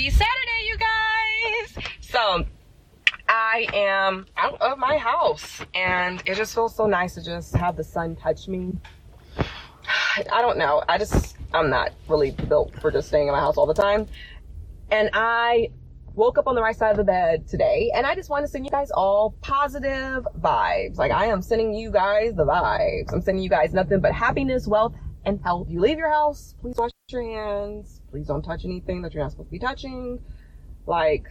Happy Saturday, you guys! So, I am out of my house and it just feels so nice to just have the sun touch me. I don't know. I just, I'm not really built for just staying in my house all the time. And I woke up on the right side of the bed today and I just want to send you guys all positive vibes. Like I am sending you guys the vibes. I'm sending you guys nothing but happiness, wealth, and health. You leave your house, please wash your hands. Please don't touch anything that you're not supposed to be touching. Like,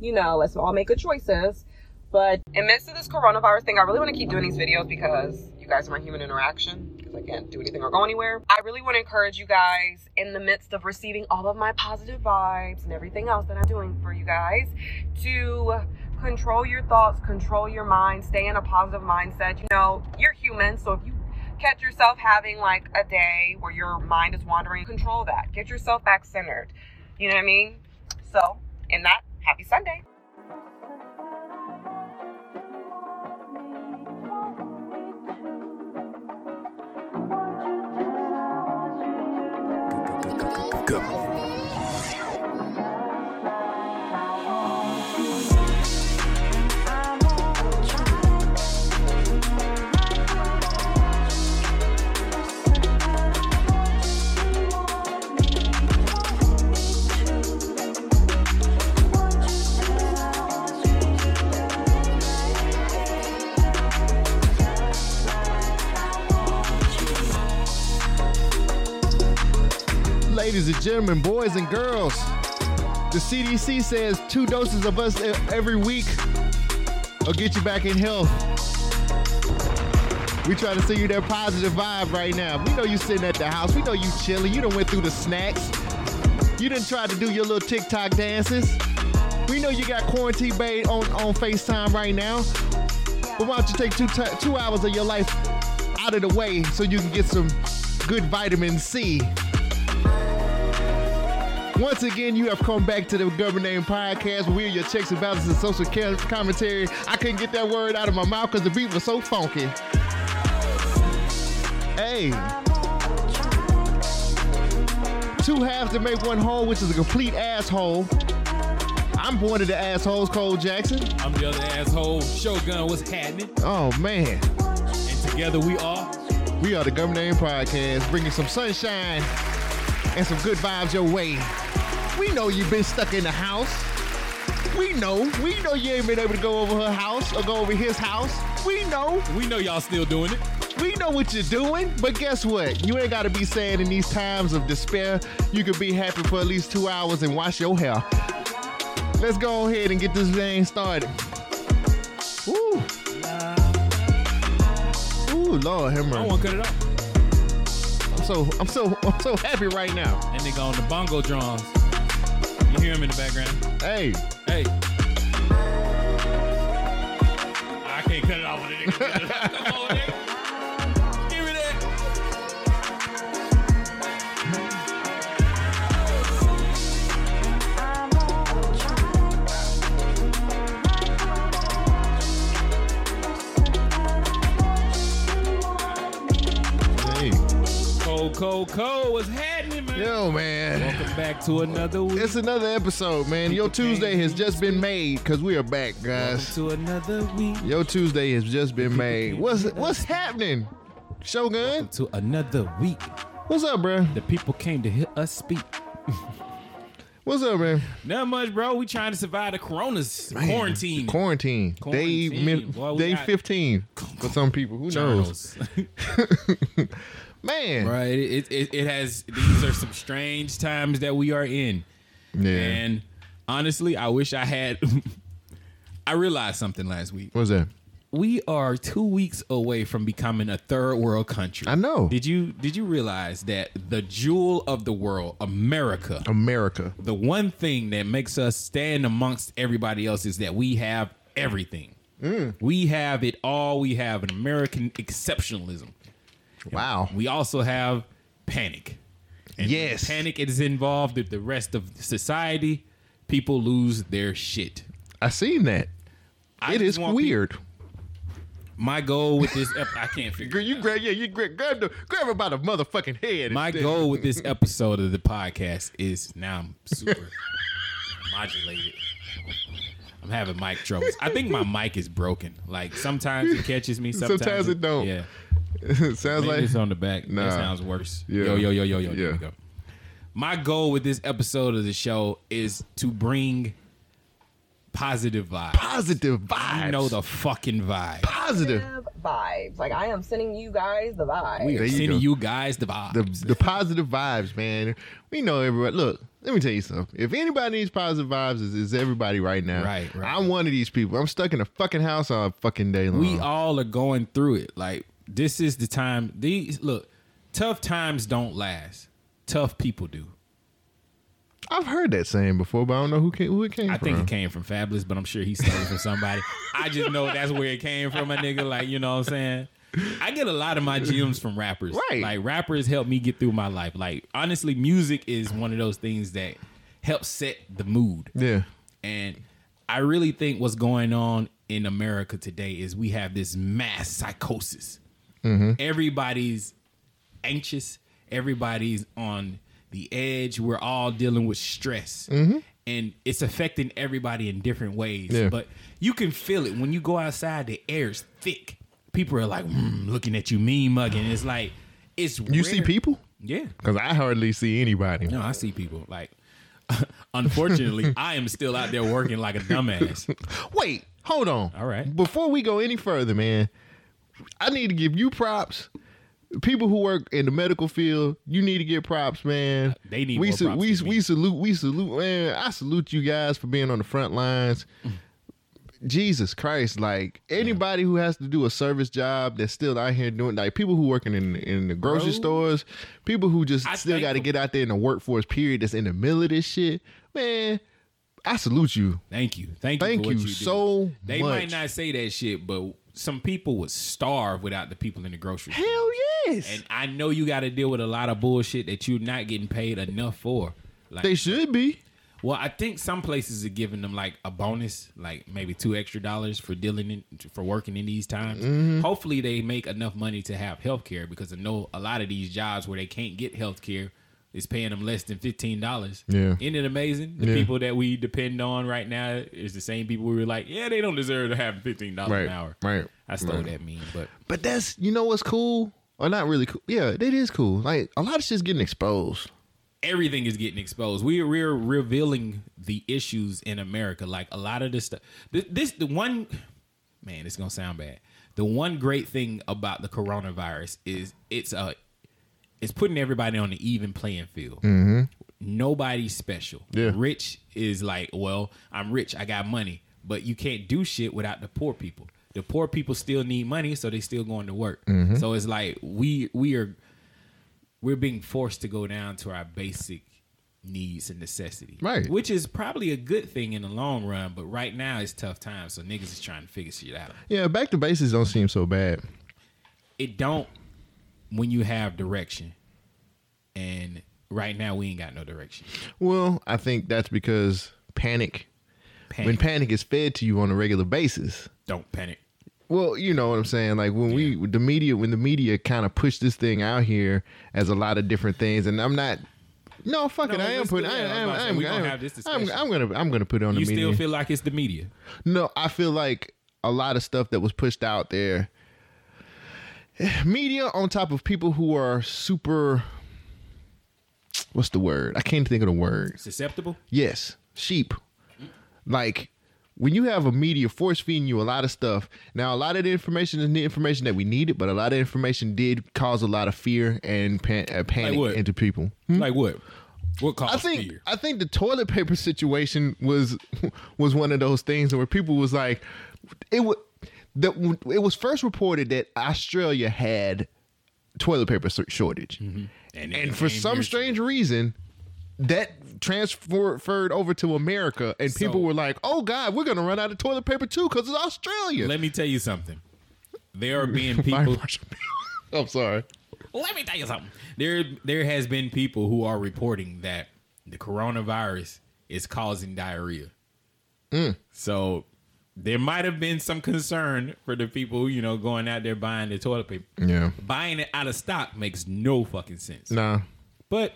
you know, let's all make good choices. But in midst of this coronavirus thing, I really want to keep doing these videos because you guys are my human interaction because I can't do anything or go anywhere. I really want to encourage you guys in the midst of receiving all of my positive vibes and everything else that I'm doing for you guys to control your thoughts, control your mind, stay in a positive mindset. You know, you're human, so if you catch yourself having like a day where your mind is wandering, control that. Get yourself back centered. You know what I mean? So, in that, happy Sunday. Ladies and gentlemen, boys and girls, the CDC says two doses of us every week will get you back in health. We try to send you that positive vibe right now. We know you sitting at the house. We know you chilling. You done went through the snacks. You didn't try to do your little TikTok dances. We know you got quarantine babe on, on FaceTime right now. But why don't you take two, ti- two hours of your life out of the way so you can get some good vitamin C? Once again, you have come back to the Government Name Podcast. We're your checks and balances and social ca- commentary. I couldn't get that word out of my mouth because the beat was so funky. Hey. Two halves to make one whole, which is a complete asshole. I'm one of the assholes, Cole Jackson. I'm the other asshole. Shogun, what's happening? Oh, man. And together we are. We are the Government Name Podcast, bringing some sunshine and some good vibes your way. We know you've been stuck in the house. We know. We know you ain't been able to go over her house or go over his house. We know. We know y'all still doing it. We know what you're doing. But guess what? You ain't got to be sad in these times of despair. You can be happy for at least two hours and wash your hair. Let's go ahead and get this thing started. Ooh. Ooh, Lord, have I want cut it off. I'm so, I'm so, I'm so happy right now. And they nigga on the bongo drums. You hear him in the background. Hey, Hey. I can't cut it off with a nigga. Come on, nigga. Cold, cold. What's happening, man? yo, man. Welcome back to another week. It's another episode, man. Your Tuesday has just been made because we are back, Welcome guys. to another week. Your Tuesday has just been made. What's what's happening, Shogun? To another week. What's up, bro? The people came to hear us speak. What's up, man? Not much, bro. We trying to survive the coronas quarantine. Quarantine. Day Quarantine. min- Boy, day fifteen for some people. Who knows? Man. right. It, it it has these are some strange times that we are in. Yeah. And honestly, I wish I had I realized something last week. What's that? We are two weeks away from becoming a third world country. I know. Did you did you realize that the jewel of the world, America, America. the one thing that makes us stand amongst everybody else is that we have everything. Mm. We have it all. We have an American exceptionalism. Wow. We also have panic. And Yes. panic is involved with the rest of society. People lose their shit. I seen that. I it is weird. My goal with this, ep- I can't figure. You grab, yeah, you grab, grab the, grab her by the motherfucking head. My goal with this episode of the podcast is now I'm super. modulated. I'm having mic troubles. I think my mic is broken. Like sometimes it catches me, sometimes, Sometimes it don't. Yeah, Sounds maybe like it's on the back. Nah. That sounds worse. Yeah. Yo, yo, yo, yo, yo. There Yeah. we go. My goal with this episode of the show is to bring positive vibes. positive vibes. You know the fucking vibe. positive. vibes. Like I am sending you guys the vibes. We are There you sending go. you guys the vibes. The the positive vibes, man. We know everybody. Look, let me tell you something. If anybody needs positive vibes, it's, it's everybody right now. Right, right. I'm one of these people. I'm stuck in a fucking house all fucking day long. we all are going through it. Like this is the time. These look, tough times don't last. Tough people do. I've heard that saying before, but I don't know who came, who it came I from. think it came from Fabolous, but I'm sure he stole it from somebody. I just know that's where it came from, my nigga. Like, you know what I'm saying? I get a lot of my gems from rappers. Right. Like rappers help me get through my life. Like honestly, music is one of those things that helps set the mood. Yeah. And I really think what's going on in America today is we have this mass psychosis. Everybody's anxious. Everybody's on the edge. We're all dealing with stress. And it's affecting everybody in different ways. Yeah. But you can feel it when you go outside, the air's thick. People are like, mm, looking at you, mean mugging. It's like, it's You see people? Yeah. Because I hardly see anybody. No, I see people. Like, unfortunately, I am still out there working like a dumbass. Wait, hold on. All right. Before we go any further, man, I need to give you props. People who work in the medical field, you need to get props, man. Uh, they need we props we we salute we salute man. I salute you guys for being on the front lines. Jesus Christ, like anybody who has to do a service job that's still out here doing like people who working in in the grocery Bro. stores, people who just I still got to get out there in the workforce period that's in the middle of this shit. Man, I salute you. Thank you. Thank you. Thank for what you you so They much. might not say that shit, but some people would starve without the people in the grocery store. Hell yes. And I know you got to deal with a lot of bullshit that you're not getting paid enough for. Like, they should be. well, I think some places are giving them like a bonus, like maybe two extra dollars for dealing in, for working in these times. Mm-hmm. Hopefully, they make enough money to have health care because I know a lot of these jobs where they can't get health care is paying them less than fifteen dollars. Yeah. isn't it amazing? The Yeah. people that we depend on right now is the same people we were like, yeah, they don't deserve to have fifteen dollars Right. an hour. Right. I stole Right. that meme, but But that's you know what's cool? Or not really cool. Yeah, it is cool. Like a lot of shit's getting exposed. everything is getting exposed. We are, we're revealing the issues in America. Like a lot of this stuff. This, this the one man. It's gonna sound bad. The one great thing about the coronavirus is it's a it's putting everybody on the even playing field. Mm-hmm. Nobody's special. Yeah. Rich is like, well, I'm rich. I got money, but you can't do shit without the poor people. The poor people still need money, so they still going to work. Mm-hmm. So it's like we we are we're being forced to go down to our basic needs and necessities. Right. Which is probably a good thing in the long run, but right now it's tough times, so niggas is trying to figure shit out. Yeah, back to basics don't seem so bad. It don't when you have direction. And right now we ain't got no direction. Well, I think that's because panic. Panic. When panic is fed to you on a regular basis. don't panic. Well, you know what I'm saying. Like when we the media, when the media kind of pushed this thing out here as a lot of different things, and I'm not. No, fuck it. I am putting. I, that. I was am. I am. we gonna I am- have this I'm. I'm gonna. I'm gonna put it on You the media. You still feel like it's the media. No, I feel like a lot of stuff that was pushed out there, media on top of people who are super. What's the word? I can't think of the word. Susceptible? Yes, sheep. Like when you have a media force feeding you a lot of stuff. Now, a lot of the information is the information that we needed, but a lot of information did cause a lot of fear and pan- uh, panic what? into people. Like what? What caused I think fear? I think the toilet paper situation was was one of those things where people was like, it was that it was first reported that Australia had toilet paper shor- shortage, And, and for some strange reason. That transferred over to America, and people were like, "Oh God, we're gonna run out of toilet paper too because it's Australia." Let me tell you something. There are being people I'm sorry. Let me tell you something. There, there has been people who are reporting that the coronavirus is causing diarrhea. Mm. So there might have been some concern for the people, you know, going out there buying the toilet paper. Yeah. Buying it out of stock makes no fucking sense. Nah. But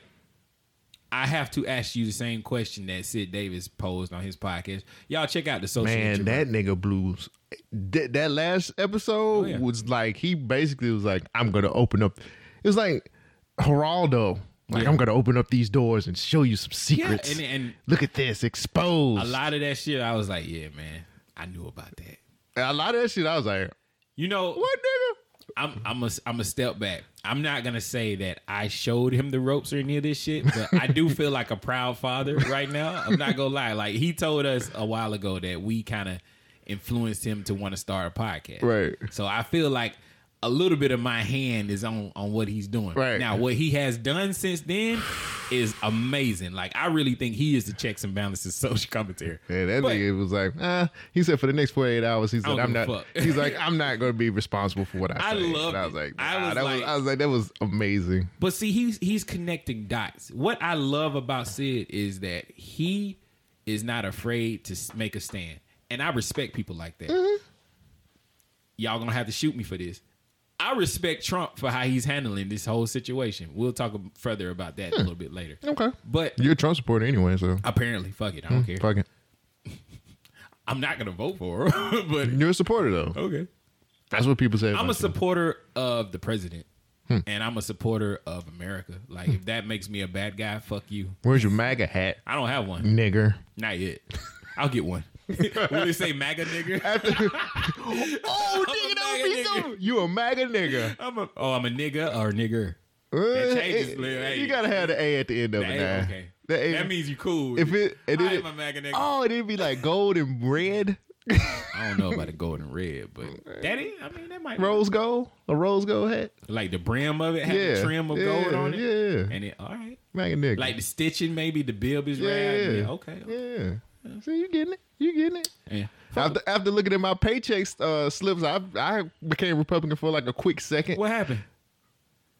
I have to ask you the same question that Sid Davis posed on his podcast. Y'all check out the social. Man, that nigga blues. That, that last episode Oh, yeah. was like he basically was like, "I'm gonna open up." It was like Geraldo, like Yeah. I'm gonna open up these doors and show you some secrets. and- and- look at this, exposed. a lot of that shit. I was like, yeah, man, I knew about that. a lot of that shit. I was like, You know, "What nigga?" I'm I'm a I'm a step back. I'm not gonna say that I showed him the ropes or any of this shit, but I do feel like a proud father right now. I'm not gonna lie. Like he told us a while ago that we kind of influenced him to want to start a podcast. Right. So I feel like a little bit of my hand is on on what he's doing. Right. Now what he has done since then is amazing. Like I really think he is the checks and balances social commentary. Yeah, that But- nigga was like, ah. He said for the next 48 hours, he said, I'm not. He's like, I'm not going to be responsible for what I I And I was it. like, I was that like- was, I was like, that was amazing. But see, he's he's connecting dots. What I love about Sid is that he is not afraid to make a stand, and I respect people like that. Mm-hmm. Y'all gonna have to shoot me for this. I respect Trump for how he's handling this whole situation. We'll talk further about that a little bit later. Hmm, okay. But You're a Trump supporter anyway, so apparently, fuck it, I don't hmm, care. fuck it. I'm not gonna vote for her, but You're a supporter though. okay. That's what people say. I'm a about you. supporter of the president, Hmm. and I'm a supporter of America. Like, hmm. if that makes me a bad guy, fuck you. Where's your MAGA hat, I don't have one. nigger? Not yet. I'll get one. Will it say MAGA nigga? Oh, nigga, that would be so. You a MAGA nigga? I'm a, oh, I'm a nigga or nigger. Uh, changes, it-. Hey. You gotta have the A at the end of it Hey, now. okay. The A- That means you cool. if it, it, I it am a MAGA nigga. oh, it'd be like gold and red, I don't know about the gold and red, but that is, I mean, that might be- rose gold, a rose gold hat. like the brim of it, have Yeah, the trim of yeah, gold on it. Yeah, And it, all right. MAGA nigga. Like the stitching, maybe the bib is yeah, red. Yeah, okay. yeah. See, you getting it? You getting it? Yeah. After after looking at my paycheck uh, slips, I I became Republican for like a quick second. What happened?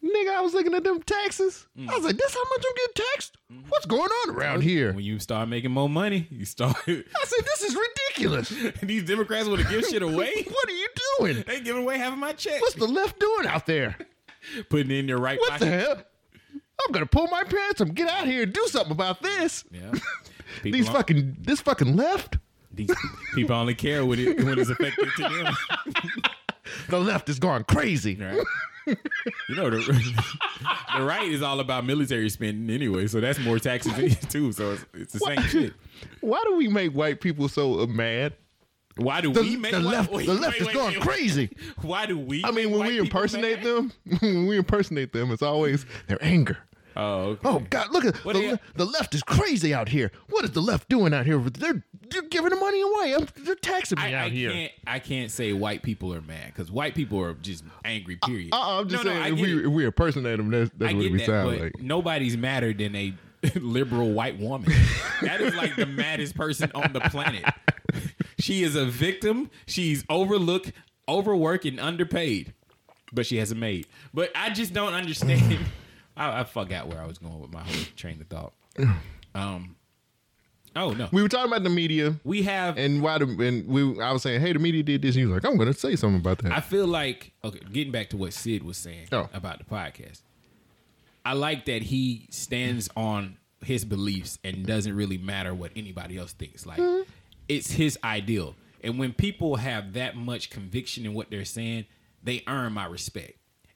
Nigga, I was looking at them taxes. Mm. I was like, "This how much I'm getting taxed? What's going on around here?" When you start making more money, you start. I said, "This is ridiculous. These Democrats want to give shit away. what are you doing? They giving away half of my check. What's the left doing out there? Putting in your right What the hell? I'm gonna pull my pants up, get out here, and do something about this. Yeah. People These fucking this fucking left. These people only care when it when it's effective to them. The left is going crazy. Right? You know the the right is all about military spending anyway, so that's more taxes too. So it's, it's the same shit. Why do we make white people so uh, mad? Why do The, we make the white- left, wait, the left wait, is wait, going wait. crazy. Why do we? I mean, make when white we people impersonate mad? them, when we impersonate them, it's always their anger. Oh, okay. Oh God! Look at the, you- the left is crazy out here. What is the left doing out here? They're they're giving the money away. I'm, they're taxing me I, out I here. can't. I can't say white people are mad because white people are just angry. Period. Uh, uh, I'm just No, no, saying, if we if we impersonate them, that's, that's what we that, sound like. nobody's madder than a liberal white woman. that is like the maddest person on the planet. she is a victim. She's overlooked, overworked, and underpaid. But she has a maid. But I just don't understand. I, I forgot where I was going with my whole train of thought. Um. Oh no, We were talking about the media we have. and why the and we. I was saying, hey, the media did this. And he was like, I'm going to say something about that. I feel like okay, getting back to what Sid was saying Oh. about the podcast. I like that he stands on his beliefs and doesn't really matter what anybody else thinks. Like it's his ideal. And when people have that much conviction in what they're saying, they earn my respect.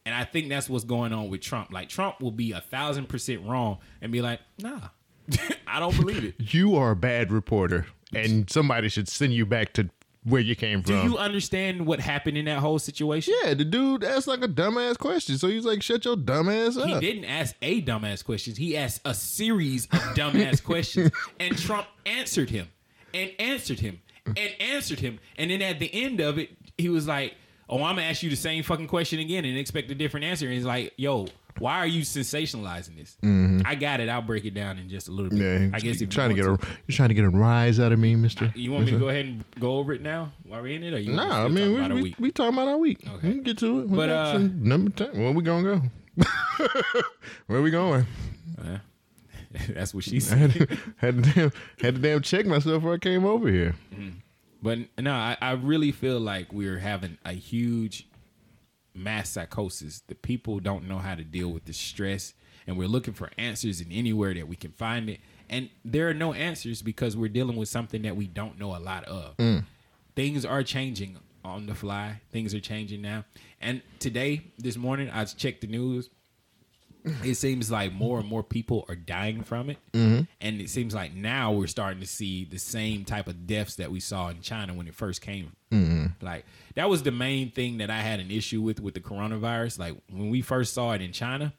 And I think that's what's going on with Trump. Like Trump will be a thousand percent wrong and be like, nah, I don't believe it. you are a bad reporter, and somebody should send you back to where you came from. Do you understand what happened in that whole situation? yeah, the dude asked like a dumbass question, so he's like, "Shut your dumbass up. He didn't ask a dumbass question. He asked a series of dumbass questions, and Trump answered him, and answered him, and answered him, and then at the end of it, he was like, "Oh, I'm gonna ask you the same fucking question again and expect a different answer." And it's like, "Yo, why are you sensationalizing this? I got it. I'll break it down in just a little bit. Mm-hmm. Yeah, I guess you're trying to get want a you're trying to get a rise out of me, Mister. You want me to go ahead and go over it now while we're in it, or you? Nah, I mean we, we, we talking about our week. Okay. We can get to it. We But, uh, number ten. Where we gonna go? Where we going? Yeah. That's what she I said. had to, had to damn had to damn check myself before I came over here. But no, I, I really feel like we're having a huge mass psychosis. The people don't know how to deal with the stress and we're looking for answers in anywhere that we can find it. And there are no answers because we're dealing with something that we don't know a lot of. Mm. Things are changing on the fly. Things are changing now. And today, this morning, I checked the news. It seems like more and more people are dying from it. Mm-hmm. And it seems like now we're starting to see the same type of deaths that we saw in China when it first came. Mm-hmm. Like, that was the main thing that I had an issue with with the coronavirus. Like, when we first saw it in China,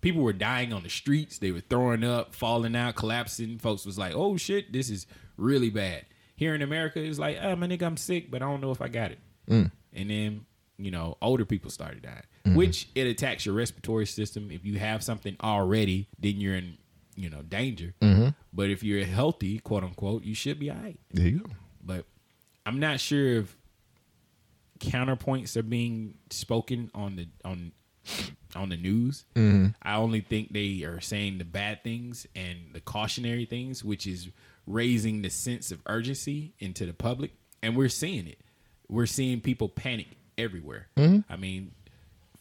people were dying on the streets. They were throwing up, falling out, collapsing. Folks was like, "Oh shit, this is really bad." Here in America, it's like, "Oh my nigga, I'm sick, but I don't know if I got it." Mm. And then you know, older people started dying, Mm-hmm. which it attacks your respiratory system. If you have something already, then you're in you know danger. Mm-hmm. But if you're healthy, quote unquote, you should be alright. There you go. But I'm not sure if counterpoints are being spoken on the on on the news. Mm-hmm. I only think they are saying the bad things and the cautionary things, which is raising the sense of urgency into the public, and we're seeing it. We're seeing people panic everywhere. I mean,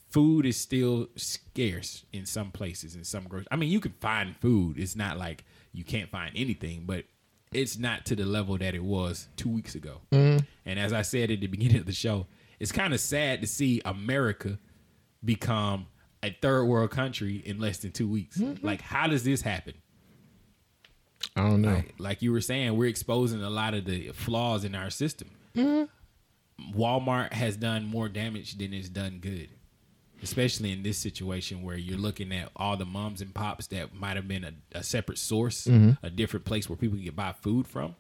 food is still scarce in some places in some grocery. I mean, you can find food. It's not like you can't find anything, but it's not to the level that it was two weeks ago. Mm-hmm. And as I said at the beginning of the show, it's kind of sad to see America become a third world country in less than two weeks. Mm-hmm. Like, how does this happen? I don't know. Like, like you were saying, we're exposing a lot of the flaws in our system. Mm-hmm. Walmart has done more damage than it's done good, especially in this situation where you're looking at all the moms and pops that might have been a, a separate source, mm-hmm. a different place where people can buy food from.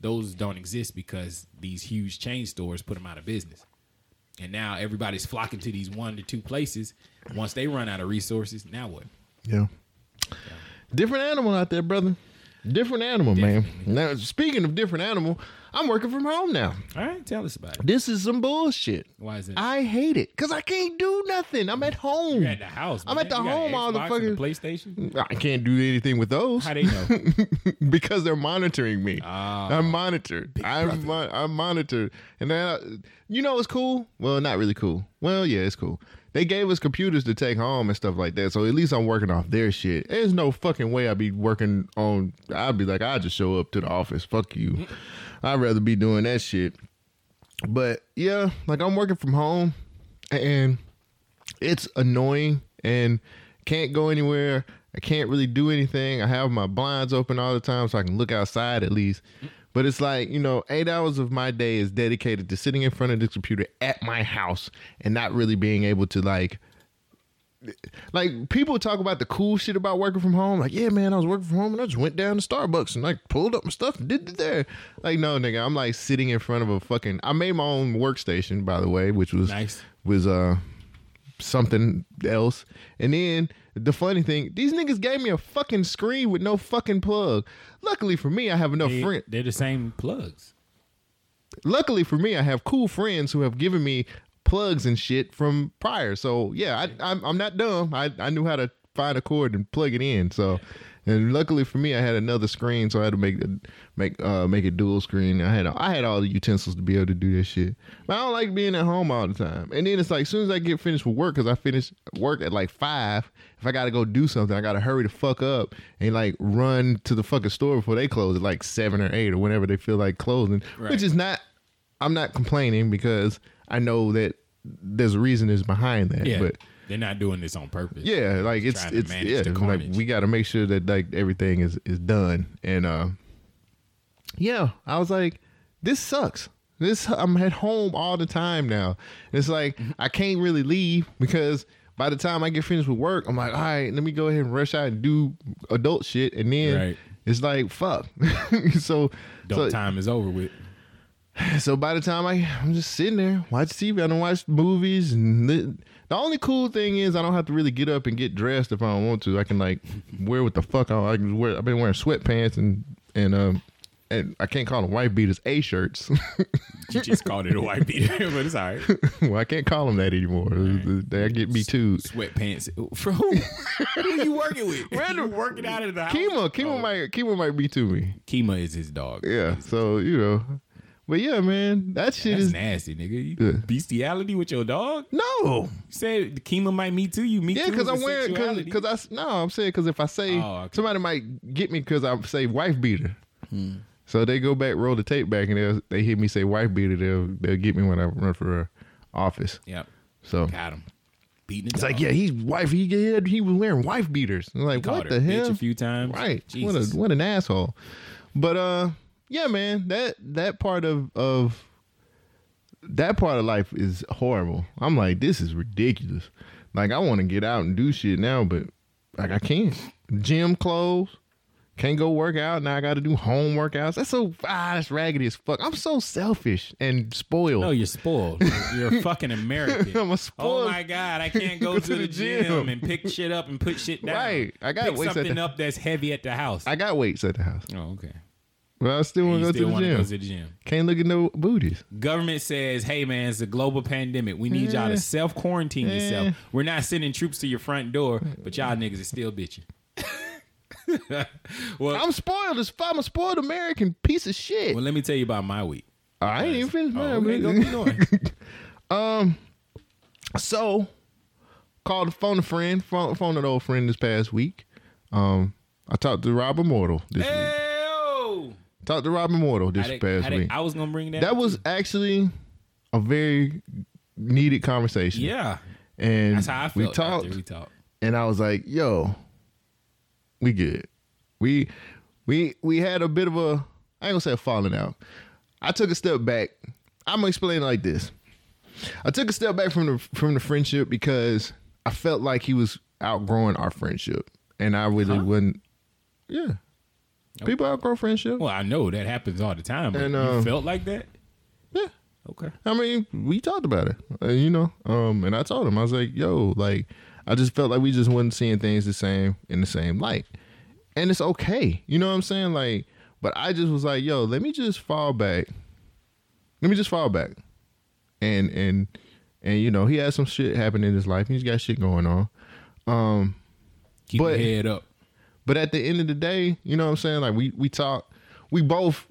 Those don't exist because these huge chain stores put them out of business. And now everybody's flocking to these one to two places. Once they run out of resources, now what? Yeah. Different animal out there, brother. Different animal, man. Now, speaking of different animal, I'm working from home now. All right, tell us about it. This is some bullshit. Why is it? I hate it because I can't do nothing. I'm at home. You're at the house. I'm man. at the You home, all the Xbox and a fucking- PlayStation. I can't do anything with those How they know? because they're monitoring me. Ah. I'm monitored. I'm mon- I'm monitored, and then uh, you know what's cool? Well, not really cool. Well, yeah, it's cool. They gave us computers to take home and stuff like that, so at least I'm working off their shit. There's no fucking way I'd be working on. I'd be like, I just show up to the office. Fuck you. I'd rather be doing that shit. But yeah, like I'm working from home, and it's annoying and can't go anywhere. I can't really do anything. I have my blinds open all the time so I can look outside at least. But it's like, you know, eight hours of my day is dedicated to sitting in front of this computer at my house and not really being able to like like people talk about the cool shit about working from home. Like, yeah, man, I was working from home and I just went down to Starbucks and like pulled up my stuff and did it there. Like, no, nigga, I'm like sitting in front of a fucking. I made my own workstation, by the way, which was Nice. was uh something else. And then the funny thing, these niggas gave me a fucking screen with no fucking plug. Luckily for me, I have enough They, friends. they're the same plugs. Luckily for me, I have cool friends who have given me plugs and shit from prior. So yeah, I, I'm I'm not dumb. I I knew how to find a cord and plug it in. So. And luckily for me, I had another screen, so I had to make it make uh make it dual screen. I had I had all the utensils to be able to do this shit. But I don't like being at home all the time. And then it's like, as soon as I get finished with work, because I finish work at like five, if I gotta go do something, I gotta hurry the fuck up and like run to the fucking store before they close at like seven or eight or whenever they feel like closing. Right. Which is not. I'm not complaining because I know that there's a reason is behind that. Yeah, But they're not doing this on purpose. yeah, like it's it's yeah, like we got to make sure that like everything is is done. And uh yeah, I was like, this sucks. This I'm at home all the time now. It's like Mm-hmm. I can't really leave because by the time I get finished with work, I'm like, all right, let me go ahead and rush out and do adult shit, and then Right. it's like fuck. so Adult so, time is over with. so by the time I, I'm just sitting there, watch TV. I don't watch movies. And li- the only cool thing is I don't have to really get up and get dressed if I don't want to. I can like wear what the fuck I, I can wear. I've been wearing sweatpants and and um and I can't call them white beaters a shirts. You just called it a white beater, but it's all right. well, I can't call them that anymore. They get me too. Sweatpants. For who? who are you working with? Random- you working out of the house? Kima, Kima Oh, might Kima might be to me. Kima is his dog. Yeah. So you know, But yeah, man, that shit That's is nasty, nigga. You. Bestiality with your dog? no. You said the chemo might meet too. You meet Yeah, because I'm wearing because I no, I'm saying because if I say Oh, okay. somebody might get me because I say wife beater, Hmm. so they go back roll the tape back and they they hear me say wife beater, they'll they'll get me when I run for uh, office. Yep, So got him. Beating it's dog. like yeah, he's wife. He he, he was wearing wife beaters. I'm like what the bitch hell? a few times. Right. What a what an asshole. But uh yeah, man, that that part of of that part of life is horrible. I'm like, this is ridiculous. Like I want to get out and do shit now, but like I can't. Gym closed. Can't go work out. Now I gotta do home workouts. That's so ah, that's raggedy as fuck. I'm so selfish and spoiled. No, you're spoiled. You're a fucking American. I'm a spoiled. Oh my god, I can't go, to, the gym. and pick shit up and put shit down. Right. I got pick weights at something the- up that's heavy at the house. I got weights at the house. oh, okay. But I still want to go to the gym. go to the gym. Can't look at no booties. Government says, "Hey man, it's a global pandemic. We need y'all Eh. to self quarantine Eh. yourself. We're not sending troops to your front door, but y'all niggas is still bitching." well, I'm spoiled as fuck. I'm a spoiled American piece of shit. well, let me tell you about my week. I ain't even finished Oh, mine. okay, go keep going. so, called a phone a friend, phone, phone an old friend this past week. Um, I talked to Rob Immortal this week. Talked to Robin Immortal I, this past week. I was gonna bring that. that was actually a very needed conversation. yeah. and That's how I felt. we talked, We talked. and I was like, "Yo, we good. We we we had a bit of a I ain't gonna say a falling out. I took a step back. I'm gonna explain it like this. I took a step back from the from the friendship because I felt like he was outgrowing our friendship, and I really Huh? wouldn't. Yeah, people outgrow friendship. Well, I know that happens all the time, but And, you um, felt like that. Yeah. Okay. I mean, we talked about it, uh, you know. Um, and I told him, I was like, "Yo, like, I just felt like we just wasn't seeing things the same in the same light, and it's okay, you know what I'm saying? Like, but I just was like, "Yo, let me just fall back. Let me just fall back, and and and you know, he had some shit happen in his life. He's got shit going on. Um, Keep But- your head up. But at the end of the day, you know what I'm saying? Like we we talk, we both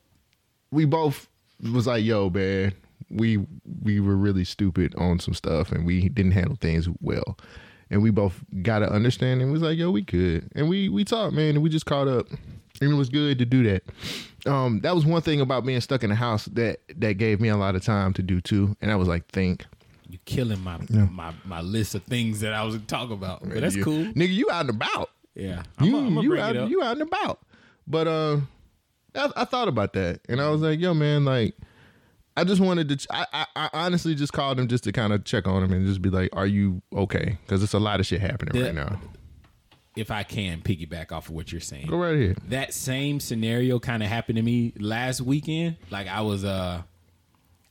we both was like, yo, man, we we were really stupid on some stuff and we didn't handle things well. And we both got to understand and was like, yo, we could. And we we talked, man, and we just caught up. And it was good to do that. Um, that was one thing about being stuck in the house that that gave me a lot of time to do too. And I was like, think. You're killing my my my list of things that I was talking about. But that's You- cool. Nigga, you out and about. Yeah. you I'm gonna you out you out and about. But uh, I, I thought about that, and I was like, yo, man, like, I just wanted to. ch- I I, I honestly just called him just to kind of check on him and just be like, are you okay? Because it's a lot of shit happening right now. if I can piggyback off of what you're saying. Go right ahead. that same scenario kind of happened to me last weekend. Like I was uh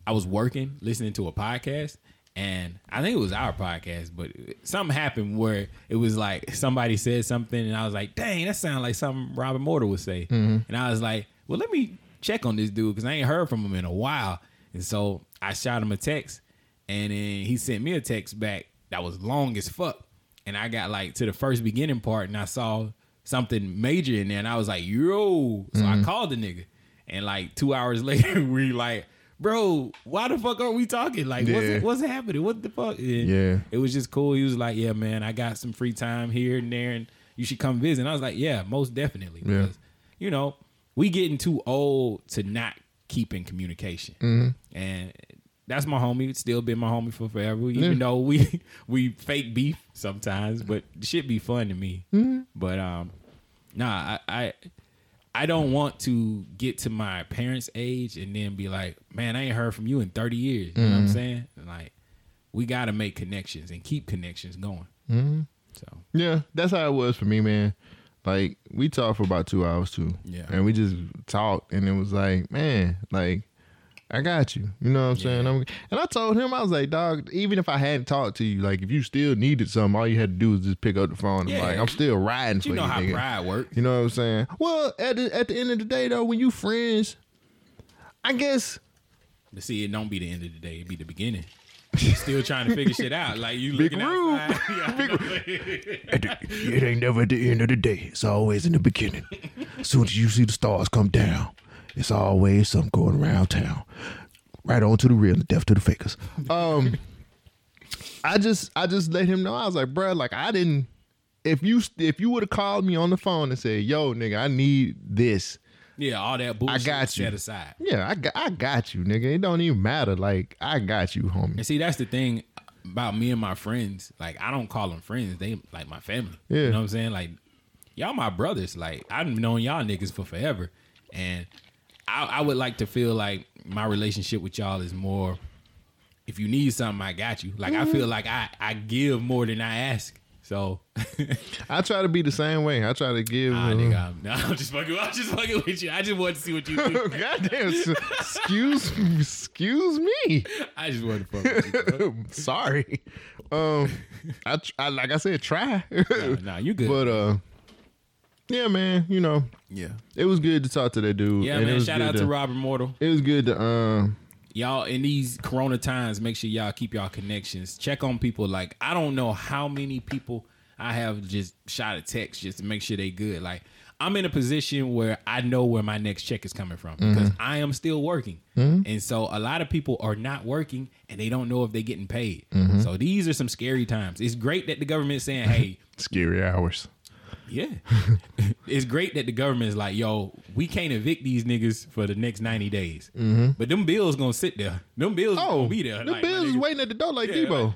I was working, listening to a podcast, and I think it was our podcast, but something happened where it was like somebody said something, and I was like, "Dang, that sounds like something Robert Mortar would say." Mm-hmm. And I was like, "Well, let me check on this dude because I ain't heard from him in a while." And so I shot him a text, and then he sent me a text back that was long as fuck. And I got like to the first beginning part, and I saw something major in there, and I was like, "Yo!" So I mm-hmm. called the nigga, and like two hours later, we like, "Bro, why the fuck are we talking? Like, what's, Yeah. what's happening? What the fuck?" And Yeah. it was just cool. He was like, "Yeah, man, I got some free time here and there, and you should come visit." And I was like, "Yeah, most definitely." Yeah. Because, you know, we getting too old to not keep in communication, Mm-hmm. and that's my homie. It's still been my homie for forever. Even Yeah. though we we fake beef sometimes, but shit be fun to me. Mm-hmm. But um, nah, I, I I don't want to get to my parents' age and then be like, man, I ain't heard from you in thirty years. You know what I'm saying? Like, we got to make connections and keep connections going. Mm-hmm. So Yeah, that's how it was for me, man. Like we talked for about two hours too. Yeah. And we just talked, and it was like, man, like I got you. You know what I'm saying? Yeah. I'm, and I told him, I was like, dog, even if I hadn't talked to you, like if you still needed something, all you had to do was just pick up the phone. And Yeah. like, I'm still riding for you know you, how nigga. pride works. You know what I'm saying? Well, at the, at the end of the day, though, when you friends, I guess But see, it don't be the end of the day. It be the beginning. You still trying to figure shit out. Like you Big looking Rube. outside. Yeah, I at the, it ain't never at the end of the day. It's always in the beginning. As soon as you see the stars come down, It's always something going around town. Right on to the real, and death to the fakers. Um, I just, I just let him know. I was like, bro, like I didn't. If you, if you would have called me on the phone and said, "Yo, nigga, I need this," Yeah, all that bullshit I got you. set aside. yeah, I got, I got you, nigga. It don't even matter. Like I got you, homie. And see, that's the thing about me and my friends. Like, I don't call them friends; they like my family. Yeah. you know what I'm saying? Like, y'all my brothers. Like, I've known y'all niggas for forever, and I, I would like to feel like my relationship with y'all is more. If you need something, I got you. Like, I feel like I I give more than I ask. So, I try to be the same way. I try to give. ah, uh, nigga, I'm, no, I'm just fucking. I'm just fucking with you. I just want to see what you do. Goddamn! s- excuse, excuse me. I just want to fuck with you. Sorry. Um, I, tr- I like I said, try. Nah, nah, you good. but uh, yeah, man. You know, yeah, it was good to talk to that dude. yeah, and man. Shout out to Robert Mortal. It was good to um. y'all in these corona times make sure y'all keep y'all connections check on people like i don't know how many people i have just shot a text just to make sure they good like i'm in a position where i know where my next check is coming from mm-hmm. because i am still working mm-hmm. and so a lot of people are not working and they don't know if they're getting paid mm-hmm. so these are some scary times it's great that the government's saying hey Scary hours. Yeah. it's great that the government is like, yo, we can't evict these niggas for the next 90 days. Mm-hmm. But them bills gonna sit there. Them bills Oh, gonna be there. the Like, bills is waiting at the door like Yeah, Debo.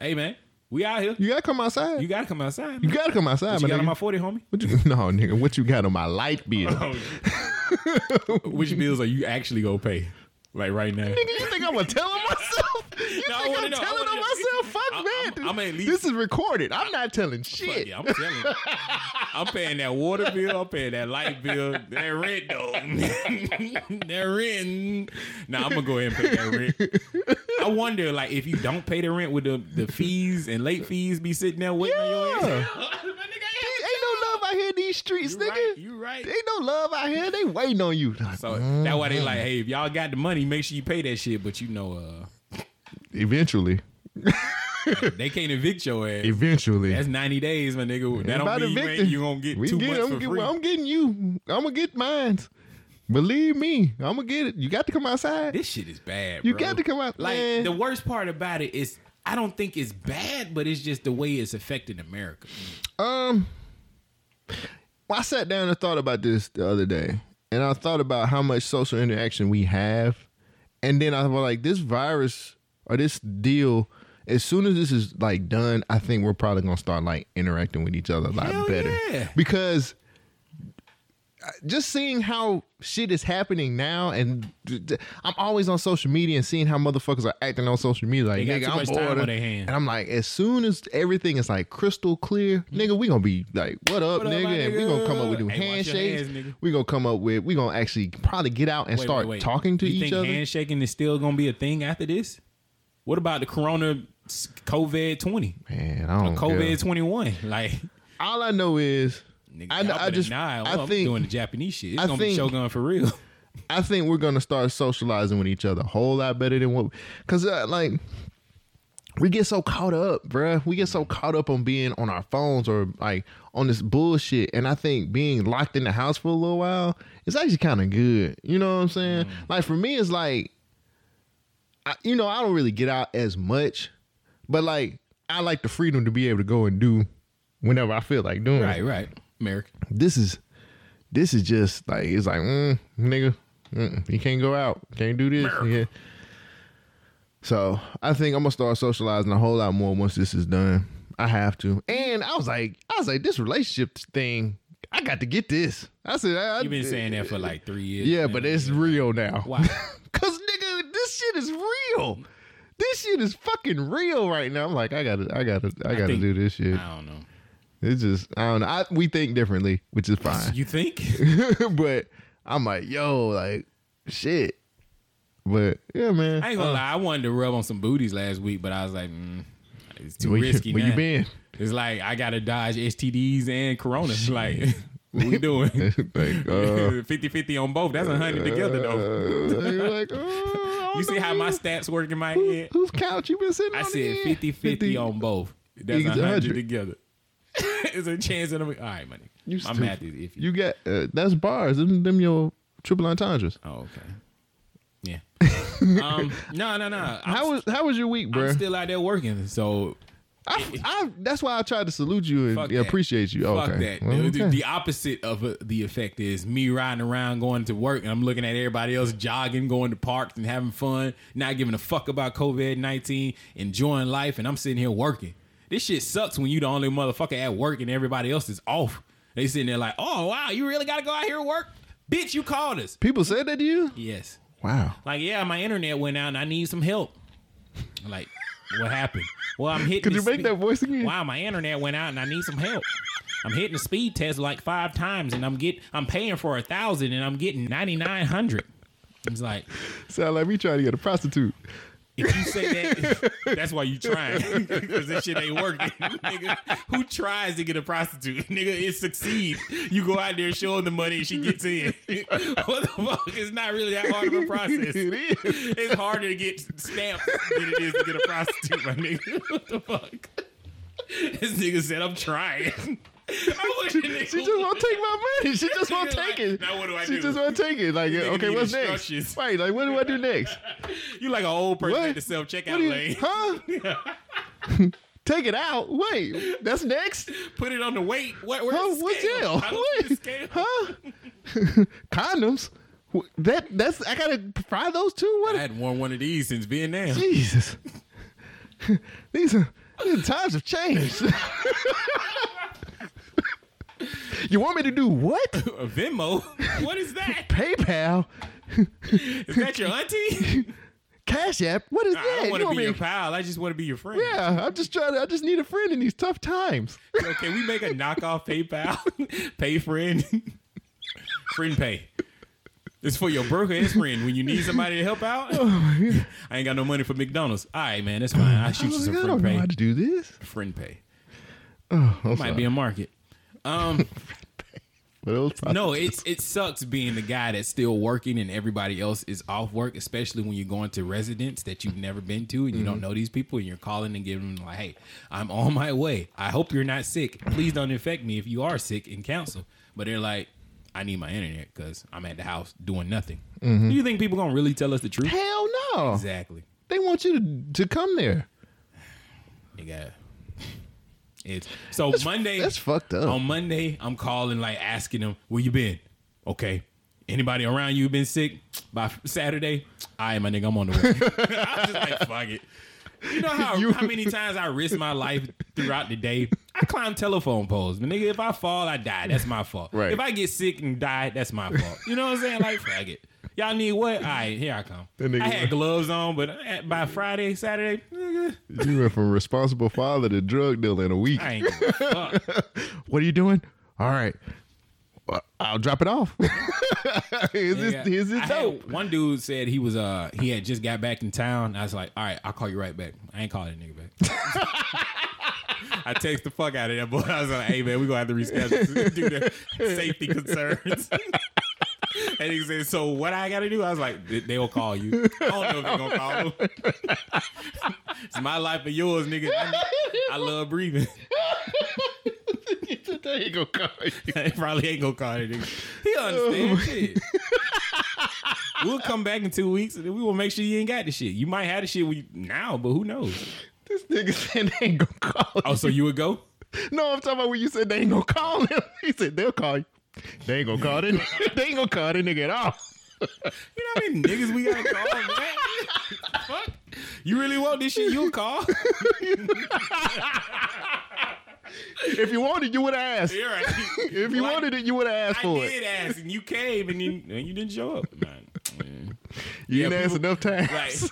Hey, man, we out here. You gotta come outside. You You, gotta come outside. man. gotta come outside, What you got on my 40, homie? What you, no, nigga, what you got on my light bill? Oh, Which bills are you actually gonna pay? Like right now? Nigga, you think I'm gonna tell him myself? You No, I think wanna I'm know, telling know. myself? Fuck I- man. I'm- I'm at least- this is recorded. I'm not telling shit. yeah, I'm telling. I'm paying that water bill. I'm paying that light bill. That rent though. that rent. Nah, I'm gonna go ahead and pay that rent. I wonder, like, if you don't pay the rent, would the, the fees and late fees be sitting there waiting on your Yeah. ass? Ain't no love out here in these streets, you nigga. right. You right. Ain't no love out here. They waiting on you. So that's why they like, hey, if y'all got the money, make sure you pay that shit. But you know, uh, Eventually, they can't evict your ass. eventually. That's 90 days, my nigga. That About don't mean you, you gonna get We two get- months I'm, for get- free. I'm getting you. I'm gonna get mine. Believe me, I'm gonna get it. You got to come outside. This shit is bad. You bro. got to come out, Like man. the worst part about it is, I don't think it's bad, but it's just the way it's affecting America. Um, I sat down and thought about this the other day, and I thought about how much social interaction we have, and then I was like, this virus or this deal. As soon as this is like done, I think we're probably gonna start like interacting with each other a lot Hell better yeah. because uh, just seeing how shit is happening now, and I'm always on social media and seeing how motherfuckers are acting on social media. Like, nigga, I'm bored. on their hands. And I'm like, as soon as everything is like crystal clear, nigga, we gonna be like, what up, What up, nigga? my And we gonna come up with new? Hey, handshakes. hands, nigga. we gonna come up with, we gonna actually probably get out and Wait, start wait, wait. talking to you each think other. Handshaking is still gonna be a thing after this. What about the Corona COVID twenty, Man, I don't know. COVID twenty one. Like, All I know is, nigga, I, y'all I better just, nah, I I'm think, doing the Japanese shit. It's I gonna think- be Shogun for real. I think we're gonna start socializing with each other a whole lot better than what, cause uh, like we get so caught up, bruh. We get so caught up on being on our phones or like on this bullshit, and I think being locked in the house for a little while is actually kind of good. You know what I'm saying? Mm. Like for me, it's like, I, you know, I don't really get out as much, but like I like the freedom to be able to go and do whenever I feel like doing. right, right. Merrick. this is this is just like it's like mm, nigga mm, you can't go out can't do this yeah. so i think i'm gonna start socializing a whole lot more once this is done i have to and i was like i was like this relationship thing i got to get this i said I, You've been saying that for like three years. yeah man. but it's real now Why? because nigga this shit is real this shit is fucking real right now i'm like i gotta i gotta i gotta think- do this shit I don't know. it's just i don't know I, we think differently which is fine You think? but I'm like, yo, like, shit. But yeah, man. I ain't gonna Uh, lie. I wanted to rub on some booties last week, but I was like, mm, it's too where you- risky. where now. you been? It's like I gotta dodge STDs and Corona. Like, what we doing? like, uh, 50-50 on both. That's a hundred together though. uh, you're like, oh, I You see how my stats work in my head? whose couch you been sitting I on? I said again? 50-50 on both. That's Equals a hundred 100. together. It's a chance that I'm all right, money. You my math is iffy. You got uh, that's bars. Them, them your triple entendres. Oh, okay. Yeah. um. No, no, no. I'm, How was how was your week, bro? I'm still out there working. So I, I, that's why I tried to salute you and Fuck yeah, that. appreciate you. Fuck okay. that. Well, the, okay. the opposite of uh, the effect is me riding around going to work and I'm looking at everybody else jogging, going to parks and having fun, not giving a fuck about COVID 19, enjoying life, and I'm sitting here working. This shit sucks when you the only motherfucker at work and everybody else is off. They sitting there like, oh, wow, you really got to go out here and work? Bitch, you called us. People said that to you? Yes. Wow. Like, yeah, my internet went out and I need some help. Like, what happened? Well, I'm hitting. Could you make spe- that voice again? Wow, my internet went out and I need some help. I'm hitting the speed test like five times and I'm get I'm paying for a thousand and I'm getting ninety nine hundred. It's like Sound like me trying to get a prostitute. If you say that, that's why you trying because this shit ain't working, nigga. Who tries to get a prostitute, nigga? It succeeds. You go out there, show her the money, and she gets in. what the fuck? It's not really that hard of a process. It is. It's harder to get stamped than it is to get a prostitute, my nigga. What the fuck? This nigga said, I'm trying. I wish a nigga She just won't take my money. She just won't take it. Now what do I she do? just won't take it. Like, okay, what's next? Right, like, what do I do next? You like an old person What? at the self checkout lane. huh? take it out. Wait, that's next. Put it on the weight. What? Where's Huh? the What scale? jail? I don't the Wait, scale. huh? Condoms. That that's I gotta fry those too. What? I hadn't worn one of these since Vietnam. Jesus. these are these times have changed. you want me to do what? A Venmo? What is that? PayPal, Is that your auntie? Cash App. What is Nah, I that? don't want to be me- your pal. I just want to be your friend. Yeah, I'm just trying to. I just need a friend in these tough times. So can we make a knockoff PayPal? pay friend. friend pay. It's for your broker and friend. When you need somebody to help out, oh, I ain't got no money for McDonald's. All right, man, that's fine. I'll shoot you I, some friend know pay. to do this. Friend pay. Oh, I'm Might sorry. be a market. Um, no, it's it sucks being the guy that's still working and everybody else is off work, especially when you're going to residents that you've never been to and you Mm-hmm. don't know these people and you're calling and giving them like, "Hey, I'm on my way. I hope you're not sick. Please don't infect me if you are sick and cancel." But they're like, "I need my internet because I'm at the house doing nothing." Mm-hmm. Do you think people gonna really tell us the truth? hell no. Exactly. They want you to to come there. You got it's so Monday. That's fucked up. On Monday, I'm calling like asking them, "Where you been?" Okay. Anybody around you been sick by Saturday? All right, my nigga, I'm on the way. I'm just like, fuck it. You know how, You- how many times I risk my life throughout the day? I climb telephone poles. But nigga, if I fall, I die. That's my fault. Right. If I get sick and die, that's my fault. You know what I'm saying? Like, fuck it. Y'all need what? All right, here I come. That nigga- I had gloves on, but at- by Friday, Saturday, nigga, You went from responsible father to drug dealer in a week. I ain't give a fuck. What are you doing? All right. I'll drop it off. here's this, here's this dope. one dude said he was uh he had just got back in town. I was like, all right, I'll call you right back. I ain't calling that nigga back. I text the fuck out of that boy. I was like, hey man, we gonna have to reschedule due to safety concerns. And he said, so what I gotta do? I was like, they, they will call you. I don't know if they're gonna call him. it's my life or yours, nigga. I, I love breathing. there you go, call you. They probably ain't gonna call nigga. He understand oh. shit. we'll come back in two weeks and then we will make sure you ain't got the shit. You might have the shit we, now, but who knows? This nigga said they ain't gonna call you. Oh, so you would go? No, I'm talking about when you said they ain't gonna call him. He said they'll call you. They ain't gonna call that. they ain't gonna call that nigga at all. You know how many niggas we gotta call, man? Fuck. You really want this shit? You'll call. If you wanted, you would have asked. You're right. If you Like, wanted it, you would have asked I for did it. ask, and you came, and you, and you didn't show up. Man, man. You Yeah, didn't ask enough times.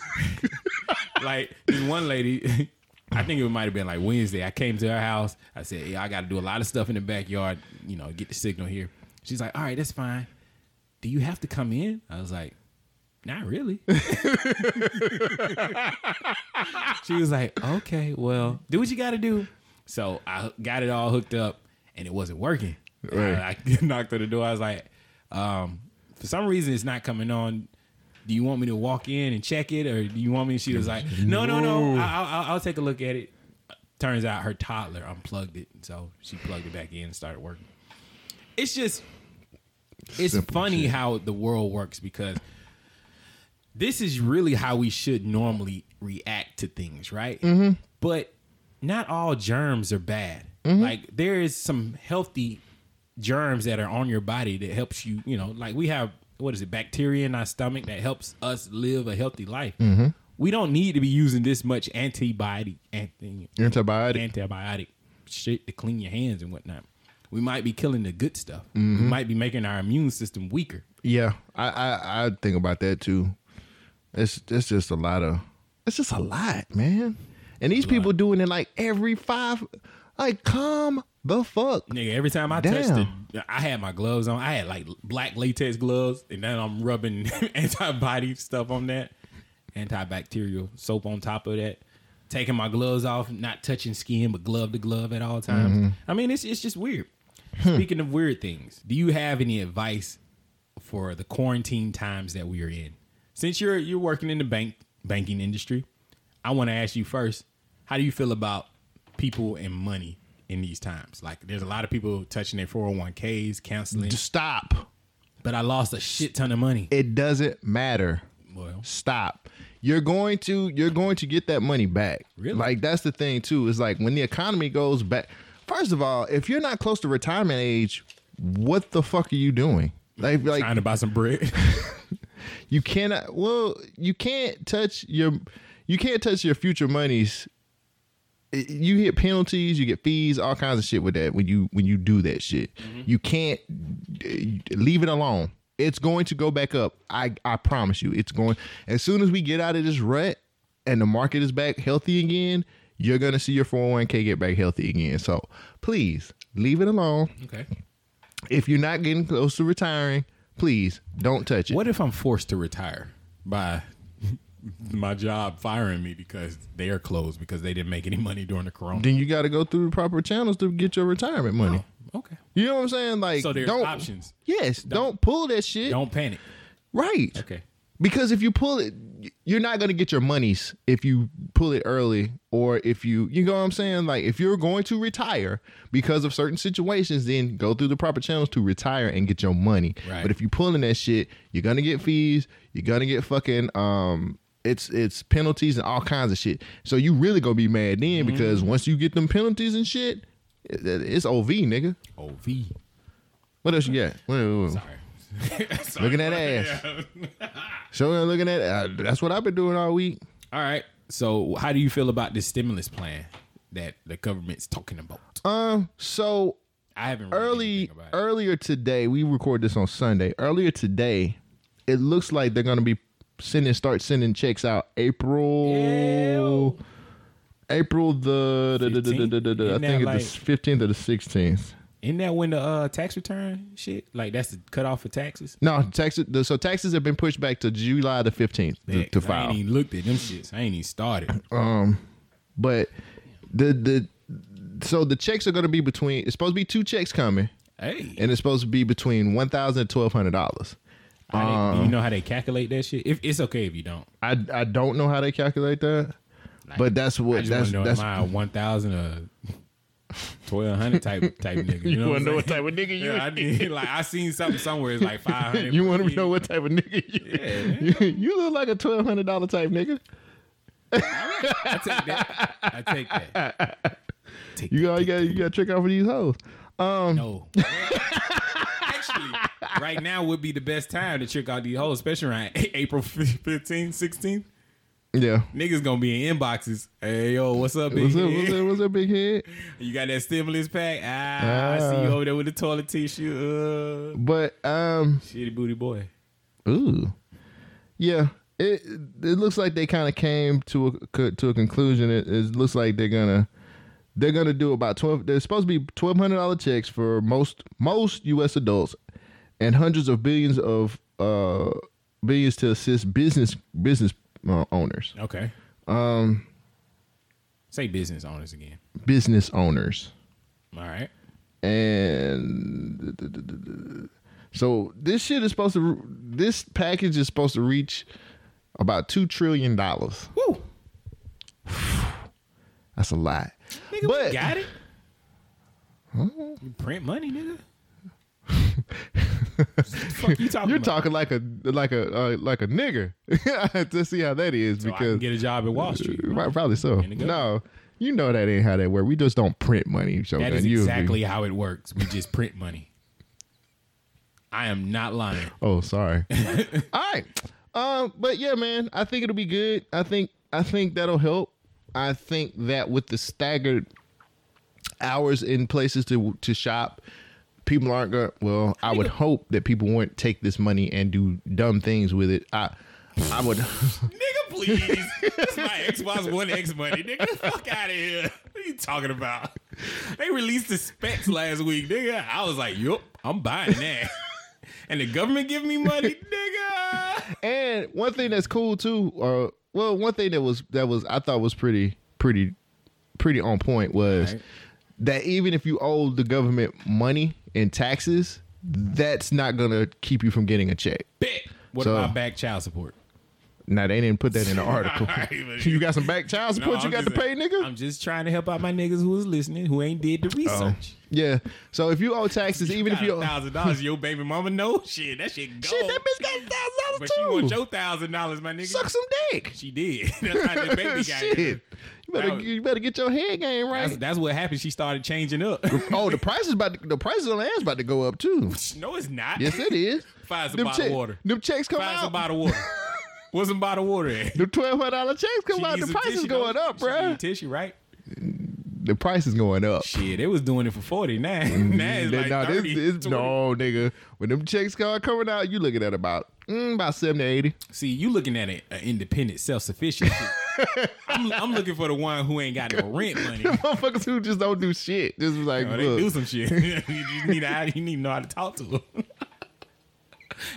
like, like this one lady, I think it might have been like Wednesday. I came to her house. I said, "Yeah, I got to do a lot of stuff in the backyard. You know, get the signal here." She's like, "All right, that's fine. Do you have to come in?" I was like, "Not really." she was like, "Okay, well, do what you got to do." So I got it all hooked up, and it wasn't working. Right. I, I knocked on the door. I was like, um, "For some reason, it's not coming on." Do you want me to walk in and check it or do you want me she was like no no no. I, I'll, I'll take a look at it turns out her toddler unplugged it so she plugged it back in and started working it's just it's Simple funny shit. how the world works because this is really how we should normally react to things, right? Mm-hmm. But not all germs are bad. Mm-hmm. Like there is some healthy germs that are on your body that helps you. You know, like we have what is it, bacteria in our stomach that helps us live a healthy life. Mm-hmm. We don't need to be using this much antibiotic, anti, Antibiotic. antibiotic shit to clean your hands and whatnot. We might be killing the good stuff. Mm-hmm. We might be making our immune system weaker. Yeah, I, I I think about that too. It's it's just a lot of it's just a lot, man. And these people doing it like every five. Like, calm the fuck. Nigga, every time I touched it, I had my gloves on. I had like black latex gloves, and then I'm rubbing antibody stuff on that, antibacterial soap on top of that. Taking my gloves off, not touching skin, but glove to glove at all times. Mm-hmm. I mean, it's it's just weird. Hmm. Speaking of weird things, do you have any advice for the quarantine times that we are in? Since you're you're working in the bank banking industry, I want to ask you first, how do you feel about people and money in these times? Like there's a lot of people touching their 401ks, canceling, Just stop. but I lost a shit ton of money. It doesn't matter. Well, Stop. You're going to you're going to get that money back. Really? Like that's the thing too. Is like when the economy goes back. First of all, if you're not close to retirement age, what the fuck are you doing? Like like trying to buy some bread. you cannot well you can't touch your you can't touch your future monies you hit penalties you get fees all kinds of shit with that when you when you do that shit. Mm-hmm. You can't leave it alone. It's going to go back up. I i promise you it's going as soon as we get out of this rut and the market is back healthy again you're gonna see your 401k get back healthy again. So please leave it alone. Okay. if you're not getting close to retiring please don't touch it. What if I'm forced to retire by my job firing me because they are closed because they didn't make any money during the corona? then you got to go through the proper channels to get your retirement money. Okay. You know what I'm saying? Like, So there's don't, options. Yes, don't, pull that shit. Don't panic. Right. Okay. Because if you pull it, you're not going to get your monies if you pull it early or if you, you know what I'm saying? Like, if you're going to retire because of certain situations, then go through the proper channels to retire and get your money. Right. But if you're pulling that shit, you're going to get fees. You're going to get fucking, um, it's it's penalties and all kinds of shit. So you really gonna be mad then because Mm-hmm. once you get them penalties and shit, it- it's OV, nigga. OV. What else you got? Wait, wait, wait. Sorry. Sorry. Looking at ass. So uh, looking at uh, that's what I've been doing all week. All right. So, how do you feel about this stimulus plan that the government's talking about? Um, so I haven't read early earlier today, we record this on Sunday. Earlier today, it looks like they're gonna be sending start sending checks out April. April the, the, the, the, the, I think like- it's the fifteenth or the sixteenth. Isn't that when the uh, tax return shit? Like that's the cutoff for taxes. No, taxes. The, so taxes have been pushed back to July the fifteenth to, Yeah, to 'cause I file. ain't even looked at them shits. I ain't even started. Um, but the the so the checks are going to be between. It's supposed to be two checks coming, hey, and it's supposed to be between one thousand and twelve hundred dollars. How they- do you uh-uh. know how they calculate that shit? If it's okay if you don't. I I don't know how they calculate that, but that's what that's want that's. a one thousand or twelve hundred type type nigga? You, know wanna what know what type of nigga you Yeah, I need, like I seen something somewhere. It's like five hundred. you want to know what type of nigga you? Yeah, You, you look like a twelve hundred dollar type nigga. I take that. I take that. Take You got you got you got to trick out for these hoes. Um, no. Actually, right now would be the best time to check out these hoes, especially around April 15th, 16th. Yeah. Niggas gonna be in inboxes. Hey, yo, what's up, big What's up? head? What's up? What's up, big head? You got that stimulus pack? Ah, I see you over there with the toilet tissue. Uh, But um, shitty booty boy. Ooh, yeah. It it looks like they kind of came to a to a conclusion. It, it looks like they're gonna they're gonna do about twelve. They're supposed to be twelve hundred dollar checks for most most U.S. adults, and hundreds of billions of uh billions to assist business business uh, owners. Okay. Um. Say business owners again. Business owners. All right. and so this shit is supposed to this package is supposed to reach about two trillion dollars Woo. that's a lot Nigga, but we got it. You print money, nigga. Fuck you talking You're about? talking like a like a uh, like a nigger. to see how that is So I because get a job at Wall Street. Right, probably so. In the go. No, you know that ain't how that works. We just don't print money. So That is exactly how it works. We just print money. I am not lying. Oh, sorry. All right. Um, but yeah, man, I think it'll be good. I think I think that'll help. I think that with the staggered hours in places to to shop, people aren't going. to Well, I would hope that people won't take this money and do dumb things with it. I I would. Nigga, please. That's my Xbox One X money. Nigga, the fuck out of here. What are you talking about? They released the specs last week, nigga. I was like, yup, I'm buying that. and the government give me money, nigga. And one thing that's cool too, or well, one thing that was that was I thought was pretty pretty pretty on point was Right. that even if you owe the government money in taxes, that's not gonna keep you from getting a check. Bet. What So- about back child support? Now they didn't put that in the article. Right, but- you got some back child support No, you got to pay, nigga. I'm just trying to help out my niggas who was listening who ain't did the oh. research. yeah. So if you owe taxes, even if you owe, thousand dollars, your baby mama know shit. That shit go. shit, that bitch got a but thousand she want dollars too. your thousand dollars, my nigga. Suck some dick. She did. That's how the baby got shit. here. You better was- you better get your head game right. that's what happened. She started changing up. oh, the price is about to, the prices on land's about to go up too. no, it's not. Yes, it is. Find some Them, bottled check- water. them checks come out. bottled water. What's some bottled water at? The twelve hundred dollar checks come She out. The price is going up, bro. Tissue, right? The price is going up. Shit, they was doing it for forty. Now, now it's like no, this, 30, this, 20. no, nigga. When them checks start coming out, you looking at about mm, about seventy, eighty. See, you looking at an independent, self sufficient. I'm, I'm looking for the one who ain't got no rent money. Motherfuckers who just don't do shit. Just like, Oh, they do some shit. you just need to, you need to know how to talk to them.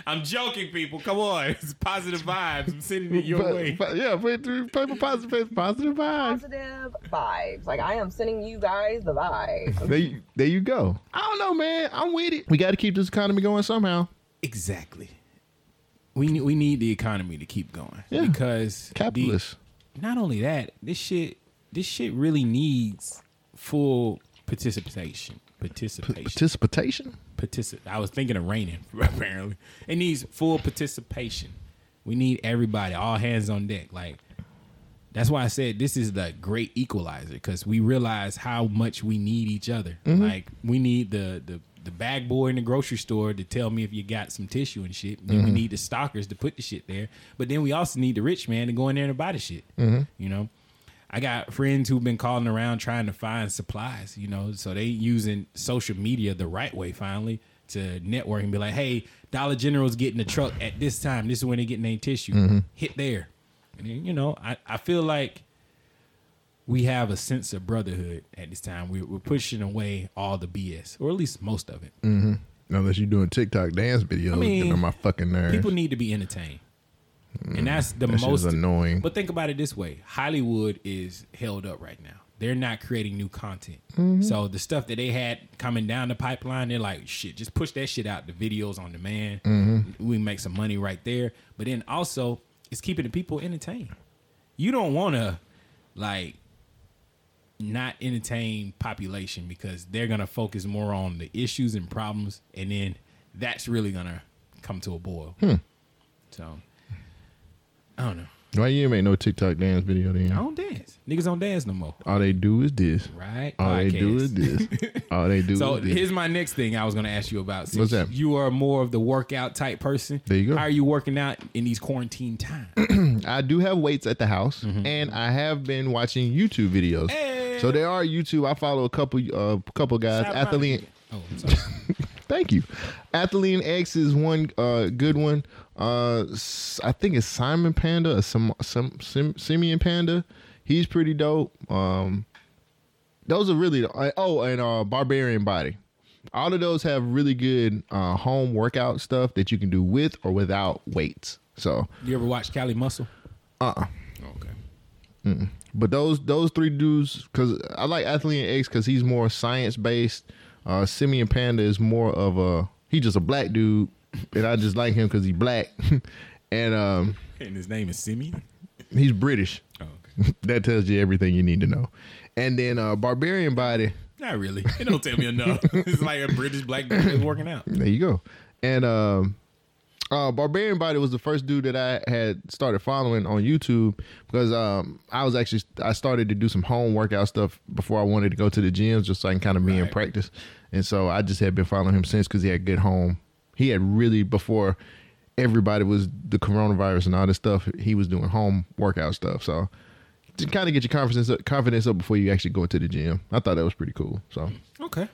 I'm joking, people. Come on, it's positive vibes. I'm sending it your but- way. but- yeah, put through paper positive, positive vibes. Positive vibes. Like I am sending you guys the vibes. There, you- there you go. I don't know, man. I'm with it. We got to keep this economy going somehow. Exactly. We need we need the economy to keep going Yeah. because the- Capitalist. Not only that, this shit this shit really needs full participation. Participation. Participation. Particip- I was thinking of raining. Apparently, it needs full participation. We need everybody, all hands on deck. Like that's why I said this is the great equalizer because we realize how much we need each other. Mm-hmm. Like we need the the the bag boy in the grocery store to tell me if you got some tissue and shit. Then we mm-hmm. need the stockers to put the shit there. But then we also need the rich man to go in there and buy the shit. Mm-hmm. You know. I got friends who've been calling around trying to find supplies, you know, so they using social media the right way finally to network and be like, hey, Dollar General's getting a truck at this time. This is when they getting their tissue. Mm-hmm. Hit there. And then, you know, I, I feel like we have a sense of brotherhood at this time. We, we're pushing away all the BS, or at least most of it. Unless you're doing TikTok dance videos, I mean, on my fucking nerves. People need to be entertained. And that's the that most annoying. But think about it this way: Hollywood is held up right now. They're not creating new content. Mm-hmm. So the stuff that they had coming down the pipeline, they're like, shit, just push that shit out. The videos on demand, Mm-hmm. we make some money right there. But then also, it's keeping the people entertained. You don't want to like not entertain population because they're gonna focus more on the issues and problems, and then that's really gonna come to a boil. Hmm. So I don't know. Why you ain't make no TikTok dance video then? I don't dance. Niggas don't dance no more. All they do is this. Right? All they do is this. All they do So is this. here's my next thing I was to ask you about. Since What's that? You are more of the workout type person. There you go. How are you working out in these quarantine times? I do have weights at the house, and I have been watching YouTube videos. Hey. So there are YouTube. I follow a couple, uh, couple guys. Shout out. Athlete. Oh, Thank you. Athlete X is one uh, good one. Uh, S- I think it's Simon Panda or some some Sim, Simeon Panda. He's pretty dope. Um, those are really uh, oh, and uh, Barbarian Body. All of those have really good uh, home workout stuff that you can do with or without weights. So, you ever watch Kali Muscle? uh, uh Okay. But those those three dudes, because I like Athlete X because he's more science based. Uh, Simeon Panda is more of a he just a black dude, and I just like him because he's black, and um, And his name is Simi. he's British. Oh, okay. that tells you everything you need to know. And then uh, Barbarian Body, Not really. It don't tell me enough. it's like a British black dude working out. there you go. and um, uh, Barbarian Body was the first dude that I had started following on YouTube because um, I was actually I started to do some home workout stuff before I wanted to go to the gyms just so I can kind of be in practice, and so I just had been following him since because he had good home. He had really before everybody was the coronavirus and all this stuff. He was doing home workout stuff, so to kind of get your confidence up, confidence up before you actually go into the gym. I thought that was pretty cool. So Okay.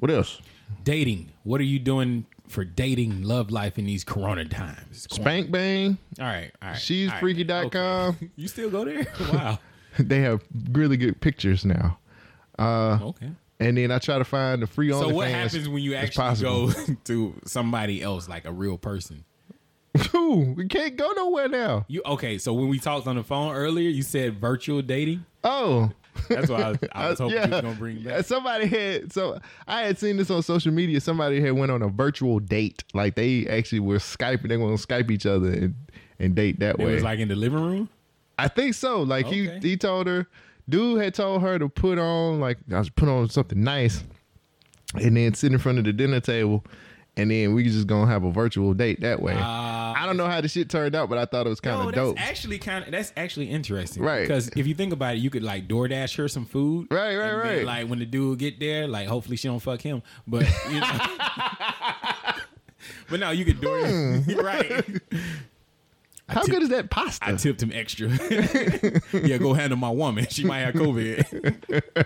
what else? Dating. What are you doing for dating, love life in these Corona times? Spank Bang. All right. All right. She's all right. freaky.com. Okay. You still go there? Wow. they have really good pictures now. Uh, okay. And then I try to find the free So what happens when you actually go to somebody else, like a real person? Ooh, we can't go nowhere now. You okay? So when we talked on the phone earlier, you said virtual dating. Oh. That's what I was, I was hoping you was gonna bring Yeah, back. Somebody had so I had seen this on social media. Somebody had went on a virtual date. Like they actually were skyping. They want to skype each other and and date that It way. It was like in the living room. I think so. Like Okay. he he told her, dude had told her to put on like I was put on something nice, and then sit in front of the dinner table, and then we just gonna have a virtual date that way. Uh, I don't know how the shit turned out, but I thought it was kind of that's dope. actually kind of that's actually interesting, Right. Because if you think about it, you could like DoorDash her some food, Right, right, and then, right. like when the dude get there, like hopefully she don't fuck him, but you know. but now you could door right. how good is that pasta? I tipped him extra. yeah, go handle my woman. She might have COVID.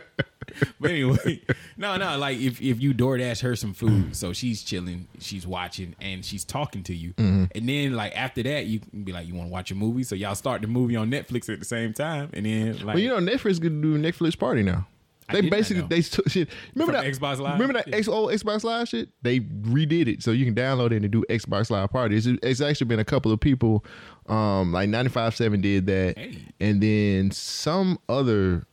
but anyway, no, no. Like if if you DoorDash her some food, so she's chilling, she's watching, and she's talking to you, Mm-hmm. and then like after that, you can be like, you want to watch a movie, so y'all start the movie on Netflix at the same time, and then like well, you know Netflix is gonna do Netflix party now. They basically they took shit. Remember From that Xbox Live? Remember that Yeah. X, old Xbox Live shit? They redid it so you can download it and do Xbox Live parties. It's, it's actually been a couple of people, um, like 95.7 did that, Hey. and then some other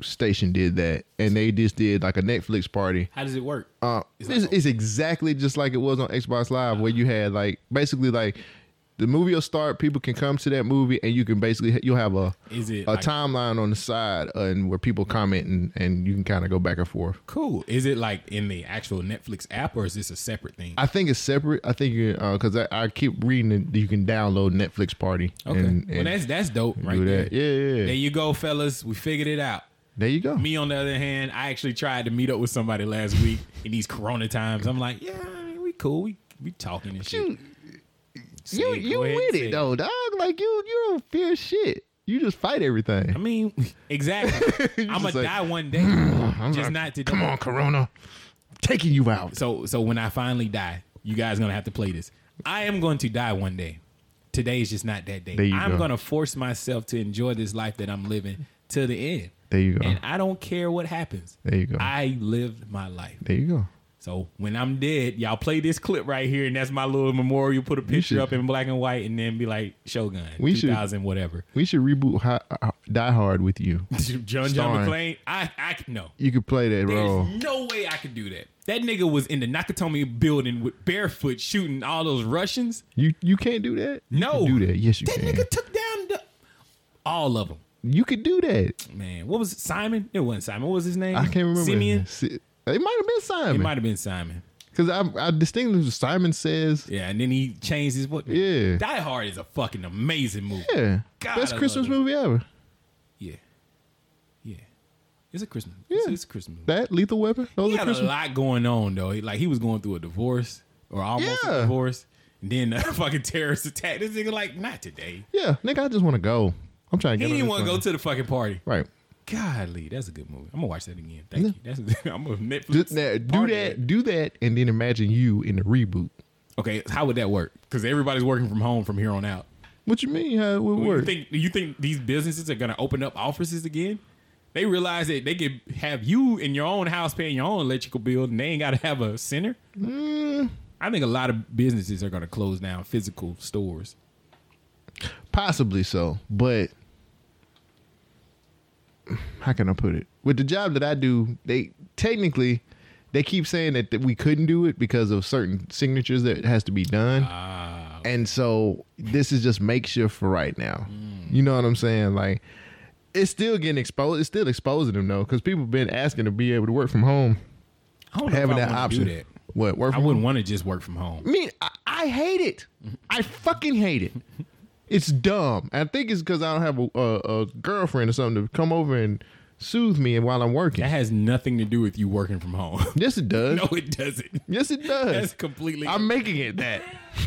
station did that, and they just did like a Netflix party. how does it work? Uh, It's it's, it's exactly just like it was on Xbox Live, where you had like basically like the movie will start, people can come to that movie, and you can basically you'll have a Is it a like- timeline on the side, uh, and where people comment and, and you can kind of go back and forth. Cool. Is it like in the actual Netflix app, or is this a separate thing? I think it's separate. I think you because I, I keep reading that you can download Netflix Party. Okay. and, well, that's that's dope, right do there. that. Yeah, yeah, yeah. There you go, fellas. We figured it out. There you go. Me, on the other hand, I actually tried to meet up with somebody last week in these Corona times. I'm like, yeah, I mean, we cool. We we talking and shit. you Say you you ahead with it though, dog. Like you you don't fear shit. You just fight everything. I mean, exactly. I'm gonna like, die one day, I'm just not today. Come on, Corona, I'm taking you out. So so when I finally die, you guys gonna have to play this. I am going to die one day. Today is just not that day. I'm go. gonna force myself to enjoy this life that I'm living to the end. There you go. And I don't care what happens. There you go. I lived my life. There you go. So when I'm dead, y'all play this clip right here, and that's my little memorial. Put a picture up in black and white, and then be like Shogun, We should- 2000, whatever. We should reboot Hi- uh, Die Hard with you. John John. McClane. I I no. You could play that role. No way I could do that. That nigga was in the Nakatomi building with barefoot shooting all those Russians. You you can't do that. You No, can do that. Yes, you that can. That nigga took down the all of them. You could do that. Man, what was it? Simon? It wasn't Simon. What was his name? I can't remember. Simeon. It might have been Simon. It might have been Simon. Because I, I distinctly Simon says, Yeah, and then he changed his what? Yeah. Die Hard is a fucking amazing movie. yeah, God, best I Christmas movie ever. Yeah. Yeah. It's a Christmas. It's, Yeah. it's a Christmas. movie. That Lethal Weapon. Those he had Christmas. a lot going on though. Like he was going through a divorce or almost Yeah. a divorce. And then a fucking terrorist attack. This nigga like, not today. Yeah, nigga, I just want to go. I'm trying to He get. didn't want to go to the fucking party. Right. Godly, that's a good movie. I'm gonna watch that again. Thank you. That's I'm a Netflix. Just that, do that. Do that, and then imagine you in the reboot. Okay, how would that work? Because everybody's working from home from here on out. What you mean? How it would Do you work? think? Do you think these businesses are gonna open up offices again? They realize that they could have you in your own house paying your own electrical bill, and they ain't got to have a center. Mm. I think a lot of businesses are gonna close down physical stores. Possibly so, but how can I put it? With the job that I do, they technically they keep saying that, that we couldn't do it because of certain signatures that has to be done. Ah, and so this is just makeshift for right now. You know what I'm saying? Like it's still getting exposed. It's still exposing them though, because people have been asking to be able to work from home. I don't having that option. Do that. What work? I wouldn't want to just work from home. I mean, I, I hate it. I fucking hate it. It's dumb. I think it's because I don't have a, a, a girlfriend or something to come over and soothe me while I'm working. That has nothing to do with you working from home. yes, it does. no, it doesn't. Yes, it does. That's completely. I'm making it that.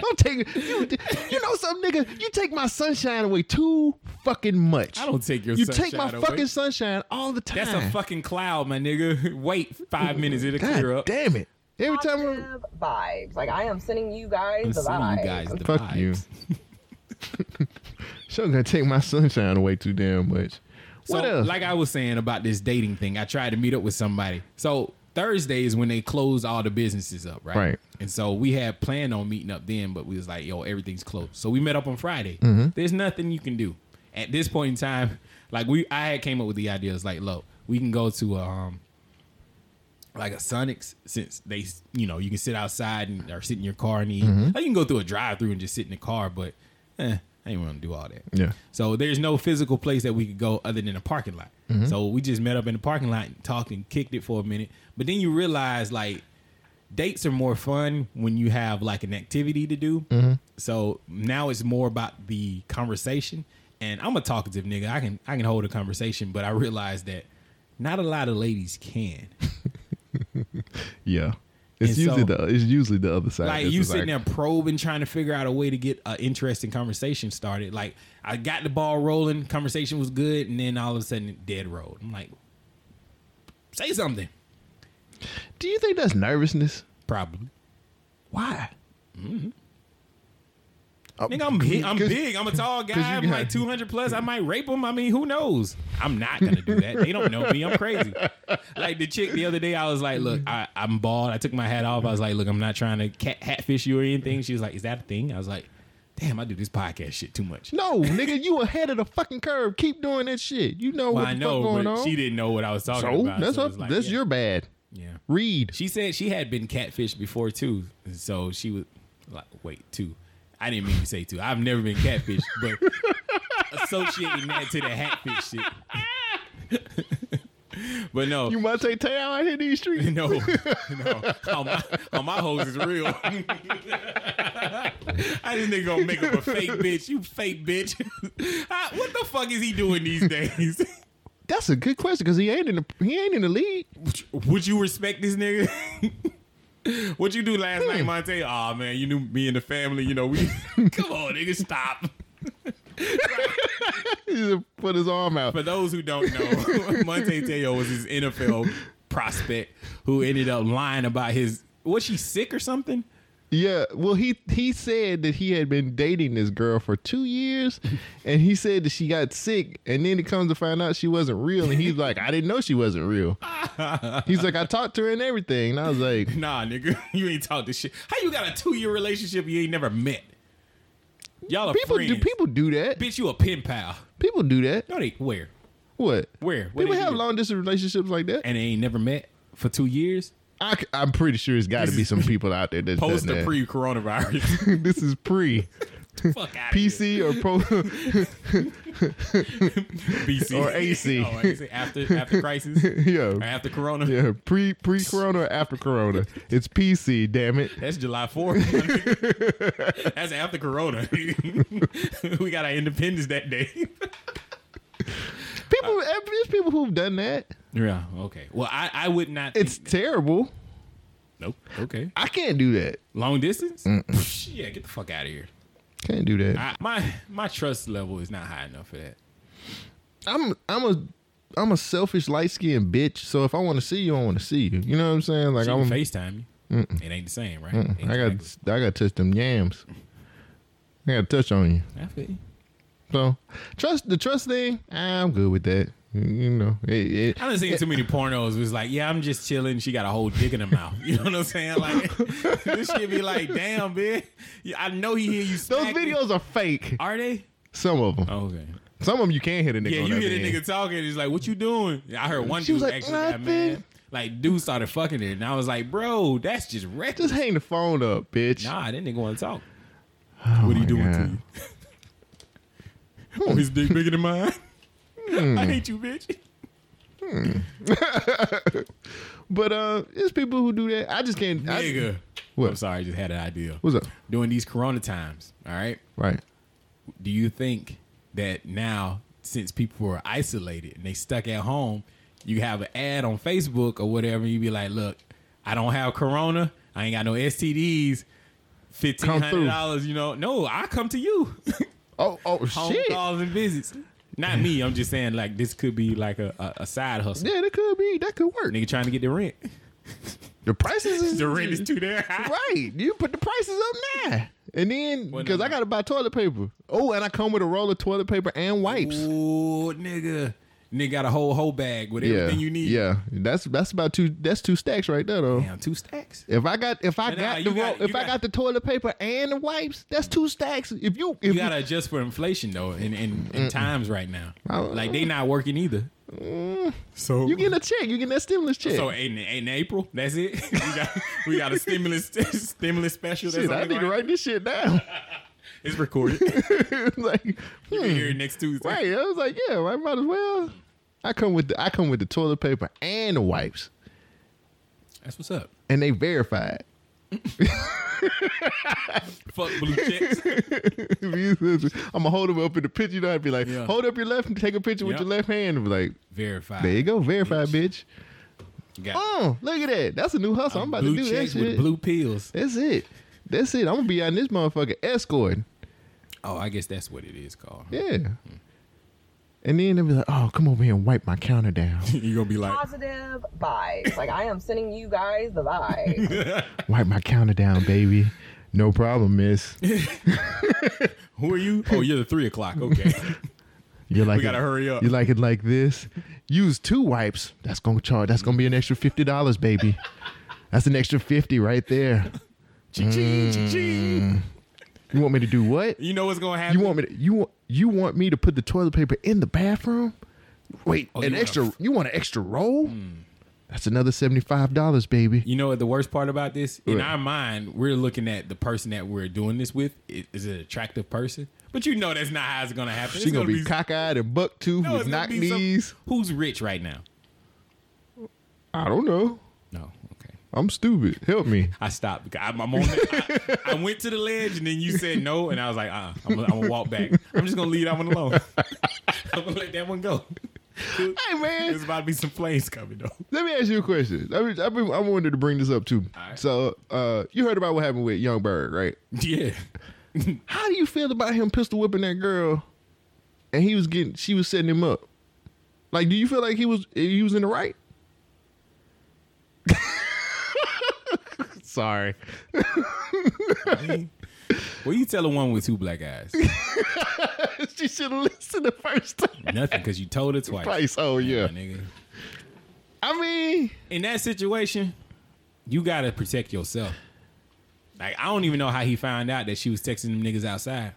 don't take you. You know some nigga. You take my sunshine away too fucking much. I don't take your You take my away. fucking sunshine all the time. That's a fucking cloud, my nigga. Wait five minutes, it'll God clear up. damn it! Every time. I'm, Positive vibes. Like I am sending you guys I'm the vibes. you guys the Fuck you. She's gonna take my sunshine away too damn much. So, What else? like I was saying about this dating thing, I tried to meet up with somebody. So Thursday is when they close all the businesses up, right? Right. And so we had planned on meeting up then, but we was like, yo, everything's closed. So we met up on Friday. Mm-hmm. There's nothing you can do at this point in time. Like we, I had came up with the idea. It's like, look, we can go to a, um, like a Sonics since they, you know, you can sit outside and or sit in your car and eat. Mm-hmm. Like, you can go through a drive-through and just sit in the car, but eh, I ain't want to do all that. Yeah. So there's no physical place that we could go other than a parking lot. So we just met up in the parking lot and talked and kicked it for a minute. But then you realize like dates are more fun when you have like an activity to do. So now it's more about the conversation. And I'm a talkative nigga. I can I can hold a conversation, but I realize that not a lot of ladies can. Yeah. It's And usually so- the it's usually the other side. like It's you sitting there probing, trying to figure out a way to get an interesting conversation started. Like I got the ball rolling, conversation was good, and then all of a sudden dead road. I'm like, say something. Do you think that's nervousness? Probably. Why? Oh, Uh, nigga, I'm big. I'm big. I'm a tall guy. I'm like 200 plus. I might rape them. I mean, who knows? I'm not gonna do that. They don't know me. I'm crazy. Like the chick the other day, I was like, "Look, I, I'm bald. I took my hat off. I was like, look, I'm not trying to cat, hatfish you or anything." She was like, "Is that a thing?" I was like, "Damn, I do this podcast shit too much." No, nigga, you ahead of the fucking curve. Keep doing that shit. You know Well, what I know, going but on. she didn't know what I was talking so about. that's so like, that's yeah. your bad. yeah. Read. She said she had been catfished before too, so she was like, "Wait, two? I didn't mean to say two. I've never been catfished, but associating that to the hatfish shit." but no, You might take tail out here these streets. no, no. On my, on my hose is real. I just nigga gonna make up a fake bitch. You fake bitch. Ah, what the fuck is he doing these days? That's a good question because he ain't in the he ain't in the league. Would you respect this nigga? what you do last Hmm. night, Manti? Oh man, you knew me and the family. You know we. Come on, nigga, stop. He just put his arm out. For those who don't know, Manti Te'o was his NFL prospect who ended up lying about his. Was she sick or something? Yeah, well, he he said that he had been dating this girl for two years, and he said that she got sick, and then it comes to find out she wasn't real, and he's like, I didn't know she wasn't real. He's like, I talked to her and everything, and I was like, Nah, nigga, you ain't talk this shit. How you got a two year relationship you ain't never met? Y'all are people friends. do people do that. Bitch, you a pen pal. People do that. No, they where? What? Where? Where People they have do? long distance relationships like that. and they ain't never met for two years. I, am pretty sure it's got to be some people out there that Post the pre coronavirus. this is pre Fuck out PC or pro. BC or AC. Oh, AC after after crisis or yeah, after Corona. yeah, pre pre Corona or after Corona. It's PC. Damn it. That's July 4th. That's after Corona. we got our independence that day. People, eh, there's people who've done that. Yeah. Okay. Well, I, I would not. It's terrible. nope. Okay. I can't do that. Long distance? Yeah. Get the fuck out of here. Can't do that. I, my my trust level is not high enough for that. I'm I'm a I'm a selfish light skinned bitch. So if I want to see you, I want to see you. You know what I'm saying? Like I'm. FaceTime you. It ain't the same, right? I got. I got to touch them yams. I got to touch on you. I feel you. So trust the trust thing. I'm good with that. You know, it, it, I done seen too many pornos. It was like, yeah, I'm just chilling. She got a whole dick in her mouth. You know what I'm saying? Like, this shit be like, damn, bitch. I know he hear you. those videos are fake. are they? Some of them. Oh, okay. Some of them you can't hit a nigga. Yeah, on you hear the nigga talking. He's like, "What you doing?" I heard one She was dude like, actually got "Nothing." mad. Like, dude started fucking it, and I was like, "Bro, that's just reckless." Just hang the phone up, bitch. Nah, that nigga want oh to talk. what are you doing God. to you? oh, his dick bigger than mine. Hmm. I hate you, bitch. But uh, it's people who do that. I just can't. I- Nigga. What? I'm sorry, I just had an idea. what's up? During these corona times, all right? Right. Do you think that now, since people were isolated and they stuck at home, you have an ad on Facebook or whatever, you be like, look, I don't have corona, I ain't got no STDs, fifteen Come hundred dollars, you know. No, I come to you. Oh, oh Home shit. calls and visits. Not me. I'm just saying like this could be like a, a, a side hustle. Yeah, that could be. That could work. Nigga trying to get the rent. The prices is The rent is too damn high. right. You put the prices up now, and then because I got to buy toilet paper. Oh, and I come with a roll of toilet paper and wipes. Oh, nigga. Nigga got a whole whole bag with yeah, everything you need. yeah. That's that's about two. That's two stacks right there, though. Damn, two stacks. If I got if I But got nah, the roll, got- if you I got- got the toilet paper and the wipes, that's two stacks. If you if You gotta adjust for inflation though, in, in, in times right now. Like they not working either. Mm. So you getting a check, you getting that stimulus check. so in, in April, that's it. we got we got a stimulus stimulus special. That's Shit, I need the to write this shit down. It's recorded. like, You hmm. can hear it next Tuesday. right? I was like, yeah, I might as well. I come with the I come with the toilet paper and the wipes, That's what's up. and they verified. Fuck blue checks. I'm gonna hold them up in the picture. You know, I'd be like, Yeah. hold up your left and take a picture with your left hand. And be like, Verified. there you go, verified, bitch. Got Oh, look at that. That's a new hustle. I'm about to do that shit. with blue pills. That's it. That's it. I'm gonna be on this motherfucker escorting. Oh, I guess that's what it is called. Yeah. And then they'll be like, oh, come over here and wipe my counter down. You're gonna be like, Positive vibes. Like I am sending you guys the vibe. wipe my counter down, baby. No problem, miss. who are you? Oh, you're the three o'clock. Okay. You're like We gotta it, hurry up. You like it like this? Use two wipes. That's gonna charge. That's gonna be an extra fifty dollars, baby. That's an extra fifty right there. Cha-ching, cha-ching. Mm. You want me to do what? You know what's gonna happen? You want me to you want you want me to put the toilet paper in the bathroom? Wait, Oh, an you extra f- you want an extra roll? Hmm. That's another seventy five dollars, baby. You know what the worst part about this? In What? our mind, we're looking at the person that we're doing this with is an attractive person, but you know that's not how it's gonna happen. She It's gonna, be, s- cockeyed and buck tooth no, with knock be some- knees. who's rich right now? I don't know. I'm stupid. Help me. I stopped I'm, I'm on. The, I, I went to the ledge and then you said no, and I was like, uh, I'm, gonna- I'm gonna walk back. I'm just gonna leave that one alone. I'm gonna let that one go. Hey man, There's about to be some flames coming though. Let me ask you a question. I, mean, I, mean, I wanted to bring this up too. right. So, uh, you heard about what happened with Young Berg, right? Yeah. How do you feel about him pistol whipping that girl, and he was getting, she was setting him up? Like, do you feel like he was he was in the right? Sorry. Well, you tell a one with two black eyes. she should have listened the first time. Nothing because you told it twice. Twice. Oh yeah. My nigga. I mean, in that situation, you gotta protect yourself. Like I don't even know how he found out that she was texting them niggas outside.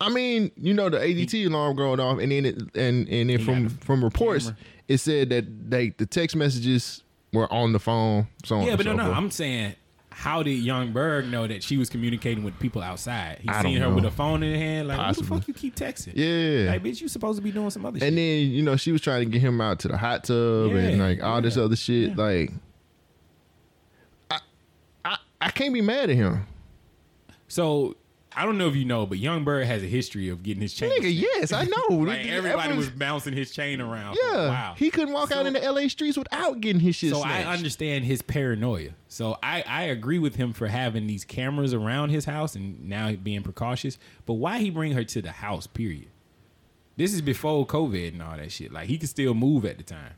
I mean, you know, the ADT alarm going off, and then it, and and then from got the from reports, camera. it said that they the text messages were on the phone. So on Yeah, and but no, no. forth. I'm saying, how did Young Berg know that she was communicating with people outside? He I seen her know. with a phone in her hand. Like, Possibly. what the fuck you keep texting? yeah. Like, bitch, you supposed to be doing some other shit. and then you know she was trying to get him out to the hot tub and like all this other shit. Like, I, I I can't be mad at him, So I don't know if you know, but Young Berg has a history of getting his chain. nigga. snatched. Yes, I know. Like everybody was bouncing his chain around. Yeah, while. he couldn't walk out in the LA streets without getting his shit. So snatched. I understand his paranoia. So I, I agree with him for having these cameras around his house and now being precautious. But why he bring her to the house? Period. This is before COVID and all that shit. Like he could still move at the time.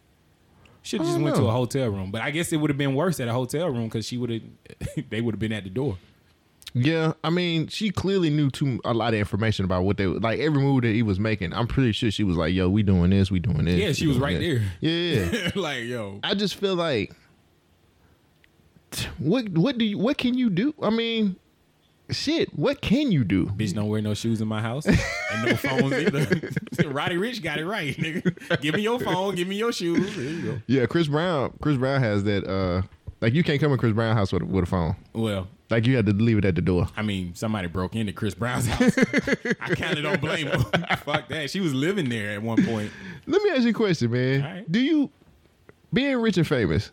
Should have just went know. to a hotel room. But I guess it would have been worse at a hotel room because she would have. they would have been at the door. Yeah, I mean, she clearly knew too a lot of information about what they like every move that he was making. I'm pretty sure she was like, "Yo, we doing this, we doing this." Yeah, she was right this." there. Yeah, like yo, I just feel like what what do you what can you do? I mean, shit, what can you do? bitch, don't wear no shoes in my house and no phones either. Roddy Ricch got it right, nigga. Give me your phone. Give me your shoes. There you go. Yeah, Chris Brown. Chris Brown has that. uh Like you can't come in Chris Brown house with a, with a phone. Well, Like you had to leave it at the door. I mean, somebody broke into Chris Brown's house. I kind of don't blame him. Fuck that. She was living there at one point. Let me ask you a question, man. Right. Do you being rich and famous.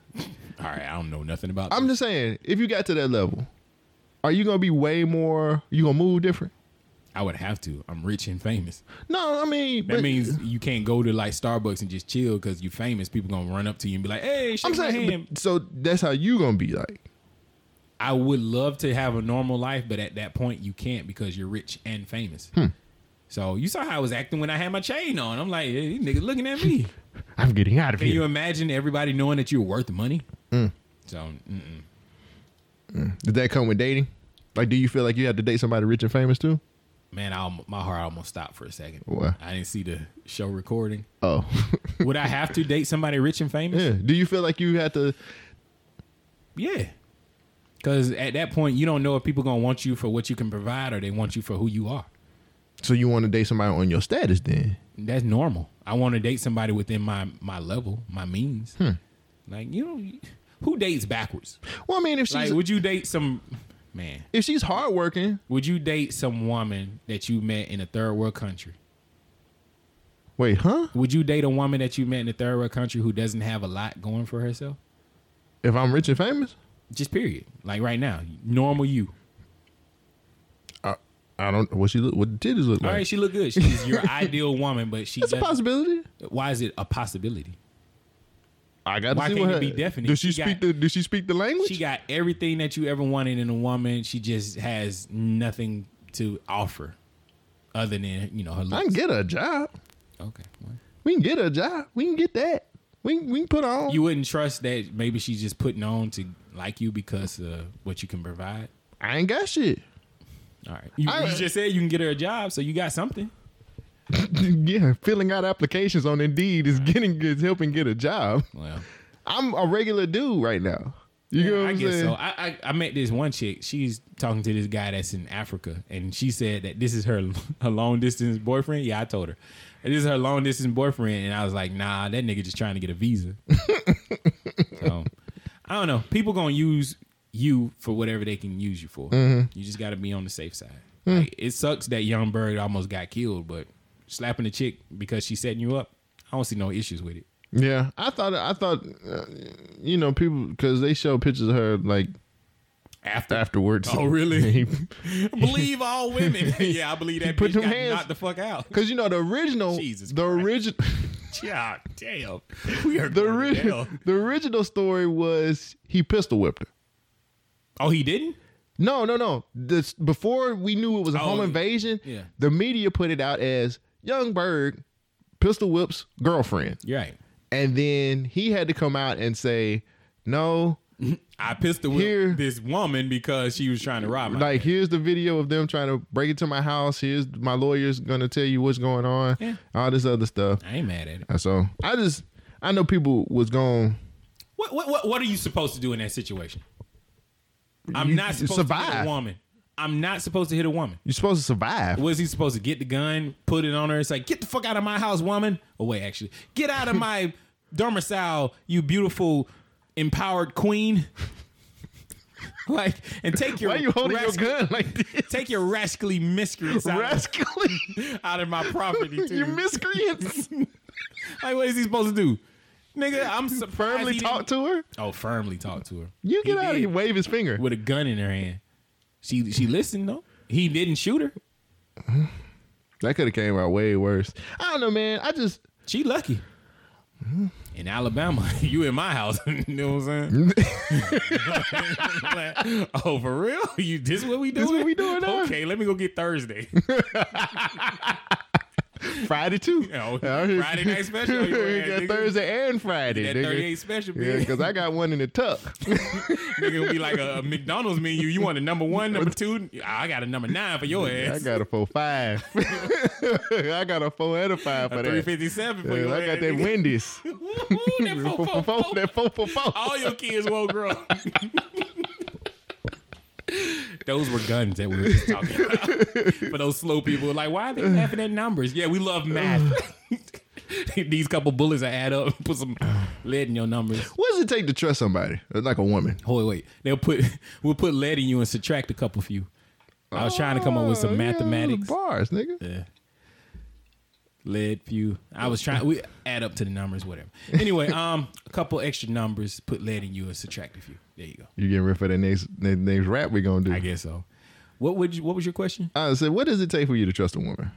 All right, I don't know nothing about. I'm this. just saying, if you got to that level, are you gonna be way more? You gonna move different? I would have to. I'm rich and famous. No, I mean That but- means you can't go to like Starbucks and just chill because you're famous. People gonna run up to you and be like, "Hey, shake I'm my saying. hand." but- so that's how you gonna be like. I would love to have a normal life, but at that point you can't because you're rich and famous. Hmm. So you saw how I was acting when I had my chain on. I'm like, hey, these niggas looking at me. I'm getting out of Can here. Can you imagine everybody knowing that you're worth money? Hmm. So mm-mm. Did that come with dating? Like, do you feel like you had to date somebody rich and famous too? Man, I, my heart almost stopped for a second. Why? I didn't see the show recording. Oh, Would I have to date somebody rich and famous? yeah. Do you feel like you had to? Yeah. Because at that point, you don't know if people gonna want you for what you can provide or they want you for who you are. So you want to date somebody on your status then? That's normal. I want to date somebody within my my level, my means. Hmm. Like you know, who dates backwards? Well, I mean, if she's Like, would you date some man? if she's hardworking, Would you date some woman that you met in a third world country? wait, huh? Would you date a woman that you met in a third world country who doesn't have a lot going for herself? If I'm rich and famous, Just period. Like right now, normal you. I, I don't. What she look? What the titties look All like? right, she look good. She's your ideal woman, but she That's a possibility. Why is it a possibility? I got to see can't what it her- be definite? Does she, She speak got- the? Does she speak the language? She got everything that you ever wanted in a woman. She just has nothing to offer other than you know her I can get her a job. okay, well, We can get her a job. We can get that. We we can put on. you wouldn't trust that maybe she's just putting on to like you because of what you can provide. I ain't got shit. All right, you, I- you just said you can get her a job, so you got something. yeah, filling out applications on Indeed is getting is helping get a job. Well, I'm a regular dude right now. You know what I I'm guess saying? so. I, I I met this one chick. She's talking to this guy that's in Africa, and she said that this is her her long distance boyfriend. Yeah, I told her this is her long distance boyfriend, and I was like, nah, that nigga just trying to get a visa. so I don't know. People gonna use you for whatever they can use you for. Mm-hmm. You just got to be on the safe side. Mm. Like, it sucks that Young Berg almost got killed, but slapping the chick because she's setting you up, I don't see no issues with it. Yeah, I thought I thought uh, you know people because they show pictures of her like After afterwards. Oh, really? believe all women. yeah, I believe that put them hands- knocked the fuck out. Because you know the original, Jesus the original, Yeah, damn. We are the original, the original story was he pistol whipped her. Oh, he didn't? No, no, no. This before we knew it was a Oh, home invasion. yeah. The media put it out as young Berg pistol whips girlfriend, right. and then he had to come out and say, "No, I pistol whipped Here- this woman because she was trying to rob me. like here's the video of them trying to break into my house. Here's my lawyer's gonna tell you what's going on. Yeah. All this other stuff." I ain't mad at it. So I just I know people was going What, what what what are you supposed to do in that situation? I'm You- not supposed to hit survive. a woman. I'm not supposed to hit a woman. you're supposed to survive. Was he supposed to get the gun, put it on her, and say, "Get the fuck out of my house, woman"? Oh wait, actually, get out of my domicile, you beautiful, empowered queen. like, and take your Why you holding rascal- your gun like this? Take your rascally miscreants out, Rascally, out of my property too. you miscreants. like, what is he supposed to do, nigga? I'm Firmly talk didn't- to her. Oh, firmly talk to her. You He get out of here. Wave his finger. with a gun in her hand. She she listened though. He didn't shoot her. That could have came out way worse. I don't know, man. I just She lucky. In Alabama, you in my house. you know what I'm saying? Like, oh, for real? You this what we doing? This is what we doing now? Okay, let me go get Thursday. Friday too. Out here- Friday night special, you got. Thursday and Friday. that nigga. 38 special, Yeah, because I got one in the tuck. Nigga will be like a, a McDonald's menu. You want a number one, number two? I got a number nine for your ass. I got a four five. I got a four and a five for a that. 357 for Yeah, your I ass. got that nigga. Wendy's. Ooh, that Four, four, four, four, four, four. that four, four, four. All your kids won't grow. those were guns that we were just talking about. For those slow people, like, why are they laughing at numbers? Yeah, we love math. These couple bullets that add up, put some lead in your numbers. What does it take to trust somebody? Like a woman. Oh, Hold wait, they'll put we'll put lead in you and subtract a couple few. I was trying to come up with Oh, some yeah, mathematics. bars, nigga. Yeah. Led few. I was trying. We add up to the numbers, whatever. Anyway, um, a couple extra numbers. Put lead in you and subtract a few. There you go. You getting ready for the next next rap we gonna do? I guess so. What would you? What was your question? I said, what does it take for you to trust a woman?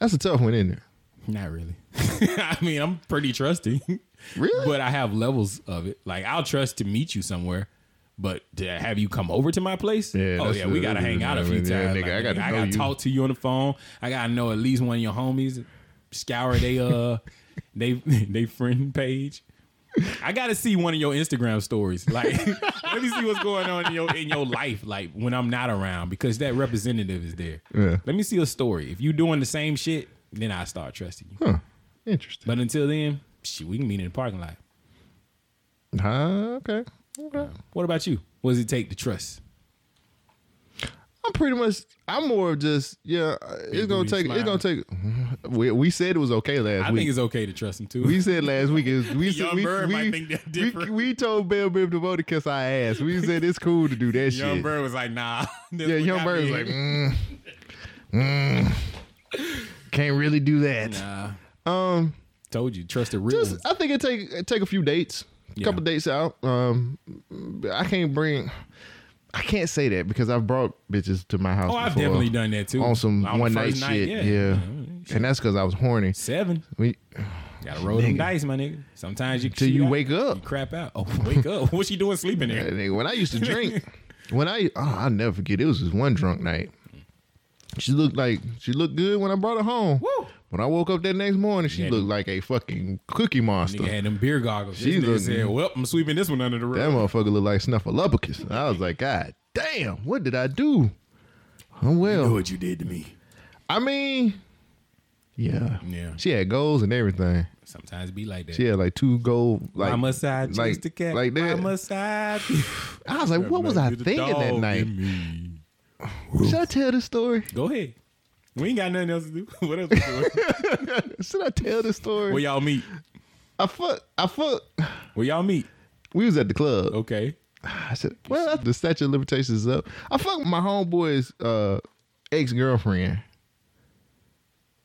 That's a tough one, isn't it? Not really. I mean, I'm pretty trusting. Really? But I have levels of it. Like I'll trust to meet you somewhere, but to have you come over to my place, Yeah, oh yeah, we gotta hang out a few times. yeah, nigga, Like, I gotta I gotta talk to you on the phone. I gotta know at least one of your homies. Scour they uh they they friend page. I gotta see one of your Instagram stories. Like, let me see what's going on in your in your life, like when I'm not around, because that representative is there. Yeah. Let me see a story. If you doing the same shit, then I start trusting you. Huh. Interesting. But until then, shit, we can meet in the parking lot. Huh? Okay. Okay. What about you? What does it take to trust? I'm pretty much. I'm more of just yeah. It's gonna take. It's gonna take. We, we said it was okay last I week. I think it's okay to trust him too. we said last week is we Young we, Bird we, might think that different. we told Bell Biv DeVoe to kiss our ass. We said it's cool to do that Young shit. Bird was like, nah. Yeah, Young Berg was like, mm, mm, can't really do that. nah. Um, Told you, trust the real. just. I think it take it take a few dates, a Yeah. couple dates out. Um, I can't bring. I can't say that because I've brought bitches to my house. Oh, I've definitely done that too. on some the one night first shit. yeah. yeah. and that's because I was horny. Seven. We Gotta roll them dice, my nigga. Sometimes you till you out, wake up. you crap out. Oh, wake up. What's she doing sleeping there? Nigga, When I used to drink, when I oh, I'll never forget. It was this one drunk night. She looked like she looked good when I brought her home. Woo. When I woke up that next morning, she Yeah. looked like a fucking cookie monster. Nigga had them beer goggles. She This nigga looked- said, "Well, I'm sweeping this one under the rug." That motherfucker looked like Snuffleupagus. I was like, God damn, what did I do? Oh well. You know what you did to me. I mean, yeah. Yeah. She had goals and everything. Sometimes be like that. She had like two gold like Why must I chase like- the cat? like that. Why must I? I was like, what was I thinking that night? Should I tell the story? Go ahead. We ain't got nothing else to do. what else? Should I tell this story? Where y'all meet? I fuck I fuck Where y'all meet? we was at the club. Okay. I said, well, the statute of limitations is up. I fucked my homeboy's uh, ex girlfriend.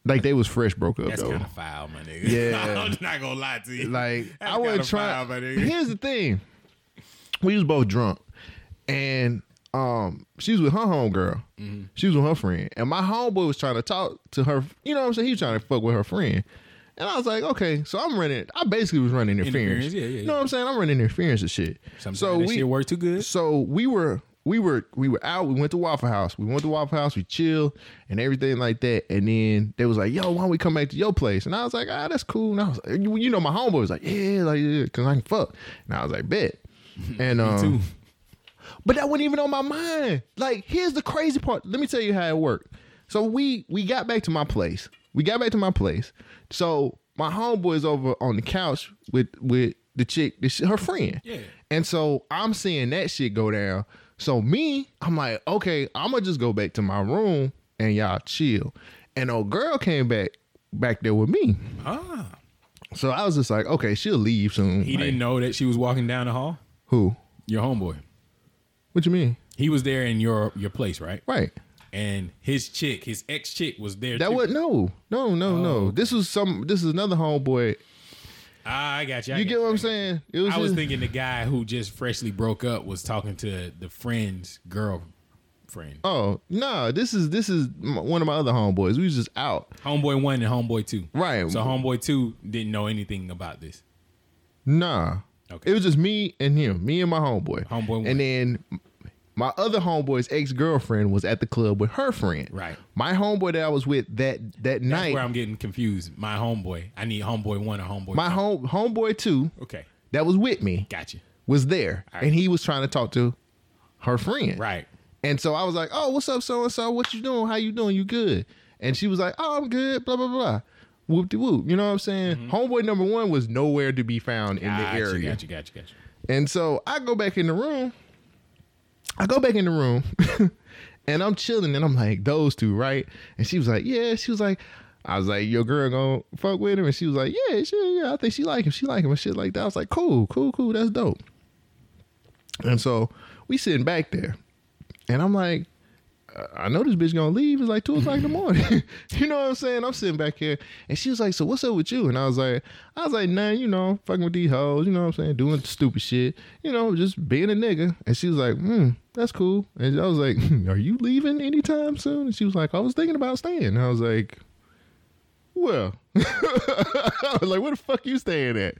Like they was fresh broke up That's though. kind of foul, my nigga. Yeah. I'm not gonna lie to you. like That's I wasn't trying. foul, my nigga. Here's the thing: we was both drunk, and um, she was with her homegirl. Mm-hmm. She was with her friend, and my homeboy was trying to talk to her. You know what I'm saying? He was trying to fuck with her friend. And I was like, okay, so I'm running. I basically was running interference. Interference, yeah, yeah, You know what I'm saying? I'm running interference and shit. Sometimes so we shit work too good. so we were we were we were out. We went to Waffle House. We went to Waffle House. We chilled and everything like that. And then they was like, "Yo, why don't we come back to your place?" And I was like, "Ah, that's cool." And I was like, you, you know, my homeboy was like, "Yeah, like yeah, cause I can fuck." And I was like, "Bet." And um, too. But that wasn't even on my mind. Like, here's the crazy part. Let me tell you how it worked. So we we got back to my place. We got back to my place. So my homeboy's over on the couch with with the chick, her friend. Yeah. And so I'm seeing that shit go down. So me, I'm like, okay, I'm gonna just go back to my room and y'all chill. And old girl came back back there with me. Ah. So I was just like, okay, she'll leave soon. He Like, didn't know that she was walking down the hall. who? Your homeboy. What you mean? He was there in your your place, right? Right. And his chick, his ex chick, was there. That too. was no, no, no, no. Oh. This was some. This is another homeboy. Ah, I got you. I You get what I'm saying? It I was just- thinking the guy who just freshly broke up was talking to the friend's girl friend. Oh no, this is this is one of my other homeboys. We was just out. Homeboy one and homeboy two. Right. So homeboy two didn't know anything about this. Nah. Okay. It was just me and him, me and my homeboy. Homeboy one. And then my other homeboy's ex girlfriend was at the club with her friend. Right. My homeboy that I was with that that That's night. where I'm getting confused. My homeboy. I need homeboy one or homeboy. my two. home homeboy two Okay. that was with me Gotcha. was there, All right. and he was trying to talk to her friend. Right. And so I was like, "Oh, what's up, so and so? What you doing? How you doing? You good?" And she was like, "Oh, I'm good." Blah blah blah. Whoop de whoop. You know what I'm saying? Homeboy number one was nowhere to be found in the Mm-hmm. Gotcha, area. Gotcha. Gotcha. Gotcha. And so I go back in the room. I go back in the room, and I'm chilling, and I'm like, "Those two, right?" And she was like, "Yeah." She was like, "I was like, your girl gonna fuck with him," and she was like, "Yeah, sure, yeah. I think she like him. She like him and shit like that." I was like, "Cool, cool, cool. That's dope." And so we sitting back there, and I'm like, I know this bitch gonna leave. It's like two o'clock in the morning. you know what I'm saying? I'm sitting back here, and she was like, "So what's up with you?" And I was like, "I was like, nah, you know, fucking with these hoes. You know what I'm saying? Doing stupid shit. You know, just being a nigga." And she was like, "Hmm, that's cool." And I was like, "Are you leaving anytime soon?" And she was like, "I was thinking about staying." And I was like, "Well," I was like, "Where the fuck you staying at?"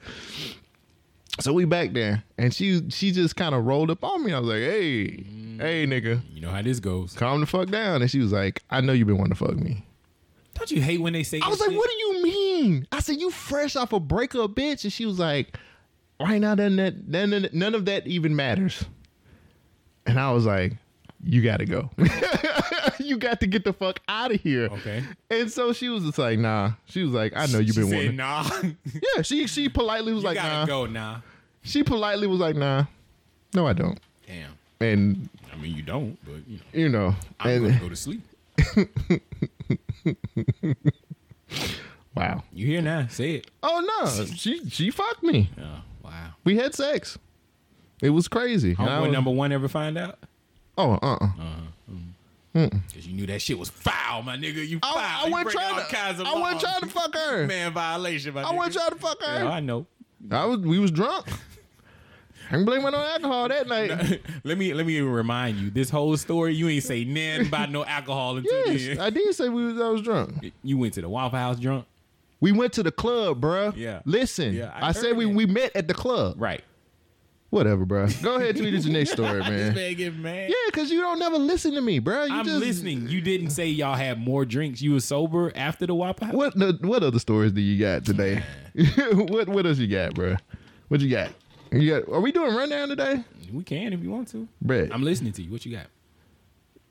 So we back there, and she she just kind of rolled up on me. I was like, "Hey, hey, mm. nigga." You know how this goes. calm the fuck down. And she was like, I know you've been wanting to fuck me. Don't you hate when they say? I was like, shit? what do you mean? I said, you fresh off a breakup, bitch. And she was like, right now, none, that, none, none of that even matters. And I was like, you got to go. you got to get the fuck out of here. Okay. And so she was just like, nah. She was like, I know you've She been wanting. nah. Yeah, she she politely was you like, gotta nah. go now. She politely was like, nah. No, I don't. Damn. And I mean, you don't, but you know, you know, I'm and gonna go to sleep. wow. You hear now? Say it. Oh no, she she fucked me. Oh, wow. We had sex. It was crazy. Homeboy was- number one ever find out? Oh, uh, uh uh, Cause you knew that shit was foul, my nigga. You foul. I, I You wasn't trying to. I wasn't trying to fuck her. Man violation, my I nigga. wasn't trying to fuck her. Yeah, I know. I was. We was drunk. I can blame it on alcohol that night. let me let me remind you. This whole story, you ain't say nothing about no alcohol until yes, then. I did say we was. I was drunk. You went to the Waffle House drunk, We went to the club, bruh. Yeah. Listen, Yeah, I I, said we we met at the club. right? Whatever, bruh. Go ahead, tweet us your next story, This man. man get mad. Yeah, because you don't never listen to me, bruh. You I'm just, listening. You didn't say y'all had more drinks. You was sober after the Waffle House. What what other stories do you got today? what what else you got, bruh? What you got? You got? Are we doing rundown today, We can if you want to. bruh? I'm listening to you. What you got?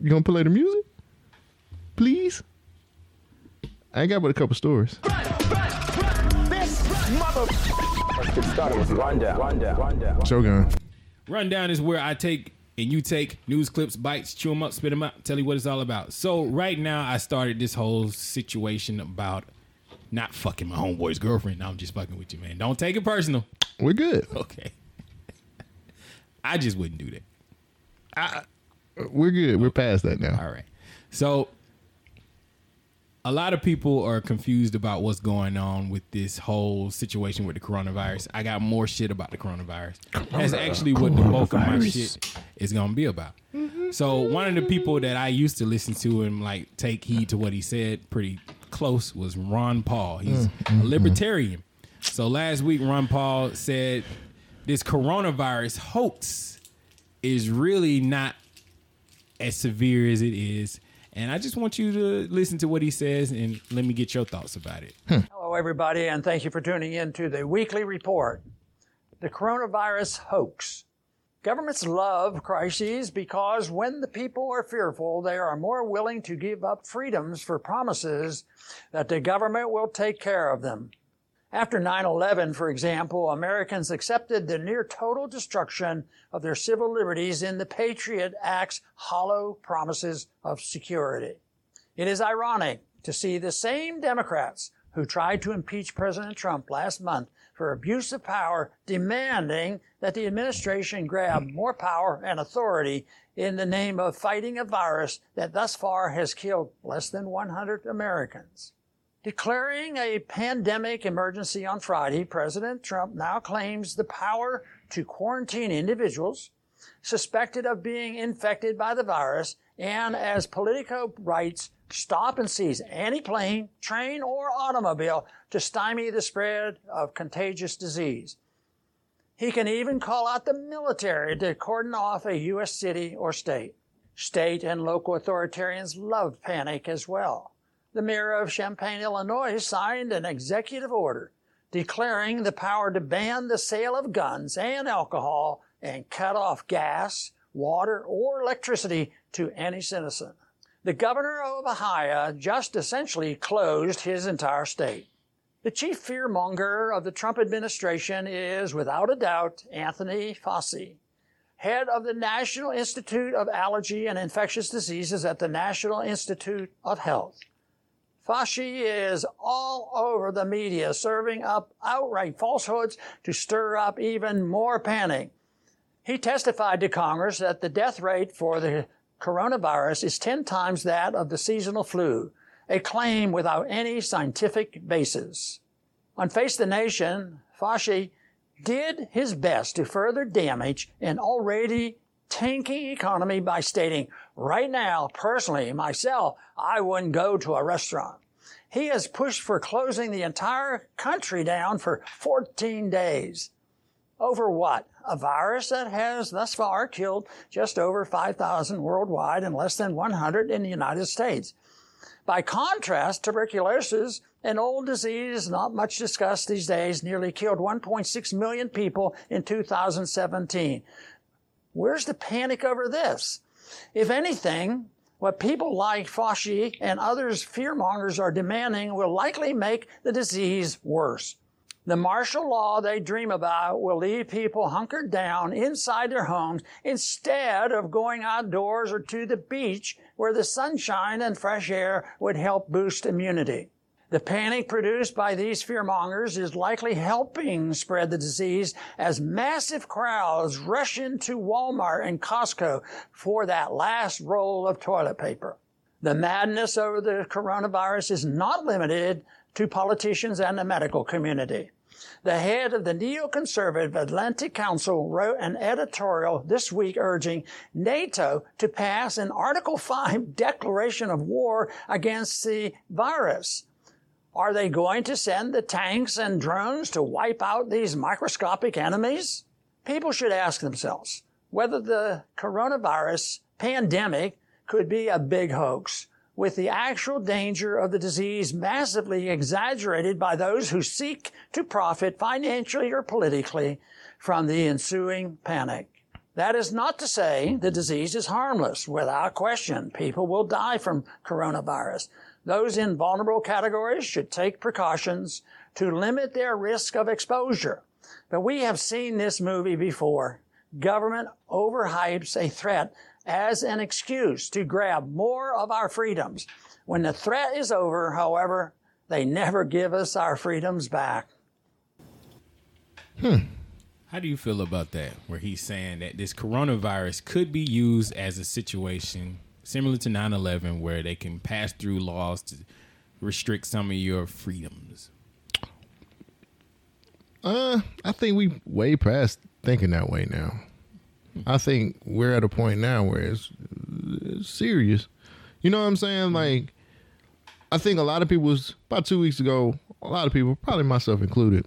You gonna play the music, please? I ain't got but a couple stories. Let's get started with rundown. Rundown. Rundown. Shogun. Rundown is where I take and you take news clips, bites, chew them up, spit them out, tell you what it's all about. So right now, I started this whole situation about not fucking my homeboy's girlfriend. No, I'm just fucking with you, man. Don't take it personal. We're good. Okay. I just wouldn't do that. We're good. We're past that now. All right. So a lot of people are confused about what's going on with this whole situation with the coronavirus. I got more shit about the coronavirus. That's actually what the bulk of my shit is going to be about. Mm-hmm. So one of the people that I used to listen to and like take heed to what he said pretty close was Ron Paul. He's mm, a mm, mm. libertarian. So last week Ron Paul said this coronavirus hoax is really not as severe as it is. And I just want you to listen to what he says and let me get your thoughts about it. Hmm. Hello, everybody, and thank you for tuning in to the weekly report. The coronavirus hoax. Governments love crises because when the people are fearful, they are more willing to give up freedoms for promises that the government will take care of them. After 9 11, for example, Americans accepted the near total destruction of their civil liberties in the Patriot Act's hollow promises of security. It is ironic to see the same Democrats who tried to impeach President Trump last month for abuse of power demanding that the administration grab more power and authority in the name of fighting a virus that thus far has killed less than 100 Americans. Declaring a pandemic emergency on Friday, President Trump now claims the power to quarantine individuals suspected of being infected by the virus and as Politico writes, stop and seize any plane, train, or automobile to stymie the spread of contagious disease. He can even call out the military to cordon off a U.S. city or state. State and local authoritarians love panic as well. The mayor of Champaign, Illinois signed an executive order declaring the power to ban the sale of guns and alcohol and cut off gas, water, or electricity to any citizen. The governor of Ohio just essentially closed his entire state. The chief fearmonger of the Trump administration is, without a doubt, Anthony Fauci, head of the National Institute of Allergy and Infectious Diseases at the National Institute of Health. Fauci is all over the media, serving up outright falsehoods to stir up even more panic. He testified to Congress that the death rate for the coronavirus is 10 times that of the seasonal flu, a claim without any scientific basis. On Face the Nation, Fauci did his best to further damage an already tanking economy by stating, right now, personally, myself, I wouldn't go to a restaurant. He has pushed for closing the entire country down for 14 days. Over what? A virus that has thus far killed just over 5,000 worldwide and less than 100 in the United States. By contrast, tuberculosis, an old disease not much discussed these days, nearly killed 1.6 million people in 2017. Where's the panic over this? If anything, what people like Fauci and others fearmongers are demanding will likely make the disease worse. The martial law they dream about will leave people hunkered down inside their homes instead of going outdoors or to the beach where the sunshine and fresh air would help boost immunity. The panic produced by these fearmongers is likely helping spread the disease as massive crowds rush into Walmart and Costco for that last roll of toilet paper. The madness over the coronavirus is not limited to politicians and the medical community. The head of the neoconservative Atlantic Council wrote an editorial this week urging NATO to pass an Article 5 declaration of war against the virus. Are they going to send the tanks and drones to wipe out these microscopic enemies? People should ask themselves whether the coronavirus pandemic could be a big hoax with the actual danger of the disease massively exaggerated by those who seek to profit financially or politically from the ensuing panic. That is not to say the disease is harmless. Without question, people will die from coronavirus. Those in vulnerable categories should take precautions to limit their risk of exposure. But we have seen this movie before. Government overhypes a threat as an excuse to grab more of our freedoms. When the threat is over, however, they never give us our freedoms back. Hmm. How do you feel about that? Where he's saying that this coronavirus could be used as a situation similar to 9 11, where they can pass through laws to restrict some of your freedoms. Uh, I think we way past thinking that way now. I think we're at a point now where it's, it's serious. You know what I'm saying? Like, I think a lot of people was about two weeks ago. A lot of people, probably myself included,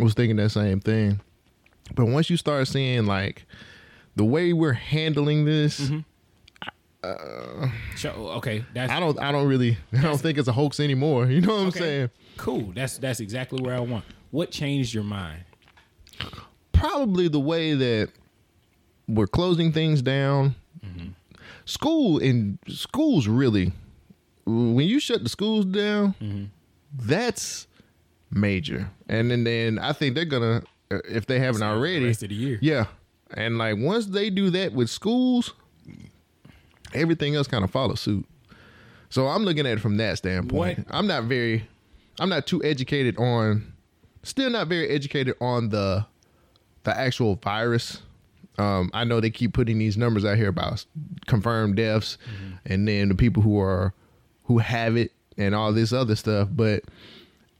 was thinking that same thing. But once you start seeing like the way we're handling this, So, okay, that's I don't, I don't really, I don't think it's a hoax anymore. You know what I'm okay. saying? Cool. That's that's exactly where I want. What changed your mind? probably the way that we're closing things down. School and schools really, when you shut the schools down, that's major. And then, then I think they're gonna, uh, if they haven't already, rest of the year. yeah. And like once they do that with schools, everything else kind of follows suit. So I'm looking at it from that standpoint. What- I'm not very, I'm not too educated on, still not very educated on the, the actual virus. Um, I know they keep putting these numbers out here about confirmed deaths, and then the people who are, who have it, and all this other stuff. But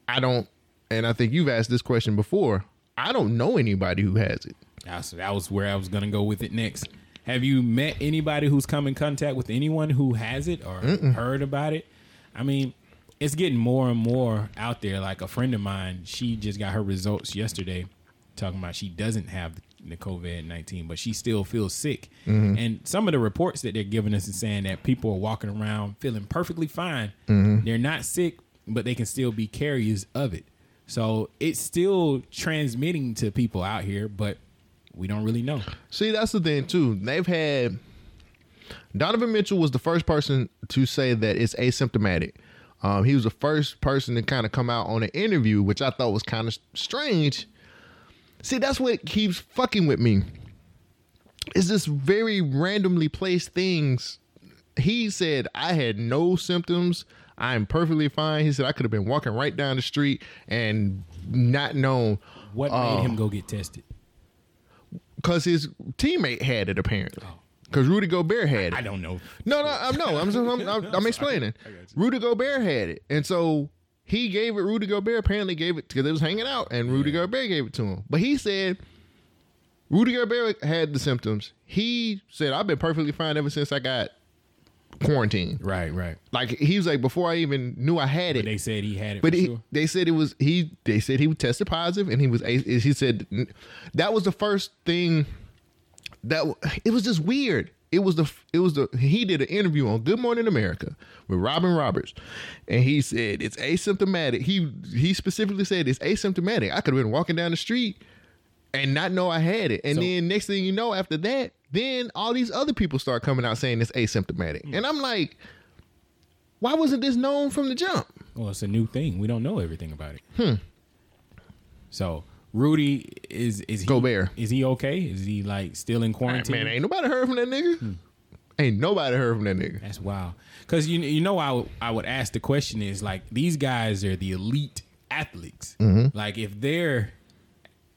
I don't, and I think you've asked this question before. I don't know anybody who has it. That's, that was where I was gonna go with it next. Have you met anybody who's come in contact with anyone who has it or heard about it? I mean, it's getting more and more out there. Like a friend of mine, she just got her results yesterday, talking about she doesn't have the COVID nineteen, but she still feels sick. Mm-hmm. And some of the reports that they're giving us is saying that people are walking around feeling perfectly fine. Mm-hmm. They're not sick, but they can still be carriers of it. So it's still transmitting to people out here, but we don't really know. See, that's the thing too. They've had Donovan Mitchell was the first person to say that it's asymptomatic. Um, he was the first person to kind of come out on an interview, which I thought was kind of strange. See, that's what keeps fucking with me. Is this very randomly placed things. He said I had no symptoms. I'm perfectly fine. He said I could have been walking right down the street and not known What made him go get tested? Because his teammate had it apparently. Oh. because Rudy Gobert had it. I don't know. No, no, I'm no. I'm I'm, I'm, I'm explaining. Rudy Gobert had it, and so he gave it. Rudy Gobert apparently gave it because they was hanging out, and Rudy Gobert gave it to him. But he said Rudy Gobert had the symptoms. He said I've been perfectly fine ever since I got quarantined. Right, right. Like he was like before I even knew I had it. They said he had it. But for he, sure. they said it was he. They said he was tested positive, and he was. a- He said that was the first thing that it was just weird. It was the. It was the. He did an interview on Good Morning America with Robin Roberts, and he said it's asymptomatic. He he specifically said it's asymptomatic. I could have been walking down the street and not know I had it, and So- then next thing you know, after that, then all these other people start coming out saying it's asymptomatic, Hmm. and I'm like, why wasn't this known from the jump? Well, it's a new thing. We don't know everything about it. Hmm. So Rudy is is he, Gobert. Is he okay? Is he like still in quarantine? Man, ain't nobody heard from that nigga. Hmm. Ain't nobody heard from that nigga. That's wild. Because you you know I would- I would ask the question is like these guys are the elite athletes. Mm-hmm. Like if they're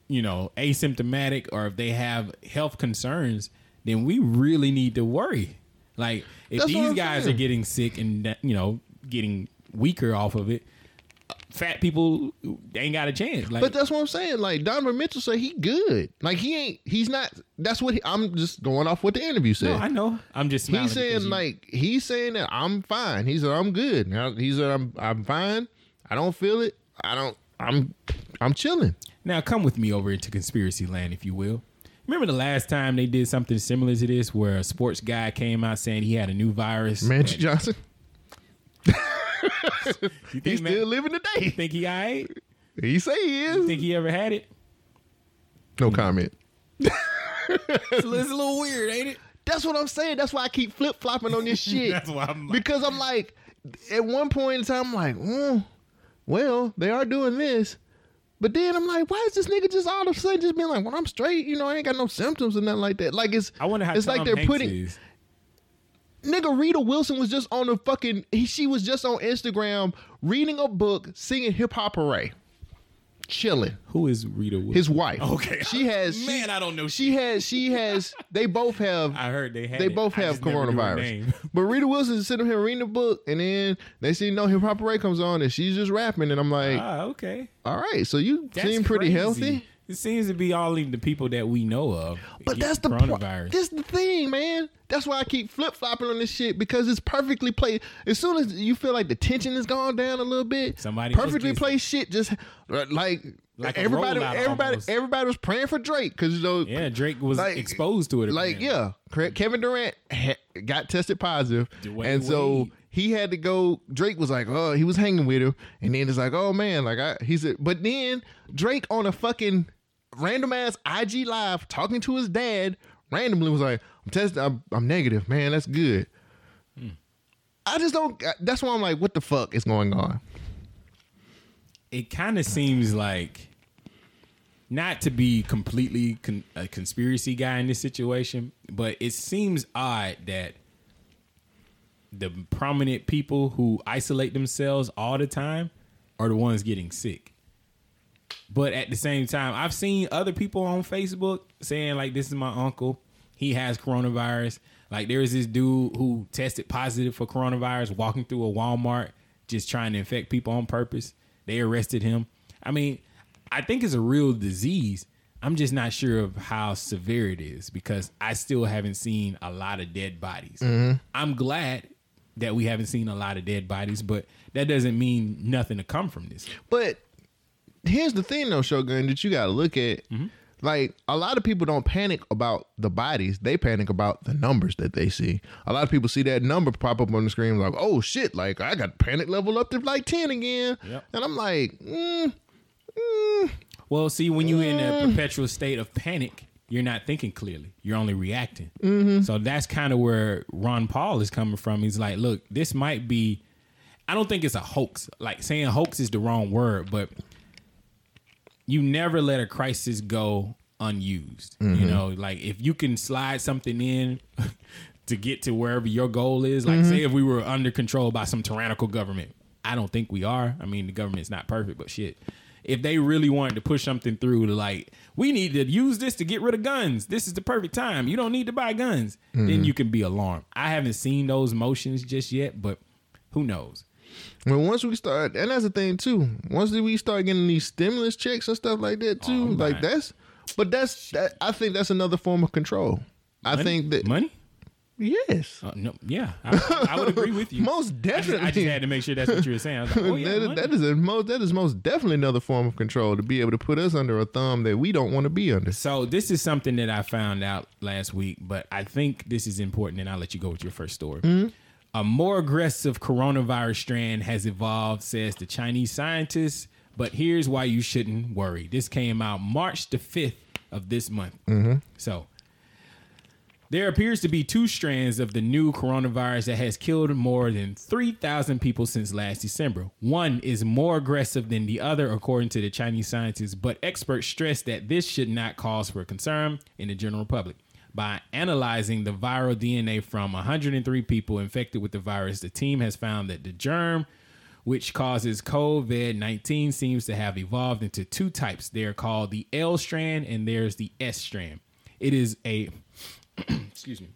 you know asymptomatic or if they have health concerns, then we really need to worry. Like if That's these guys saying. are getting sick and you know getting weaker off of it, fat people they ain't got a chance. Like But that's what I'm saying. Like Donovan Mitchell said, he good. Like he ain't. He's not. That's what he, I'm just going off what the interview said. no, I know. I'm just smiling he's saying you- like he's saying that I'm fine. He said I'm good. Now he said I'm I'm fine. I don't feel it. I don't. I'm I'm chilling. Now come with me over into conspiracy land, if you will. Remember the last time they did something similar to this, where a sports guy came out saying he had a new virus? Magic And- Johnson. You He's man- still living you today. think he alright? He say he is. Think he ever had it? No comment. It's a, it's a little weird, ain't it? That's what I'm saying. That's why I keep flip flopping on this shit. That's why I'm like- because I'm like, at one point in time, I'm like, oh, well, they are doing this. But then I'm like, why is this nigga just all of a sudden just being like, well, I'm straight, you know, I ain't got no symptoms or nothing like that. Like it's, I wonder how it's Tom like they're Hanks putting, is. nigga, Rita Wilson was just on the fucking, he, she was just on Instagram reading a book, singing Hip Hop Hooray, chilling. Who is Rita? Wilson? His wife. Okay. She has, she- Man, I don't know She has, she has, they both have I heard they had. they it. both I have just never knew her coronavirus. But Rita Wilson is sitting here reading the book, and then they see no Hip Hop Hooray comes on, and she's just rapping, and I'm like, ah, okay. all right, so you That's seem pretty crazy. healthy. It seems to be all in the people that we know of. But that's the pro- coronavirus. this the thing, man. That's why I keep flip flopping on this shit because it's perfectly played. As soon as you feel like the tension has gone down a little bit, Somebody perfectly placed shit just like, Like everybody, everybody, almost. everybody was praying for Drake because you know, yeah, Drake was like- exposed to it. like yeah. Kevin Durant ha- got tested positive, Dwayne and so Wade. he had to go. Drake was like, oh, he was hanging with him, and then it's like, oh man, like I, he said, but then Drake on a fucking random ass IG live talking to his dad randomly was like, I'm tested, I'm, I'm negative, man, that's good. I just don't. That's why I'm like, what the fuck is going on? it kind of seems like not to be completely con- a conspiracy guy in this situation, but it seems odd that the prominent people who isolate themselves all the time are the ones getting sick. But at the same time, I've seen other people on Facebook saying like, "This is my uncle. He has coronavirus." Like there was this dude who tested positive for coronavirus walking through a Walmart, just trying to infect people on purpose. They arrested him. I mean, I think it's a real disease. I'm just not sure of how severe it is because I still haven't seen a lot of dead bodies. Mm-hmm. I'm glad that we haven't seen a lot of dead bodies, but that doesn't mean nothing to come from this. But here's the thing, though, Shogun, that you got to look at. Like a lot of people don't panic about the bodies; they panic about the numbers that they see. A lot of people see that number pop up on the screen, like, "Oh shit!" Like I got panic level up to like ten again, Yep. and I'm like, mm, mm, Well, see, when you're in a perpetual state of panic, you're not thinking clearly. You're only reacting. So that's kind of where Ron Paul is coming from. He's like, look, this might be. I don't think it's a hoax. Like saying hoax is the wrong word, but you never let a crisis go unused. You mm-hmm. know, like if you can slide something in to get to wherever your goal is, like mm-hmm. say if we were under control by some tyrannical government. I don't think we are. I mean, the government's not perfect, but shit. if they really wanted to push something through to like, we need to use this to get rid of guns. This is the perfect time. You don't need to buy guns. Then mm-hmm. you can be alarmed. I haven't seen those motions just yet, but who knows? Well, once we start, and that's the thing too. Once we start getting these stimulus checks and stuff like that too, I'm like that's, but that's, that, I think that's another form of control. I think that money. yes, Uh, no, yeah, I, I would agree with you. most I just, definitely. I just had to make sure that's what you were saying. Like, oh yeah, that, that is a most that is most definitely another form of control to be able to put us under a thumb that we don't want to be under. So this is something that I found out last week, but I think this is important, and I'll let you go with your first story. A more aggressive coronavirus strand has evolved, says the Chinese scientists. But here's why you shouldn't worry. This came out March the 5th of this month. Mm-hmm. So there appears to be two strands of the new coronavirus that has killed more than 3,000 people since last December. One is more aggressive than the other, according to the Chinese scientists, but experts stress that this should not cause for concern in the general public. By analyzing the viral DNA from 103 people infected with the virus, the team has found that the germ which causes COVID 19 seems to have evolved into two types. They're called the L strand and there's the S strand. It is a excuse me.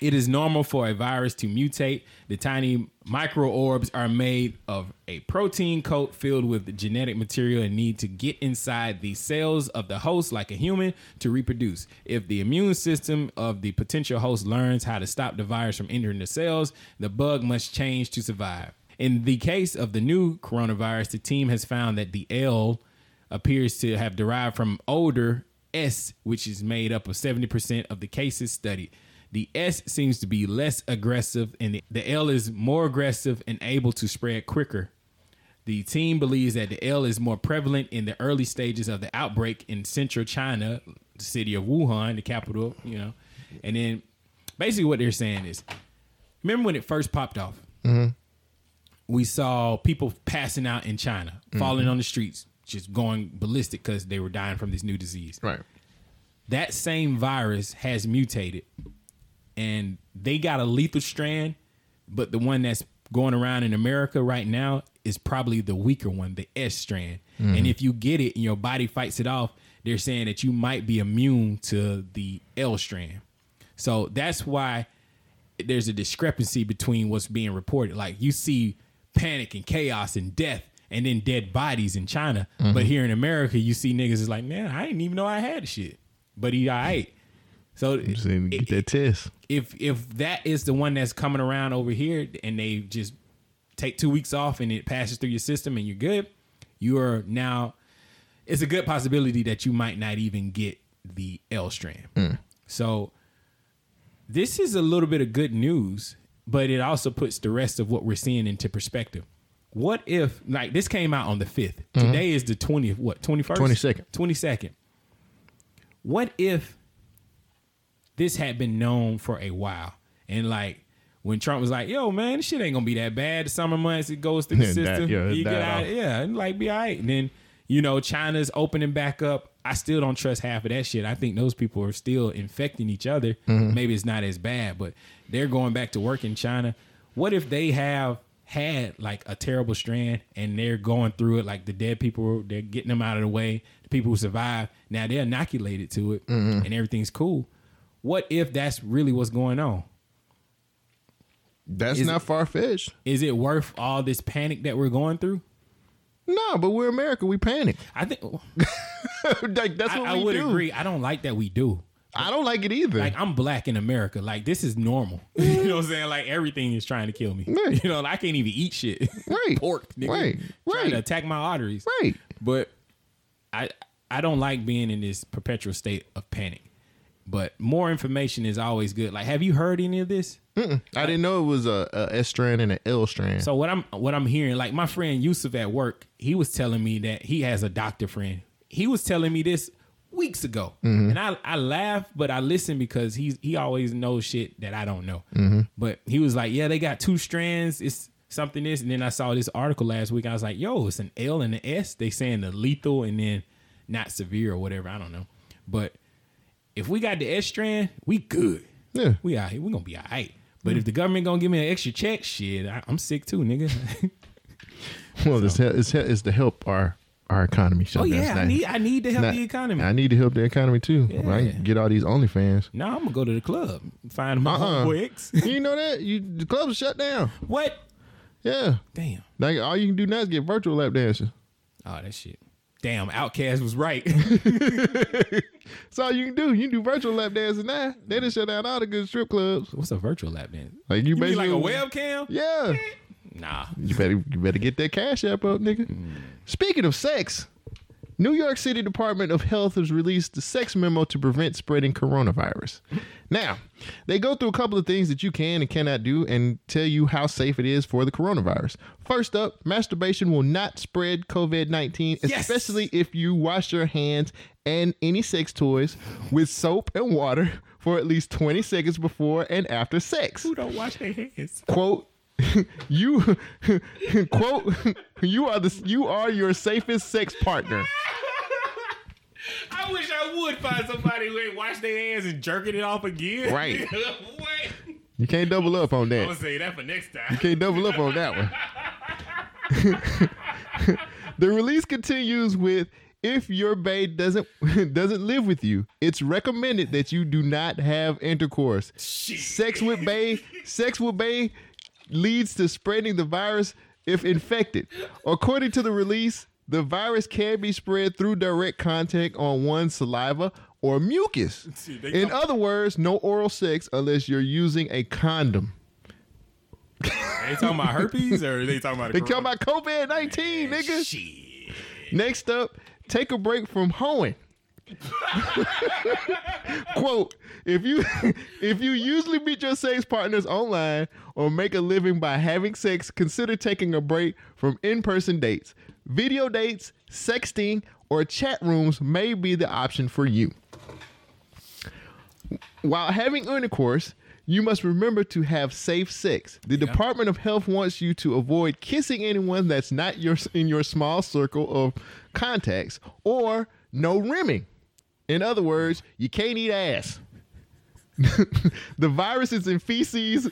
It is normal for a virus to mutate. The tiny microbes are made of a protein coat filled with genetic material and need to get inside the cells of the host like a human to reproduce. If the immune system of the potential host learns how to stop the virus from entering the cells, the bug must change to survive. In the case of the new coronavirus, the team has found that the L appears to have derived from older S, which is made up of 70% of the cases studied. The S seems to be less aggressive, and the- L is more aggressive and able to spread quicker. The team believes that the L is more prevalent in the early stages of the outbreak in central China, the city of Wuhan, the capital, you know. And then basically what they're saying is remember when it first popped off? Mm-hmm. We saw people passing out in China, mm-hmm. falling on the streets, just going ballistic because they were dying from this new disease Right. that same virus has mutated and they got a lethal strand but the one that's going around in america right now is probably the weaker one the s strand and mm-hmm. if you get it and your body fights it off they're saying that you might be immune to the l strand so that's why there's a discrepancy between what's being reported. Like you see panic and chaos and death and then dead bodies in China. But mm-hmm. here in America, you see niggas is like, man, I didn't even know I had shit. But he all right. So to get that test. if if that is the one that's coming around over here and they just take two weeks off and it passes through your system and you're good, you are now it's a good possibility that you might not even get the L strand. Hmm. So this is a little bit of good news, but it also puts the rest of what we're seeing into perspective. What if like this came out on the 5th. Mm-hmm. Today is the 20th, what, 21st? 22nd. 22nd. What if this had been known for a while. And like when Trump was like, "Yo, man, this shit ain't gonna be that bad." The summer months it goes through the Yeah, that- system. yeah, you get out, yeah, and like be all right. And then you know China's opening back up. I still don't trust half of that shit. I think those people are still infecting each other. Mm-hmm. Maybe it's not as bad, but they're going back to work in China. What if they have had like a terrible strand and they're going through it like the dead people they're getting them out of the way the people who survive now they're inoculated to it Mm-hmm. and everything's cool what if that's really what's going on That's Is not far fetched. is it worth all this panic that we're going through No, but we're America. We panic. i think like that's I, what I we would do. agree i don't like that we do I don't like it either. like I'm black in America. Like this is normal. you know what I'm saying? Like everything is trying to kill me. Right. You know, I can't even eat shit. Right. Pork, nigga. Right. Trying Right. to attack my arteries. right. But I I don't like being in this perpetual state of panic. But more information is always good. Like, have you heard any of this? I didn't know it was a, a S strand and an L strand. So what I'm what I'm hearing, like my friend Yusuf at work, he was telling me that he has a doctor friend. He was telling me this weeks ago, mm-hmm. and I I laugh, but I listen because he's he always knows shit that I don't know. Mm-hmm. But he was like, yeah, they got two strands. It's something this, and then I saw this article last week. I was like, yo, it's an L and an S. They saying the lethal and then not severe or whatever. I don't know, but if we got the S strand, we good. Yeah. we out here. We gonna be all right. But if the government gonna give me an extra check, shit, I, I'm sick too, nigga. well, it's, he- it's, it's to help our our economy shut Oh yeah, I need I need to help now- the economy. I need to help the economy too. Yeah. I get all these OnlyFans. no, I'm gonna go to the club, find my Uh-uh. you know that you the clubs shut down. what? Yeah, Damn. like all you can do now is get virtual lap dances. Oh, that shit. Damn, OutKast was right. That's all you can do. You can do virtual lap dancing now. They just shut down all the good strip clubs. What's a virtual lap dance? Like you, You basically like a webcam? Yeah, Nah. you better you better get that cash app up, nigga. Mm. Speaking of sex, New York City Department of Health has released the sex memo to prevent spreading coronavirus. Now, they go through a couple of things that you can and cannot do and tell you how safe it is for the coronavirus. First up, masturbation will not spread COVID 19, Yes. especially if you wash your hands and any sex toys with soap and water for at least 20 seconds before and after sex Who don't wash their hands? quote you quote you are the you are your safest sex partner I wish I would find somebody who ain't washed their hands and jerking it off again. Right. you can't double up on that. I'm gonna say that for next time. You can't double up on that one the release continues with if your bae doesn't doesn't live with you it's recommended that you do not have intercourse sex with bae sex with bae leads to spreading the virus if infected. According to the release, the virus can be spread through direct contact on one's saliva or mucus. See, In other words, no oral sex unless you're using a condom. They talking about herpes or they talking about? They talking about COVID 19, nigga. Shit. Next up, take a break from hoeing. Quote, if you if you usually meet your sex partners online or make a living by having sex, consider taking a break from in-person dates. Video dates, sexting, or chat rooms may be the option for you. While having intercourse, you must remember to have safe sex. The Department of Health wants you to avoid kissing anyone that's not your in your small circle of contacts or no rimming. In other words, you can't eat ass. the virus is in feces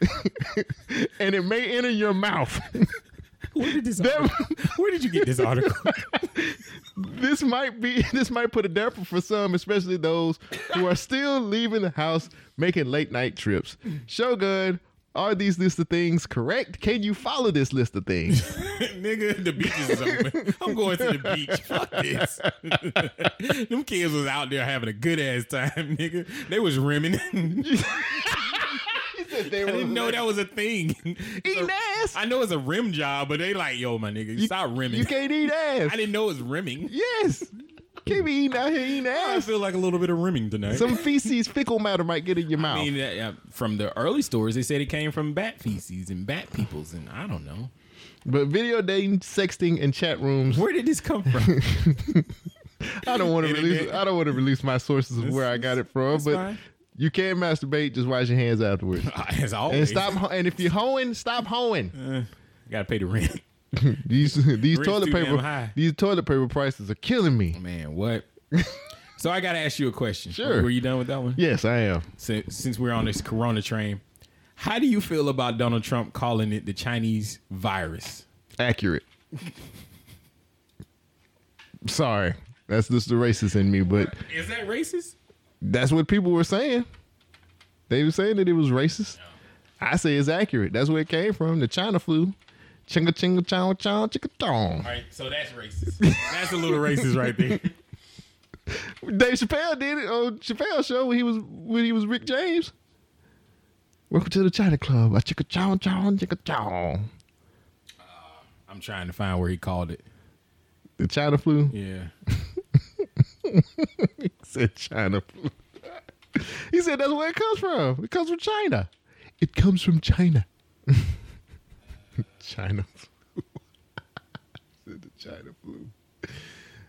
and it may enter your mouth. Where did this? Article, where did you get this article? this might be this might put a damper for some, especially those who are still leaving the house making late night trips. Shogun, are these list of things correct? Can you follow this list of things? nigga, the beach is open. I'm going to the beach. Fuck this. Them kids was out there having a good ass time, nigga. They was rimming. I didn't know that was a thing. Eating ass. I know it's a rim job, but they like, yo, my nigga, you, stop rimming. You can't eat ass. I didn't know it was rimming. Yes. Can't be eating out here eating ass. I ass. feel like a little bit of rimming tonight. Some feces, fecal matter might get in your mouth. I mean, uh, uh, from the early stories, they said it came from bat feces and bat peoples, and I don't know. but video dating, sexting, and chat rooms. Where did this come from? I don't want to release. I don't want to release my sources of where I got it from. But fine. you can masturbate. Just wash your hands afterwards. As always, And stop. ho- And if you're hoeing, stop hoeing. Gotta pay the rent. These these Rent's toilet paper these toilet paper prices are killing me. Man, what? so I gotta ask you a question. Sure. Were you done with that one? Yes, I am. Since, since we're on this Corona train, how do you feel about Donald Trump calling it the Chinese virus? Accurate. Sorry, that's just the racist in me, but Is that racist? that's what people were saying. They were saying that it was racist. I say it's accurate. That's where it came from. The China flu. Chinga chinga chow chow chicka chong. All right, so that's racist. That's a little racist right there. Dave Chappelle did it on Chappelle show when he was when he was Rick James. Welcome to the China Club. A chicka chow chow chicka chow. Uh, I'm trying to find where he called it. The China flu. Yeah. He said China flu. he said that's where it comes from. It comes from China. It comes from China. China flu. said the China flu.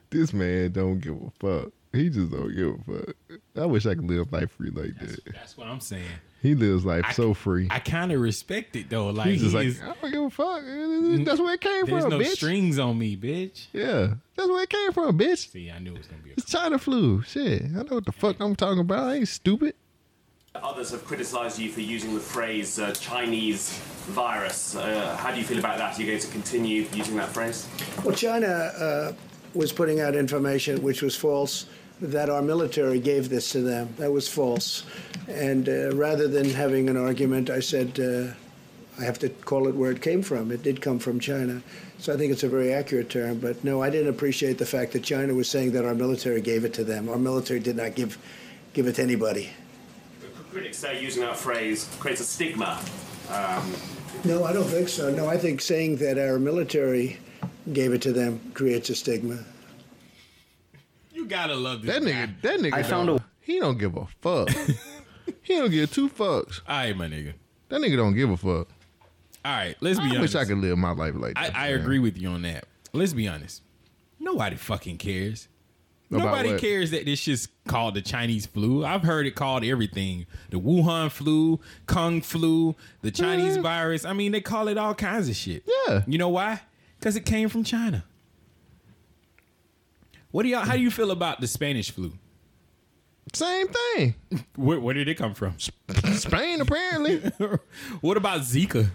This man don't give a fuck. He just don't give a fuck. I wish I could live life free like that. That's what I'm saying. He lives life so free. I kind of respect it though. Like He's just he like, is- I don't give a fuck. That's where it came there's from, no bitch. strings on me, bitch. Yeah, that's where it came from, bitch. See, I knew it was gonna be. A It's China flu. Shit, I know what the fuck I'm talking about. I ain't stupid. Others have criticised you for using the phrase uh, Chinese virus. Uh, how do you feel about that? Are you going to continue using that phrase? Well, China uh, was putting out information which was false. That our military gave this to them. That was false. And uh, rather than having an argument, I said, uh, I have to call it where it came from. It did come from China. So I think it's a very accurate term. But no, I didn't appreciate the fact that China was saying that our military gave it to them. Our military did not give, give it to anybody. Critics say using that phrase creates a stigma. Um, No, I don't think so. No, I think saying that our military gave it to them creates a stigma. You gotta love this. That guy. nigga, that nigga, I found a- he don't give a fuck. he don't give two fucks. All right, my nigga. That nigga don't give a fuck. All right, let's be I honest. wish I could live my life like I, that. I man. agree with you on that. Let's be honest. Nobody fucking cares. Nobody cares that this shit's called the Chinese flu. I've heard it called everything. The Wuhan flu, Kung flu, the Chinese uh-huh. virus. I mean, they call it all kinds of shit. Yeah. You know why? Because it came from China. What do y'all how do you feel about the Spanish flu? Same thing. Where, where did it come from? Spain apparently what about Zika?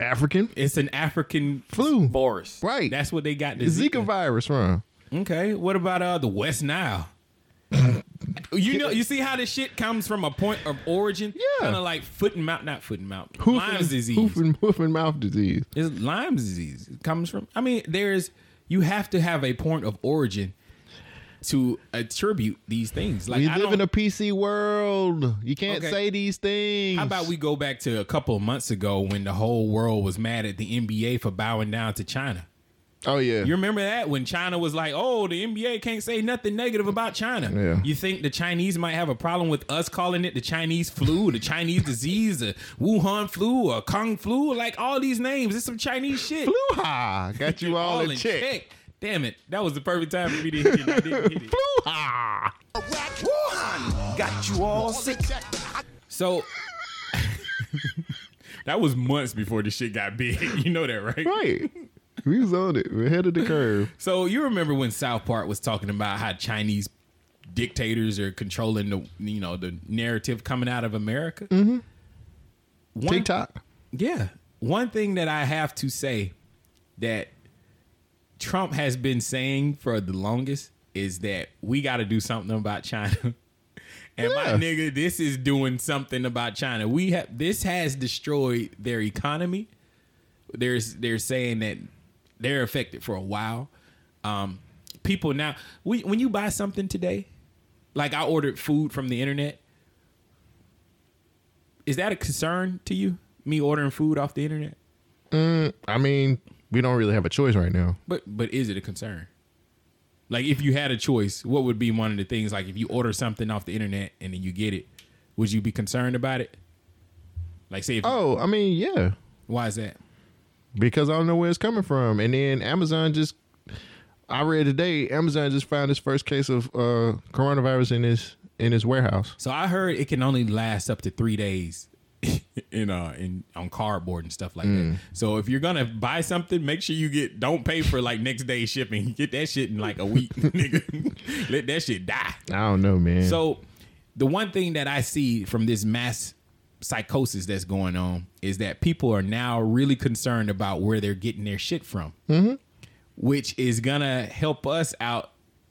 African It's an African flu. Boris. Right. that's what they got the Zika virus from. Okay. What about uh the West Nile? you know, you see how this shit comes from a point of origin, Yeah. kind of like foot and mouth, not foot and mouth, Hoof Lyme's and- disease. Hoof and, hoof and mouth disease. It's Lyme's disease. It comes from. I mean, there's you have to have a point of origin to attribute these things. Like we I live don't- in a PC world. You can't Okay. say these things. How about we go back to a couple of months ago when the whole world was mad at the NBA for bowing down to China? Oh yeah. You remember that when China was like, "Oh, the NBA can't say nothing negative about China." Yeah. You think the Chinese might have a problem with us calling it the Chinese flu, the Chinese disease, the Wuhan flu, or Kung flu? Like all these names, it's some Chinese shit. Flu-ha. Got you all, in check. Damn it, that was the perfect time for me to hit it. I didn't hit it. Flu-ha. Got you all sick. So that was months before the shit got big. You know that, right? Right. We was on it. We're ahead of the curve. So you remember when South Park was talking about how Chinese dictators are controlling the you know the narrative coming out of America? Mm-hmm. TikTok. Yeah. One thing that I have to say that Trump has been saying for the longest is that we got to do something about China. and my nigga, this is doing something about China. We have this has destroyed their economy. There's they're saying that they're affected for a while. Um, people now, we, when you buy something today, like I ordered food from the internet, is that a concern to you? Me ordering food off the internet? I mean, we don't really have a choice right now. But but is it a concern? Like if you had a choice, what would be one of the things? Like if you order something off the internet and then you get it, would you be concerned about it? Like say, if, Oh, I mean, yeah. why is that? Because I don't know where it's coming from. And then Amazon just, I read today, Amazon just found its first case of uh, coronavirus in its in its warehouse. So I heard it can only last up to three days in uh in on cardboard and stuff like that. So if you're gonna buy something, make sure you get don't pay for like next day shipping. Get that shit in like a week, nigga. Let that shit die. I don't know, man. So the one thing that I see from this mass psychosis that's going on is that people are now really concerned about where they're getting their shit from, mm-hmm. which is gonna help us out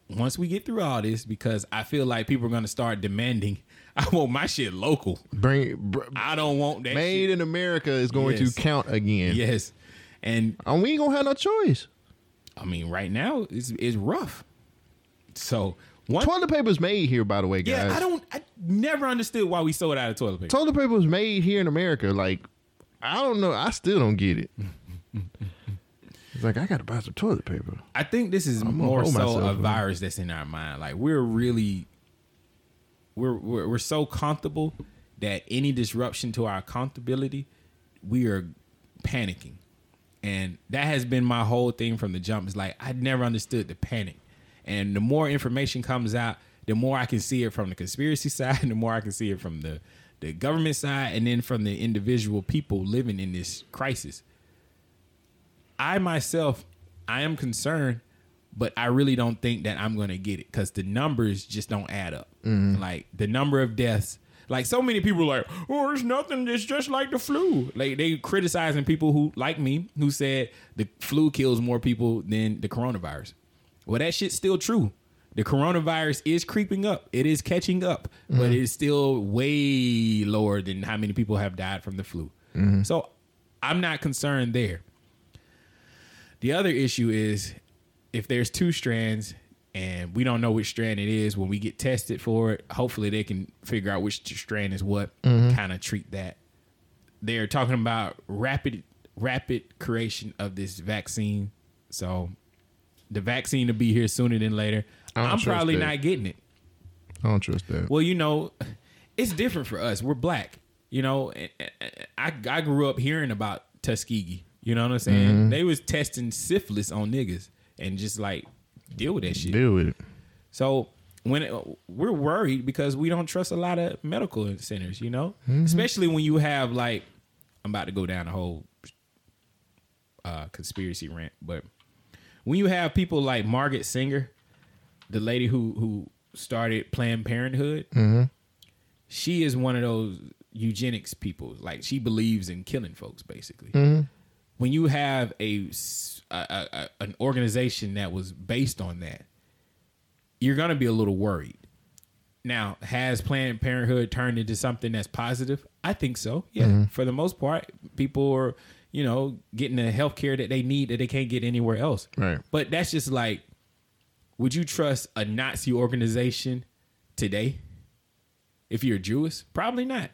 once we get through all this because I feel like people are gonna start demanding. I want my shit local. bring br- I don't want that made shit. in America is going Yes. to count again. Yes, and And we ain't gonna have no choice. I mean right now it's it's rough. So one, Toilet is made here, by the way, guys. yeah, I don't. I never understood why we sold out of toilet paper. Toilet paper was made here in America. Like, I don't know. I still don't get it. it's like I gotta buy some toilet paper. I think this is gonna more so a virus that's in our mind. Like we're really, we're, we're we're so comfortable that any disruption to our comfortability, we are panicking, and that has been my whole thing from the jump. Is like I never understood the panic, and the more information comes out, the more I can see it from the conspiracy side, and the more I can see it from the the government side, and then from the individual people living in this crisis. I myself, I am concerned, but I really don't think that I'm going to get it because the numbers just don't add up. Mm-hmm. Like the number of deaths, like so many people are like, oh, it's nothing. It's just like the flu. Like they criticizing people who like me who said the flu kills more people than the coronavirus. Well, that shit's still true. The coronavirus is creeping up. It is catching up, but mm-hmm. it is still way lower than how many people have died from the flu. Mm-hmm. So I'm not concerned there. The other issue is if there's two strands and we don't know which strand it is when we get tested for it, hopefully they can figure out which strand is what, mm-hmm. kind of treat that. They're talking about rapid rapid creation of this vaccine. So the vaccine will be here sooner than later. I'm probably that. not getting it. I don't trust that. Well, you know, it's different for us. We're black. You know, I I grew up hearing about Tuskegee. You know what I'm saying? Mm-hmm. They was testing syphilis on niggas and just like deal with that shit. Deal with it. So when it, we're worried because we don't trust a lot of medical centers, you know, especially when you have like I'm about to go down a whole uh, conspiracy rant, but when you have people like Margaret Sanger, the lady who who started Planned Parenthood, mm-hmm. she is one of those eugenics people. Like she believes in killing folks, basically. Mm-hmm. When you have a an organization that was based on that, you're gonna be a little worried. Now, has Planned Parenthood turned into something that's positive? I think so. Yeah, mm-hmm. for the most part, people are, you know, getting the health care that they need that they can't get anywhere else. Right. But that's just like, would you trust a Nazi organization today? If you're Jewish, probably not.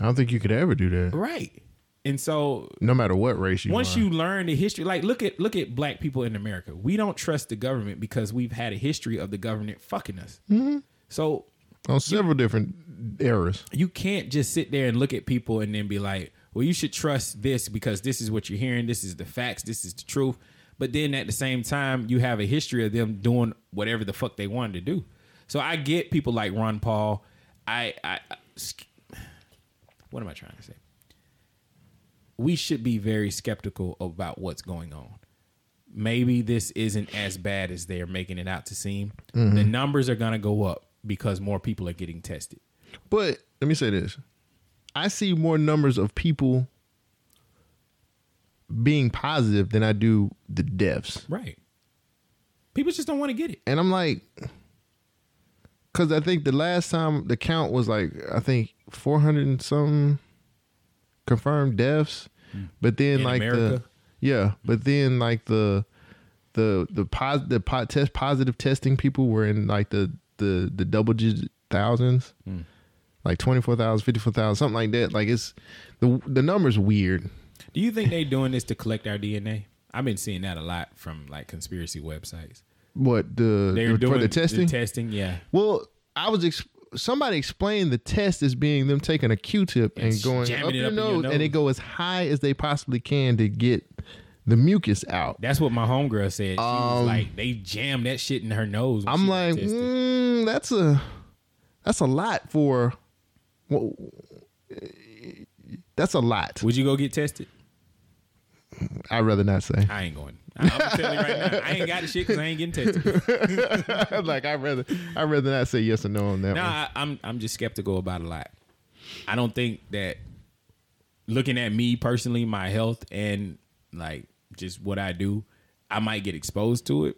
I don't think you could ever do that. Right. And so No matter what race you once are. you learn the history, like look at look at black people in America. We don't trust the government because we've had a history of the government fucking us. Mm-hmm. So on several different eras. you can't just sit there and look at people and then be like, well, you should trust this because this is what you're hearing. This is the facts. This is the truth. But then at the same time, you have a history of them doing whatever the fuck they wanted to do. So I get people like Ron Paul. I, I, I what am I trying to say? We should be very skeptical about what's going on. Maybe this isn't as bad as they're making it out to seem. The mm-hmm. numbers are going to go up because more people are getting tested. But let me say this. I see more numbers of people being positive than I do the deaths. Right. People just don't want to get it. And I'm like, because I think the last time the count was like, I think 400 and some confirmed deaths. Hmm. But then In like the, yeah, but then like the, the, the pos, the pot test positive testing people were in like the, the, the double digit thousands, hmm. Like 24,000, 54,000, something like that. Like it's, the, the number's weird. Do you think they doing this to collect our DNA? I've been seeing that a lot from like conspiracy websites. What the, They're the doing for the testing? testing, yeah. Well, I was ex- somebody explained the test as being them taking a Q-tip and, And going up it your, up in your nose, and they go as high as they possibly can to get the mucus out. That's what my homegirl said. She was like, they jammed that shit in her nose. Um, I'm like, mm, that's a that's a lot for. Well, that's a lot. would you go get tested? I'd rather not say. I ain't going. I- I'm gonna you right now, I ain't got the shit because I ain't getting tested. like I'd rather I'd rather not say yes or no on that No, one. I, I'm I'm just skeptical about a lot. I don't think that looking at me personally, my health and like just what I do, I might get exposed to it,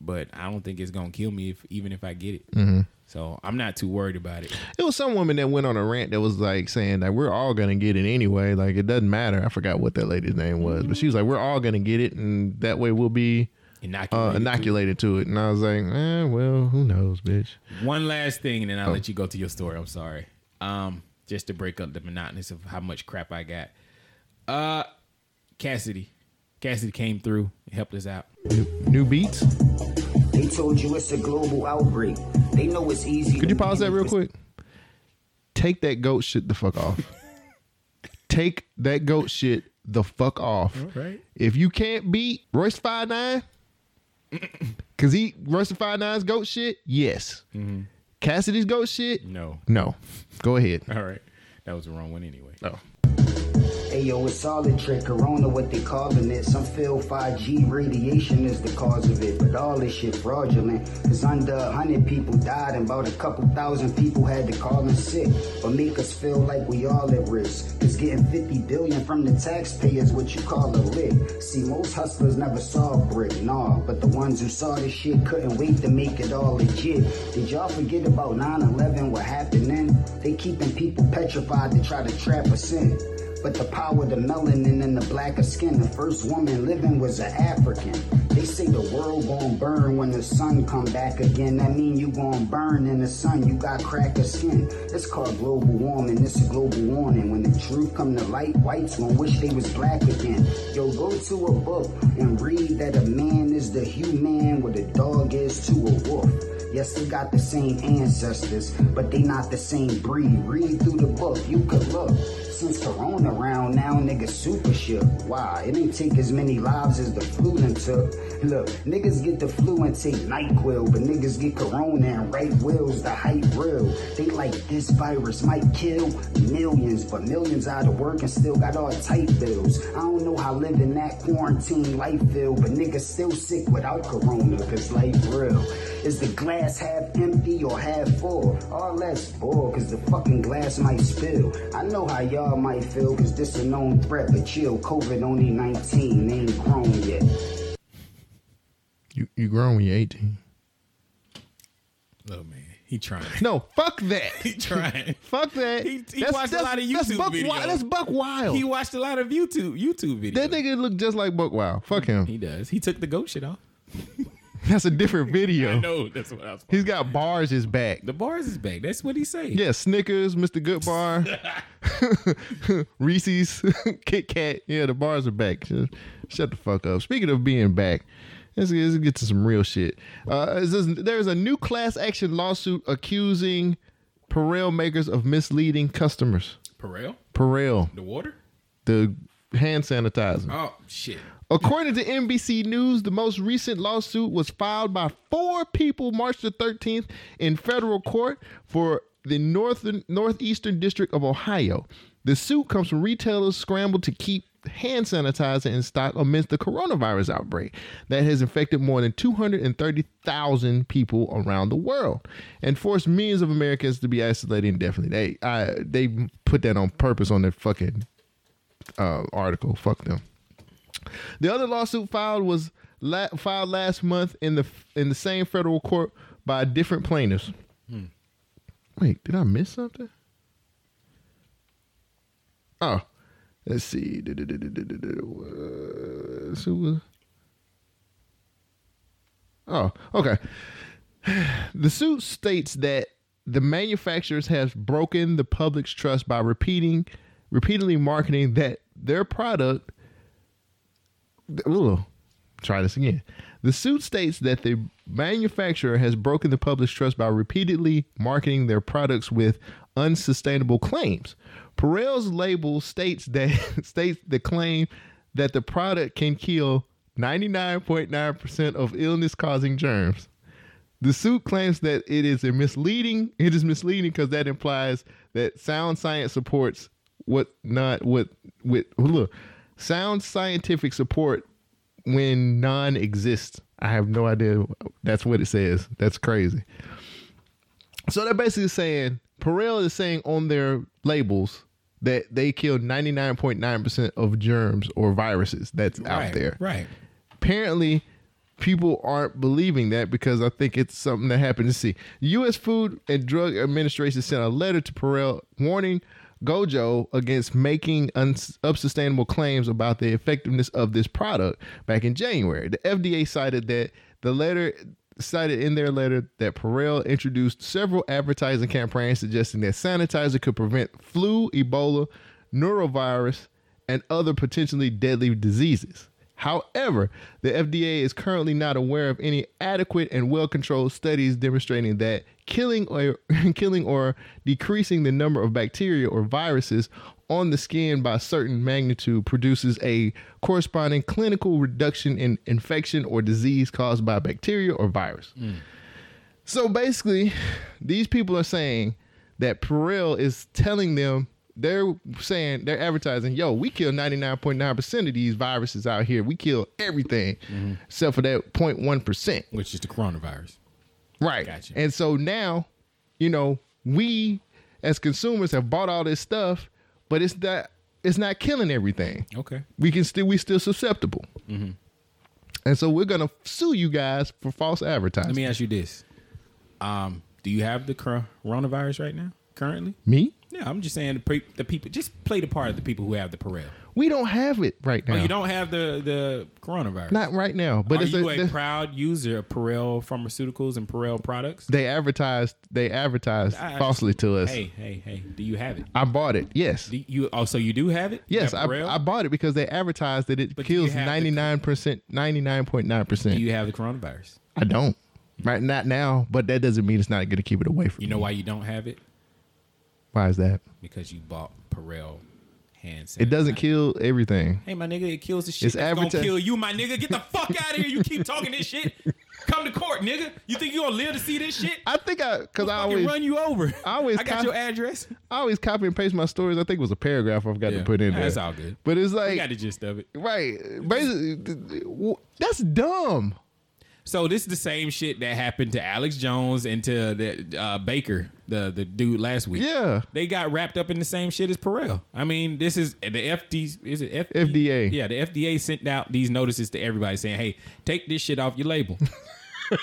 but I don't think it's gonna kill me if even if I get it. Mm-hmm. So I'm not too worried about it. It was some woman that went on a rant that was like saying that we're all gonna get it anyway. Like it doesn't matter. I forgot what that lady's name was, but she was like, we're all gonna get it, and that way we'll be Inoculated. uh, inoculated to it. And I was like, eh, well, who knows, bitch. One last thing, and then I'll Oh. let you go to your story. I'm sorry. Um, just to break up the monotonous of how much crap I got. Uh, Cassidy, Cassidy came through and helped us out. New beats. They told you it's a global outbreak. They know it's easy. Could you pause that real quick? Take that goat shit the fuck off. Take that goat shit the fuck off. right. If you can't beat Royce Five Nine, cause he Royce Five Nine's goat shit, yes. Mm-hmm. Cassidy's goat shit, No. no. Go ahead. All right. That was the wrong one anyway. Oh. Ayo, it's all trick. Corona, what they calling it. Some feel 5G radiation is the cause of it. But all this shit fraudulent. Cause under a hundred people died and about a couple thousand people had to call in sick. But make us feel like we all at risk. Cause getting 50 billion from the taxpayers what you call a lick. See, most hustlers never saw a brick, nah. But the ones who saw this shit couldn't wait to make it all legit. Did y'all forget about 9-11, what happened then? They keeping people petrified to try to trap us in. But the power, the melanin, and the blacker skin. The first woman living was an African. They say the world gon' burn when the sun come back again. That mean you gon' burn in the sun. You got cracker skin. It's called global warming. It's a global warning. When the truth come to light, whites gon' wish they was black again. Yo, go to a book and read that a man is the human what a dog is to a wolf. Yes, they got the same ancestors, but they not the same breed. Read through the book, you could look. Since Corona around now, niggas super shook. Why? It ain't take as many lives as the flu done took. Look, niggas get the flu and take NyQuil, but niggas get Corona and right wills the hype real. They like this virus might kill millions, but millions out of work and still got all tight bills. I don't know how living that quarantine life feel, but niggas still sick without Corona, cause life real. Is the glass half empty or half full? All less full, cause the fucking glass might spill. I know how y'all might feel, cause this a known threat, but chill, COVID only 19, ain't grown yet. You you grown when you're 18. Oh man, he trying. No, fuck that. He trying. fuck that. He- he watched a lot of that's YouTube Buck videos. That's Buck Wild. He watched a lot of YouTube YouTube videos. that nigga look just like Buck Wild. Fuck him. He does. He took the goat shit off. That's a different video. I know. That's what I was. He's got bars his back. The bars is back. That's what he say. Yeah, Snickers, Mr. Good Bar, Reese's, Kit Kat. Yeah, the bars are back. Shut, shut the fuck up. Speaking of being back, let's, let's get to some real shit. Uh, this- there's a new class action lawsuit accusing Purell makers of misleading customers. Purell, Purell, the water. the hand sanitizer. Oh shit. According to NBC News, the most recent lawsuit was filed by four people March the 13th in federal court for the northern northeastern district of Ohio. The suit comes from retailers scrambled to keep hand sanitizer in stock amidst the coronavirus outbreak that has infected more than 230,000 people around the world and forced millions of Americans to be isolated indefinitely. They I, they put that on purpose on their fucking uh, article. Fuck them. The other lawsuit filed was la- filed last month in the in the same federal court by different plaintiffs. Hmm. Wait, did I miss something? Oh, let's see. Oh, okay. The suit states that the manufacturers have broken the public's trust by repeating, repeatedly marketing that their product Ugh. Try this again. The suit states that the manufacturer has broken the public's trust by repeatedly marketing their products with unsustainable claims. Purell's label states that states the claim that the product can kill 99.9% of illness-causing germs. The suit claims that it is a misleading. It is misleading because that implies that sound science supports what not what with look sound scientific support when none exists. I have no idea. That's what it says. That's crazy. So they're basically saying Purell is saying on their labels that they kill 99.9% of germs or viruses that's out Right, there Right. apparently people aren't believing that because I think it's something that happened. to see. The U.S. Food and Drug Administration sent a letter to Purell warning Gojo against making uns- unsustainable claims about the effectiveness of this product back in January. The FDA cited that the letter cited in their letter that Purell introduced several advertising campaigns suggesting that sanitizer could prevent flu, Ebola, norovirus, and other potentially deadly diseases. However, the FDA is currently not aware of any adequate and well-controlled studies demonstrating that killing or killing or decreasing the number of bacteria or viruses on the skin by a certain magnitude produces a corresponding clinical reduction in infection or disease caused by bacteria or virus. Mm. So basically, these people are saying that Purell is telling them they're saying they're advertising, yo, we kill 99.9% of these viruses out here. We kill everything Mm-hmm. except for that 0.1%. Which is the coronavirus. Right. Gotcha. And so now, you know, we as consumers have bought all this stuff, but it's not it's not killing everything. Okay. We can still we still susceptible. Mm-hmm. And so we're gonna sue you guys for false advertising. Let me ask you this: um, Do you have the coronavirus right now? Currently? Me? Yeah, I'm just saying the, pre- the people. Just play the part of the people who have the Purell. We don't have it right now. Oh, you don't have the the coronavirus. Not right now. But Are it's you a, a, proud user of Purell Pharmaceuticals and Purell products? they advertised they advertised I- falsely to us. Hey, hey, hey! Do you have it? I bought it. Yes. Do you? Oh, so you do have it? Yes, have I, I bought it because they advertised that it But kills ninety nine percent, ninety nine point nine percent. do you have the coronavirus? I don't. Right, not now, but that doesn't mean it's not going to keep it away from You know me. why you don't have it? Why is that? Because you bought Purell hand sanitizer. It doesn't kill everything. Hey, my nigga, it kills the shit It's that's gonna kill you, my nigga. Get the fuck out of here. You keep talking this shit. Come to court, nigga. You think you gonna live to see this shit? I think I because I always run you over. I always I got your address. I always copy and paste my stories. I think it was a paragraph I forgot Yeah, to put in there. that's all good. But it's I like got the gist of it. right, basically, that's dumb. So this is the same shit that happened to Alex Jones and to the uh, Baker, the the dude last week. Yeah. they got wrapped up in the same shit as Purell. I mean, this is the FD. Is it FD? FDA. Yeah, the FDA sent out these notices to everybody saying, "Hey, take this shit off your label."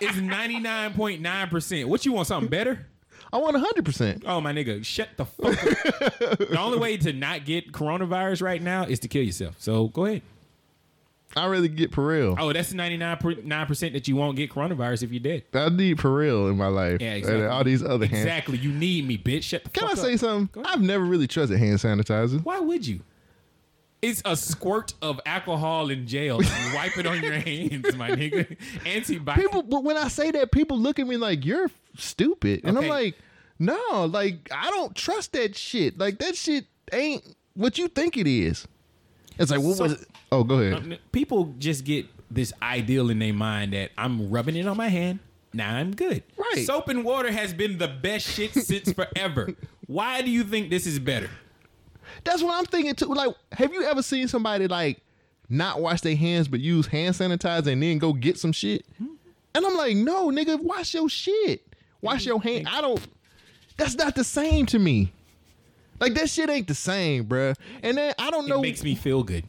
it's ninety nine point nine percent. What you want? Something better? I want hundred percent. Oh my nigga, shut the fuck up. the only way to not get coronavirus right now is to kill yourself. So go ahead. I rather get Purell. Oh, that's the ninety nine percent that you won't get coronavirus if you're dead. I need Purell in my life. Yeah, exactly. And all these other hands. Exactly. You need me, bitch. Shut the Can I fuck say up. something? I've never really trusted hand sanitizer. Why would you? It's a squirt of alcohol in jail. You wipe it on your hands, my nigga. Antibiotic. People, but when I say that, people look at me like you're stupid, and I'm like, no, like I don't trust that shit. Like that shit ain't what you think it is. It's like what So- was it? Oh, go ahead. Um, people just get this ideal in their mind that I'm rubbing it on my hand. Now I'm good. Right. Soap and water has been the best shit since forever. Why do you think this is better? That's what I'm thinking too. Like, have you ever seen somebody like not wash their hands but use hand sanitizer and then go get some shit? Hmm? And I'm like, no, nigga, wash your shit. Wash hmm. your hand. I don't. That's not the same to me. Like that shit ain't the same, bruh. And then I don't It know. makes me feel good.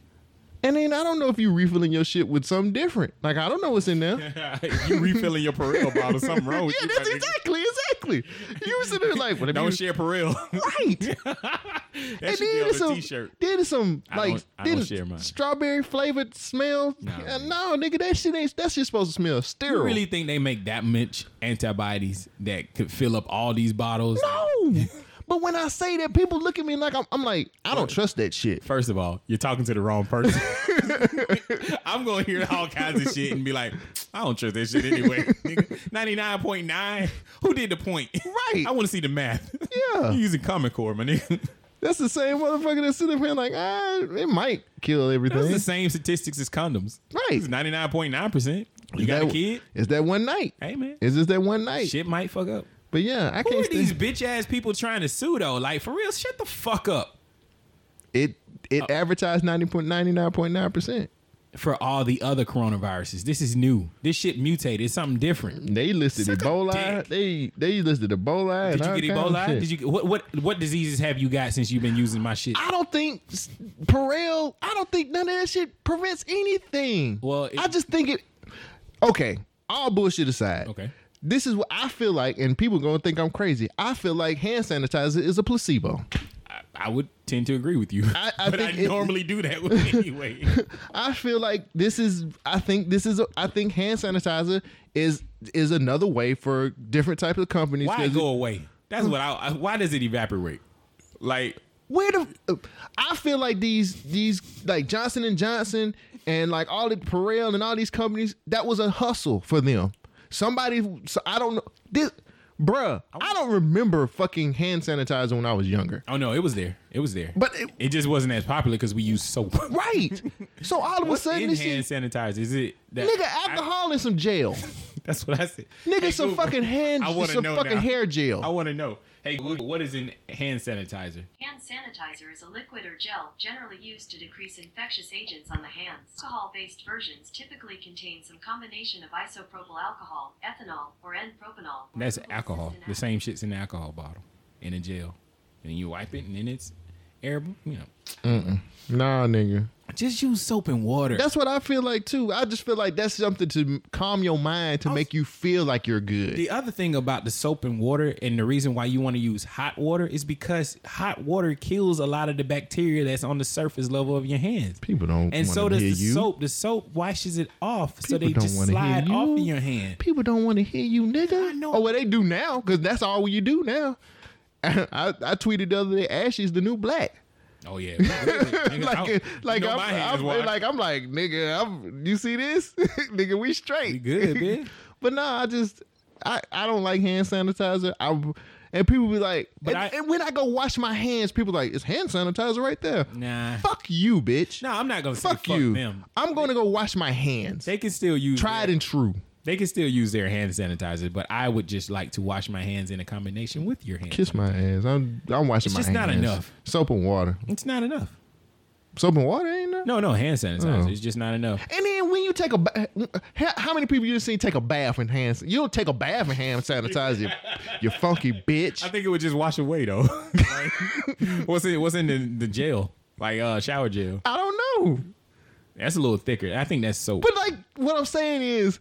And then I don't know if you refilling your shit with something different. Like I don't know what's in there. you refilling your Purell bottle, something wrong with yeah, you. that's exactly, exactly. You sitting there like, what if Don't you, share Purell. right? that and should be then on there's a some, t-shirt. then there's some I like don't- I don't then share mine. strawberry flavored smell. No. No, nigga, that shit ain't. That shit supposed to smell sterile. You really think they make that much antibodies that could fill up all these bottles? No. But when I say that, people look at me like I'm, I'm like, I don't trust that shit. First of all, you're talking to the wrong person. I'm going to hear all kinds of shit and be like, I don't trust that shit anyway. Ninety nine point nine. Who did the point? Right. I want to see the math. Yeah. You're using Common Core, my nigga. That's the same motherfucker that's sitting here like, ah, it might kill everything. That's the same statistics as condoms. Right. It's ninety nine point nine percent. You Is got that, a kid? It's that one night. Hey man, It's just that one night. shit might fuck up. But yeah, I Who can't are these bitch ass people trying to sue though? Like for real, shut the fuck up. it. It Uh, advertised ninety point ninety nine point nine percent. For all the other coronaviruses, this is new. This shit mutated. It's something different. They listed Suck Ebola. They they listed Ebola. Did you get Ebola? Did you what what what diseases have you got since you've been using my shit? I don't think Purell. I don't think none of that shit prevents anything. Well, it- I just think it. Okay, all bullshit aside. Okay. This is what I feel like, and people gonna think I'm crazy. I feel like hand sanitizer is a placebo. I, I would tend to agree with you, I- I but I it- normally do that with anyway. I feel like this is. I think this is. A, I think hand sanitizer is is another way for different types of companies. Why go away? That's what I. I- Why does it evaporate? Like where the I feel like these these like Johnson and Johnson and like all the Purell and all these companies that was a hustle for them. Somebody so I don't know this bruh, I don't remember fucking hand sanitizer when I was younger. Oh no, it was there. It was there. But it- it, just wasn't as popular because we used soap. Right. So all of a What's sudden in this hand shit, sanitizer? Is it that nigga alcohol and some jail. That's what I said. Nigga, Hey, a Google. fucking hand. I wanna It's know fucking now. hair gel. I want to know. Hey, what is in hand sanitizer? Hand sanitizer is a liquid or gel generally used to decrease infectious agents on the hands. Alcohol based versions typically contain some combination of isopropyl alcohol, ethanol, or N-propanol. That's alcohol. The same shit's in the alcohol bottle in a gel, and you wipe it, and then it's airable. You know, Nah, nigga. just use soap and water. That's what I feel like too. I just feel like that's something to calm your mind to make you feel like you're good. The other thing about the soap and water, and the reason why you want to use hot water, is because hot water kills a lot of the bacteria that's on the surface level of your hands. People don't And so does the you. soap. The soap washes it off, so they don't just slide off in your hand. People don't want to hear you, nigga. I know. Oh, well, they do now because that's all you do now. I, I tweeted the other day, Ashley's the new black. Oh yeah, Nigga, like, I- like, you know I'm, I'm- like, I'm like, nigga, I'm, you see this, nigga, we straight, We good, man. but nah, I just, I, I don't like hand sanitizer. I, and people be like, But and, I- and when I go wash my hands, people like, it's hand sanitizer right there. Nah. fuck you, bitch. No, I'm not gonna say fuck, fuck you. them. I'm gonna go wash my hands. They can still use Tried their- and true. They can still use their hand sanitizer, but I would just like to wash my hands in a combination with your hand. Kiss my ass. I'm, I'm washing It's my just hands. It's just not enough. Soap and water. It's not enough. Soap and water ain't enough. No, no, hand sanitizer. Oh. It's just not enough. And then when you take a bath, how, many people you seen take a bath in hand? You don't take a bath in hand sanitizer, you, you funky bitch. I think it would just wash away though. What's in what's in the, the gel? Like uh shower gel. I don't know. That's a little thicker. I think that's soap. But like, what I'm saying is,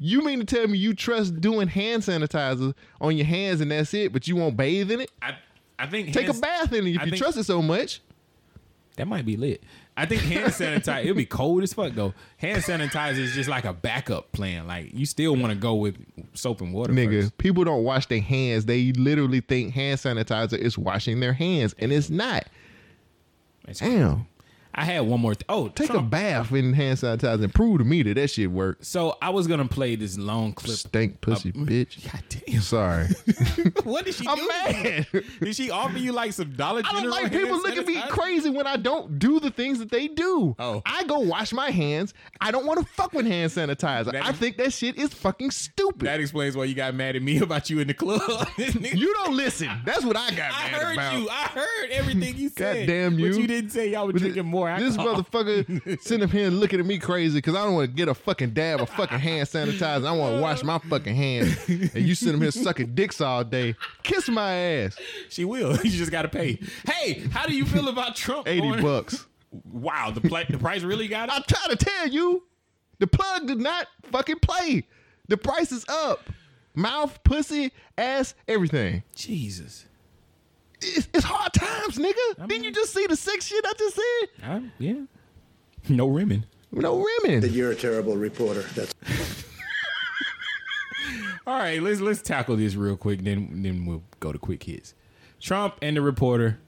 you mean to tell me you trust doing hand sanitizer on your hands and that's it, but you won't bathe in it? I I think Take hand- a bath in it if I you think- trust it so much. That might be lit. I think hand sanitizer. it'll be cold as fuck though. Hand sanitizer is just like a backup plan. Like you still want to go with soap and water. Nigga, first. people don't wash their hands. They literally think hand sanitizer is washing their hands, and it's not. That's- Damn. I had one more. Th- oh, Take a bath in hand sanitizer and prove to me that that shit works. So I was gonna play this long clip. Stink pussy, Uh, bitch. God damn. Sorry. What did she I'm do? mad. Did she offer you like some Dollar I don't like people hand look at me crazy when I don't do the things that they do. Oh. I go wash my hands. I don't want to fuck with hand sanitizer. That I is- think that shit is fucking stupid. That explains why you got mad at me about you in the club. you don't listen. That's what I got I mad heard about. you. I heard everything you said. God damn you. But you didn't say y'all were drinking more This alcohol. motherfucker sitting up here looking at me crazy because I don't want to get a fucking dab of fucking hand sanitizer. I want to wash my fucking hands. And you sitting here sucking dicks all day. Kiss my ass. She will. You just got to pay. Hey, how do you feel about Trump? 80 going- bucks. Wow, the pla- the price really got I'm trying to tell you, the plug did not fucking play. The price is up. Mouth, pussy, ass, everything. Jesus. It's, it's hard times, nigga. Didn't you just see the sex shit I just said? I, yeah. No rimming. No rimming. That you're a terrible reporter. That's All right, let's let's tackle this real quick. Then then we'll go to quick hits. Trump and the reporter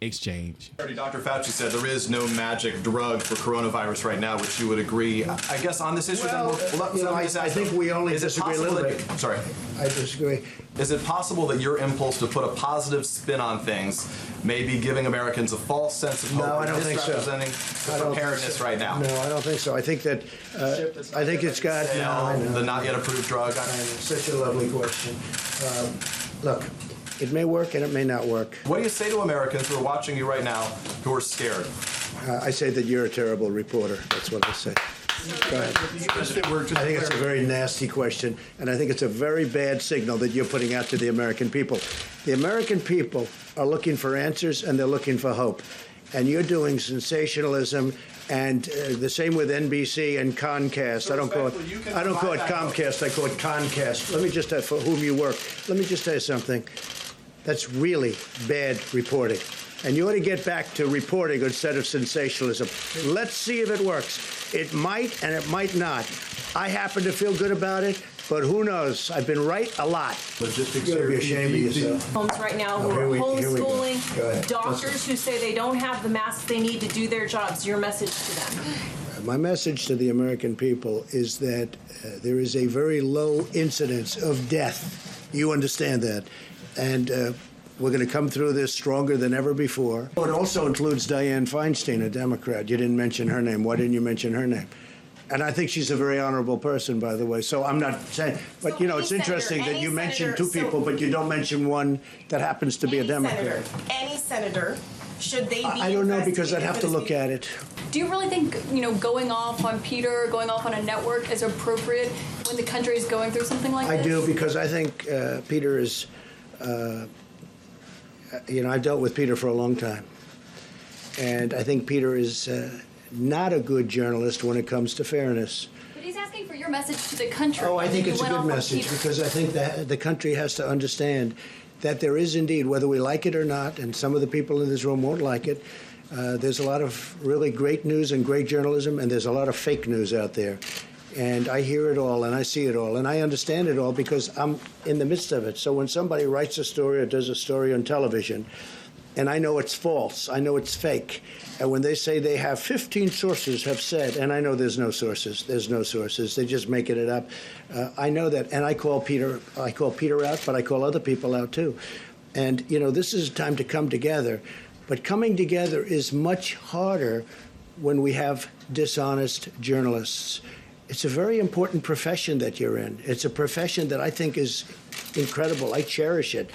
exchange. Dr. Fauci said there is no magic drug for coronavirus right now, which you would agree. I I guess on this issue, Well, then, we'll, let- you know, I- I think we only is it disagree a possible little that- bit. I'm sorry. I disagree. Is it possible that your impulse to put a positive spin on things may be giving Americans a false sense of hope No, I don't think so. misrepresenting I the think preparedness so. right now? No, I don't think so. I think that uh, I think it's got no, the not yet approved drug. Such a lovely question. Um, look, it may work and it may not work. What do you say to Americans who are watching you right now who are scared? Uh, I say that you're a terrible reporter. That's what I say. Go ahead. I think it's a very nasty question, and I think it's a very bad signal that you're putting out to the American people. The American people are looking for answers and they're looking for hope. And you're doing sensationalism, and uh, the same with NBC and Comcast. I don't call it. I don't call it Comcast. I call it Concast. Let me just for whom you work. Let me just you something. That's really bad reporting. And you ought to get back to reporting instead of sensationalism. Let's see if it works. It might and it might not. I happen to feel good about it, but who knows? I've been right a lot. Logistics You're ashamed of yourself. homes right now who are here we- here we go. Go homeschooling, doctors who say they don't have the masks they need to do their jobs. Your message to them. My message to the American people is that uh, there is a very low incidence of death. You understand that. And uh, we're going to come through this stronger than ever before. It also includes Dianne Feinstein, a Democrat. You didn't mention her name. Why didn't you mention her name? And I think she's a very honorable person, by the way. So I'm not saying, but you know, it's interesting that you senator- two so- people, but you don't mention one that happens to be a Democrat. senator, any senator, should they be I I don't know because I'd have to look at it. Do you really think you know going off on Peter, going off on a network is appropriate when the country is going through something like I this? I do because I think uh, Peter is, uh, you know, I've dealt with Peter for a long time. And I think Peter is uh, not a good journalist when it comes to fairness. But he's asking for your message to the country. Oh, I think it's a good message because I think that the country has to understand that there is indeed, whether we like it or not, and some of the people in this room won't like it, uh, there's a lot of really great news and great journalism, and there's a lot of fake news out there. And I hear it all and I see it all and I understand it all because I'm in the midst of it. So when somebody writes a story or does a story on television, and I know it's false, I know it's fake, and when they say they have 15 sources have said, and I know there's no sources, there's no sources, they're just making it up. Uh, I know that, and I call Peter, I call Peter out, but I call other people out too. And you know, this is a time to come together, but coming together is much harder when we have dishonest journalists. It's a very important profession that you're in. It's a profession that I think is incredible. I cherish it.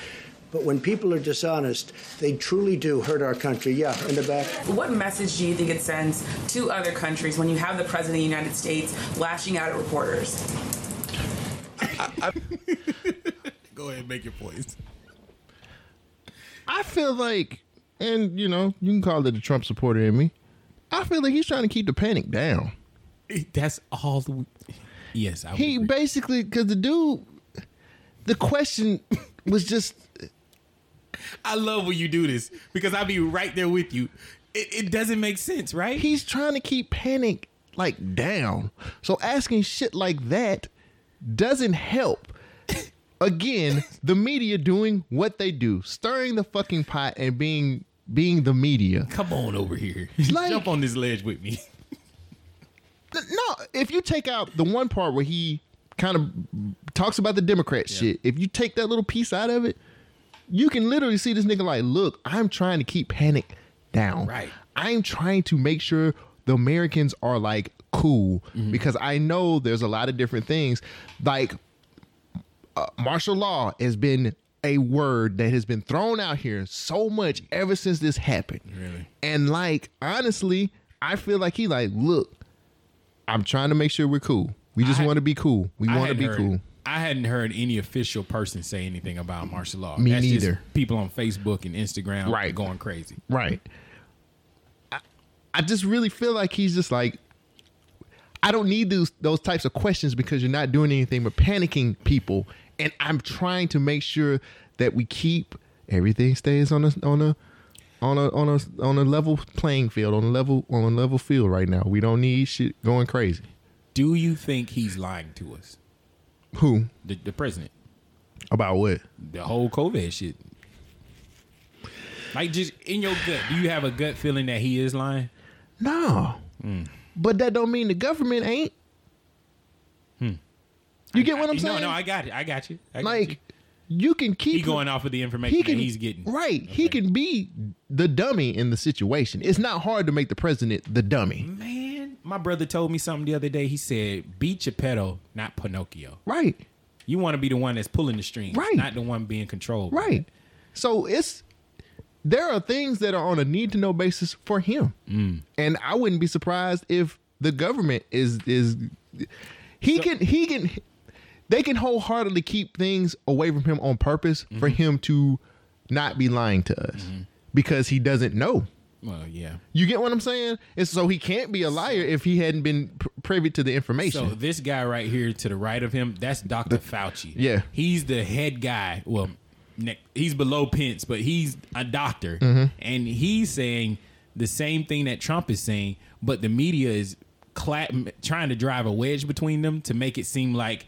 But when people are dishonest, they truly do hurt our country. Yeah, in the back. What message do you think it sends to other countries when you have the President of the United States lashing out at reporters? Go ahead and make your points. I feel like, and you know, you can call it the Trump supporter in me. I feel like he's trying to keep the panic down. That's all. The, yes, I He agree. basically, because the dude, the question was just, I love when you do this because I'll be right there with you. It, it doesn't make sense, right? he's trying to keep panic like down. So asking shit like that doesn't help. Again, the media doing what they do, stirring the fucking pot and being being the media. Come on over here. Like- Jump on this ledge with me. No, if you take out the one part where he kind of talks about the Democrat shit, if you take that little piece out of it, you can literally see this nigga like, look, I'm trying to keep panic down. Right. I'm trying to make sure the Americans are like cool because I know there's a lot of different things. Like uh, martial law has been a word that has been thrown out here so much ever since this happened. Really? And like honestly, I feel like he like, look, I'm trying to make sure we're cool. We just want to be cool. We want to be heard- cool. I hadn't heard any official person say anything about martial law. Me That's neither. people on Facebook and Instagram Right. going crazy. Right. I, I just really feel like he's just like I don't need those those types of questions because you're not doing anything but panicking people. And I'm trying to make sure that we keep everything stays on a on a on a on a on a level playing field, on a level on a level field right now. We don't need shit going crazy. Do you think he's lying to us? Who? The, the president. About what? The whole COVID shit. Like just in your gut, do you have a gut feeling that he is lying? No. Hmm. But that don't mean the government ain't. Hmm. You get what I'm saying? No, no, I got it. I got you. I got like you can keep He going off of the information he that he's getting. Right. He can be the dummy in the situation. It's not hard to make the president the dummy. Man, my brother told me something the other day. He said, "Be Geppetto, not Pinocchio." Right. You want to be the one that's pulling the strings, Right. Not the one being controlled. Right. So it's there are things that are on a need to know basis for him. Mm. And I wouldn't be surprised if the government is is he can he can they can wholeheartedly keep things away from him on purpose for Mm-hmm. him to not be lying to us because he doesn't know. Well, yeah. You get what I'm saying? And so he can't be a liar if he hadn't been privy to the information. So this guy right here to the right of him, that's Dr. Fauci. yeah. He's the head guy. Well, he's below Pence, but he's a doctor. Mhm. And he's saying the same thing that Trump is saying, but the media is cla- trying to drive a wedge between them to make it seem like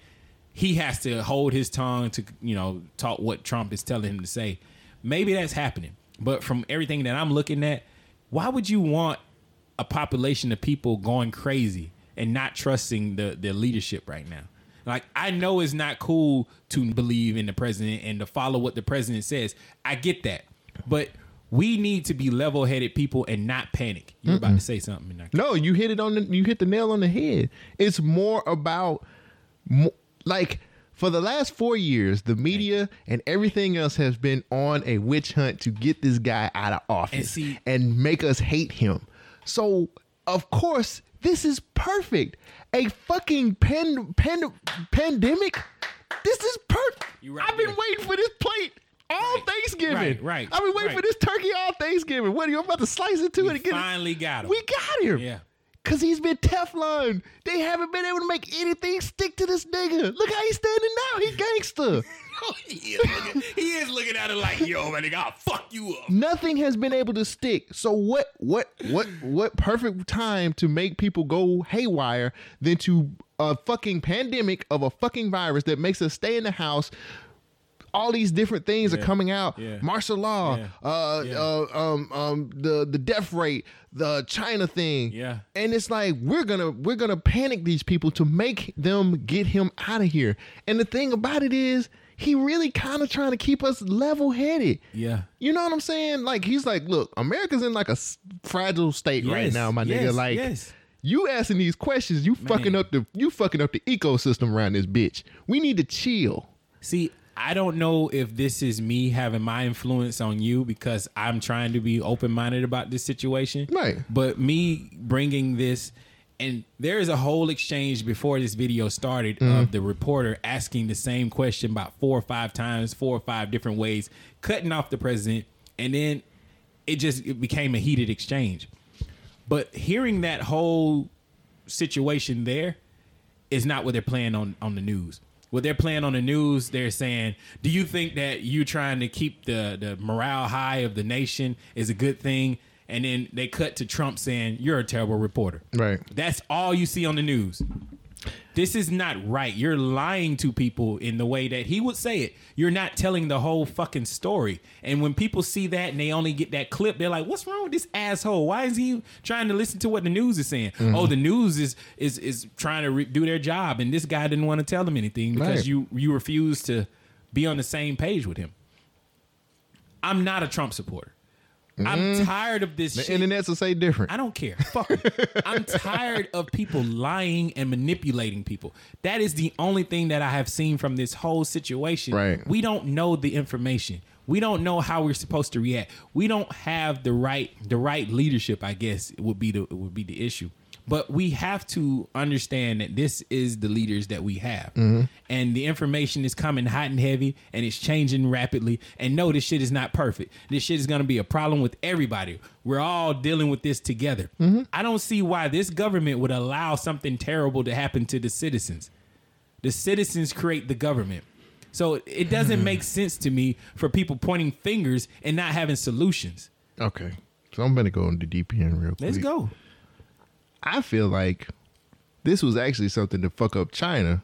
he has to hold his tongue to, you know, talk what Trump is telling him to say. Maybe that's happening. But from everything that I'm looking at, why would you want a population of people going crazy and not trusting the the leadership right now? Like I know it's not cool to believe in the president and to follow what the president says. I get that. But We need to be level headed people and not panic. You're about to say something. No, you hit it on the you hit the nail on the head. It's more about mo- like for the last 4 years the media and everything else has been on a witch hunt to get this guy out of office and, make us hate him. So, of course, this is perfect. A fucking pan, pan, pandemic. This is perfect. I've been waiting for this plate all Thanksgiving. Right, right, I've been waiting right. for this turkey all Thanksgiving. What are you I'm about to slice it to it and get it? Finally got him. We got him. Yeah. Cause he's been Teflon. They haven't been able to make anything stick to this nigga. Look how he's standing now. He's gangster. he, is looking, he is looking at it like, yo, man, nigga, I'll fuck you up. Nothing has been able to stick. So what what what what perfect time to make people go haywire than to a fucking pandemic of a fucking virus that makes us stay in the house. All these different things are coming out. Yeah. Martial law, Yeah. uh, uh, um, um, the the death rate, the China thing. Yeah. and it's like we're gonna we're gonna panic these people to make them get him out of here. And the thing about it is, he really kind of trying to keep us level headed. Yeah. You know what I'm saying? Like he's like, look, America's in like a s- fragile state right now, my nigga. Like yes. you asking these questions, you fucking up the you fucking up the ecosystem around this bitch. We need to chill. See, I don't know if this is me having my influence on you because I'm trying to be open minded about this situation. Right. But me bringing this, and there is a whole exchange before this video started Mhm. of the reporter asking the same question about four or five times, four or five different ways, cutting off the president, and then it just it became a heated exchange. But hearing that whole situation there is not what they're playing on on the news. What they're playing on the news, they're saying, "Do you think that you trying to keep the the morale high of the nation is a good thing?" And then they cut to Trump saying, "You're a terrible reporter." Right. That's all you see on the news. This is not right. You're lying to people in the way that he would say it. You're not telling the whole fucking story. And when people see that and they only get that clip, they're like, "What's wrong with this asshole? Why is he trying to listen to what the news is saying? Mhm. Oh, the news is is is trying to re- do their job, and this guy didn't want to tell them anything because Right. you you refused to be on the same page with him." I'm not a Trump supporter. I'm Mm. tired of this The shit. internet's will say different. I don't care. Fuck 'em. I'm tired of people lying and manipulating people. That is the only thing that I have seen from this whole situation. Right. We don't know the information. We don't know how we're supposed to react. We don't have the right the right leadership, I guess, would be the would be the issue. But we have to understand that this is the leaders that we have. Mhm. And the information is coming hot and heavy and it's changing rapidly. And no, this shit is not perfect. This shit is going to be a problem with everybody. We're all dealing with this together. I don't see why this government would allow something terrible to happen to the citizens. The citizens create the government. So it doesn't make sense to me for people pointing fingers and not having solutions. Okay. So I'm gonna go into DPN real quick. Let's go. I feel like this was actually something to fuck up China,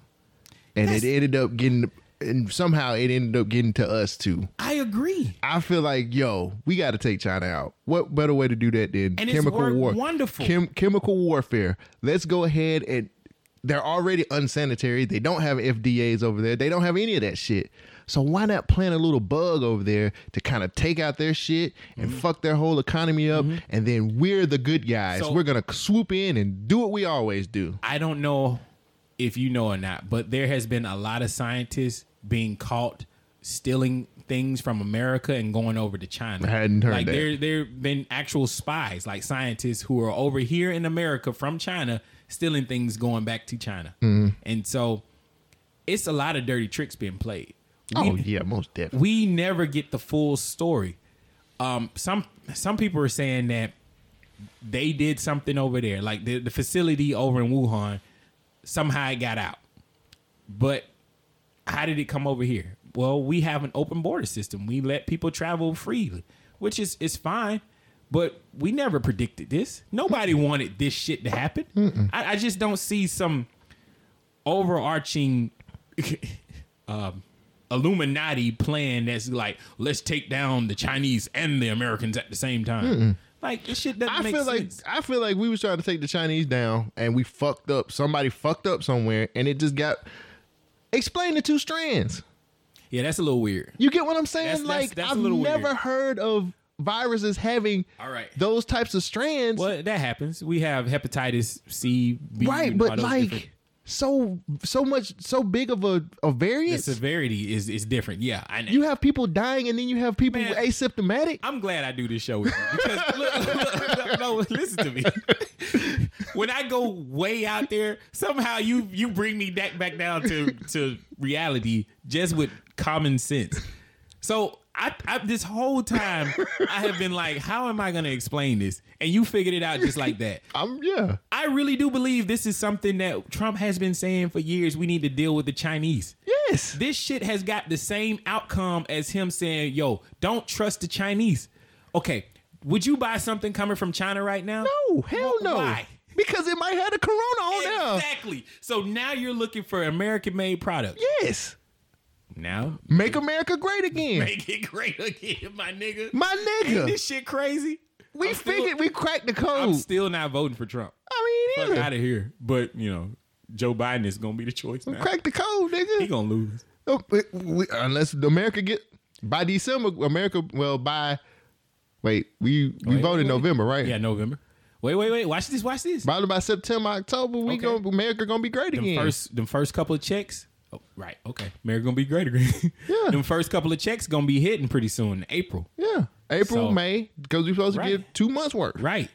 and it ended up getting, and somehow it ended up getting to us too. I agree. I feel like, yo, we got to take China out. What better way to do that than And chemical war? wonderful. Chem- chemical warfare. Let's go ahead and they're already unsanitary. They don't have FDAs over there. They don't have any of that shit. So why not plant a little bug over there to kind of take out their shit and Mm-hmm. fuck their whole economy up? And then we're the good guys. So- we're gonna swoop in and do what we always do. I don't know if you know or not, but there has been a lot of scientists being caught stealing things from America and going over to China. I hadn't heard like that. there there been actual spies, like scientists who are over here in America from China stealing things going back to China. Mhm. And so it's a lot of dirty tricks being played. Oh yeah, most definitely. We never get the full story. Um, some some people are saying that they did something over there, like the, the facility over in Wuhan. Somehow it got out, but how did it come over here? Well, we have an open border system. We let people travel freely, which is is fine. But we never predicted this. Nobody wanted this shit to happen. I, I just don't see some overarching um, Illuminati plan that's like, let's take down the Chinese and the Americans at the same time. Mm-mm. Like this shit doesn't I make feel sense. like I feel like we was trying to take the Chinese down and we fucked up. Somebody fucked up somewhere and it just got explain the two strands. yeah, that's a little weird. You get what I'm saying? That's- that's- like that's a I've never weird. heard of viruses having All right. those types of strands. Well, that happens. We have hepatitis C, B, right, but like different- so so much so big of a, a the variance. severity is is different. Yeah, I know. You have people dying, and then you have people Man. asymptomatic. I'm glad I do this show with you because look, look, no, no, listen to me. when I go way out there, somehow you you bring me back back down to to reality just with common sense. So I, I this whole time I have been like, how am I going to explain this? And you figured it out just like that. I'm yeah. I really do believe this is something that Trump has been saying for years. We need to deal with the Chinese. Yes. This shit has got the same outcome as him saying, yo, don't trust the Chinese. Okay, would you buy something coming from China right now? No, hell no. Why? Because it might have the corona on there. Exactly. So now you're looking for American made product. Yes. Now Make America great again. make it great again, my nigga. My Ain't nigga. this shit crazy? we I'm still- figured we cracked the code. I'm still not voting for Trump. I mean, Fuck out of here. But you know, Joe Biden is gonna be the choice now. Crack the code, nigga. He gonna lose. Oh, we- we- unless America get by December, America. Well, by wait, we we Wait, voted wait. November, right? Yeah, November. Wait, wait, wait. Watch this. Watch this. Probably by September, October, we Okay. go. America gonna be great Them again. first, them first couple of checks. Oh, right. Okay. Mary gonna be great again. Yeah. them first couple of checks gonna be hitting pretty soon. April. yeah, April, So- May, because we're supposed Right. to get two months worth. Right.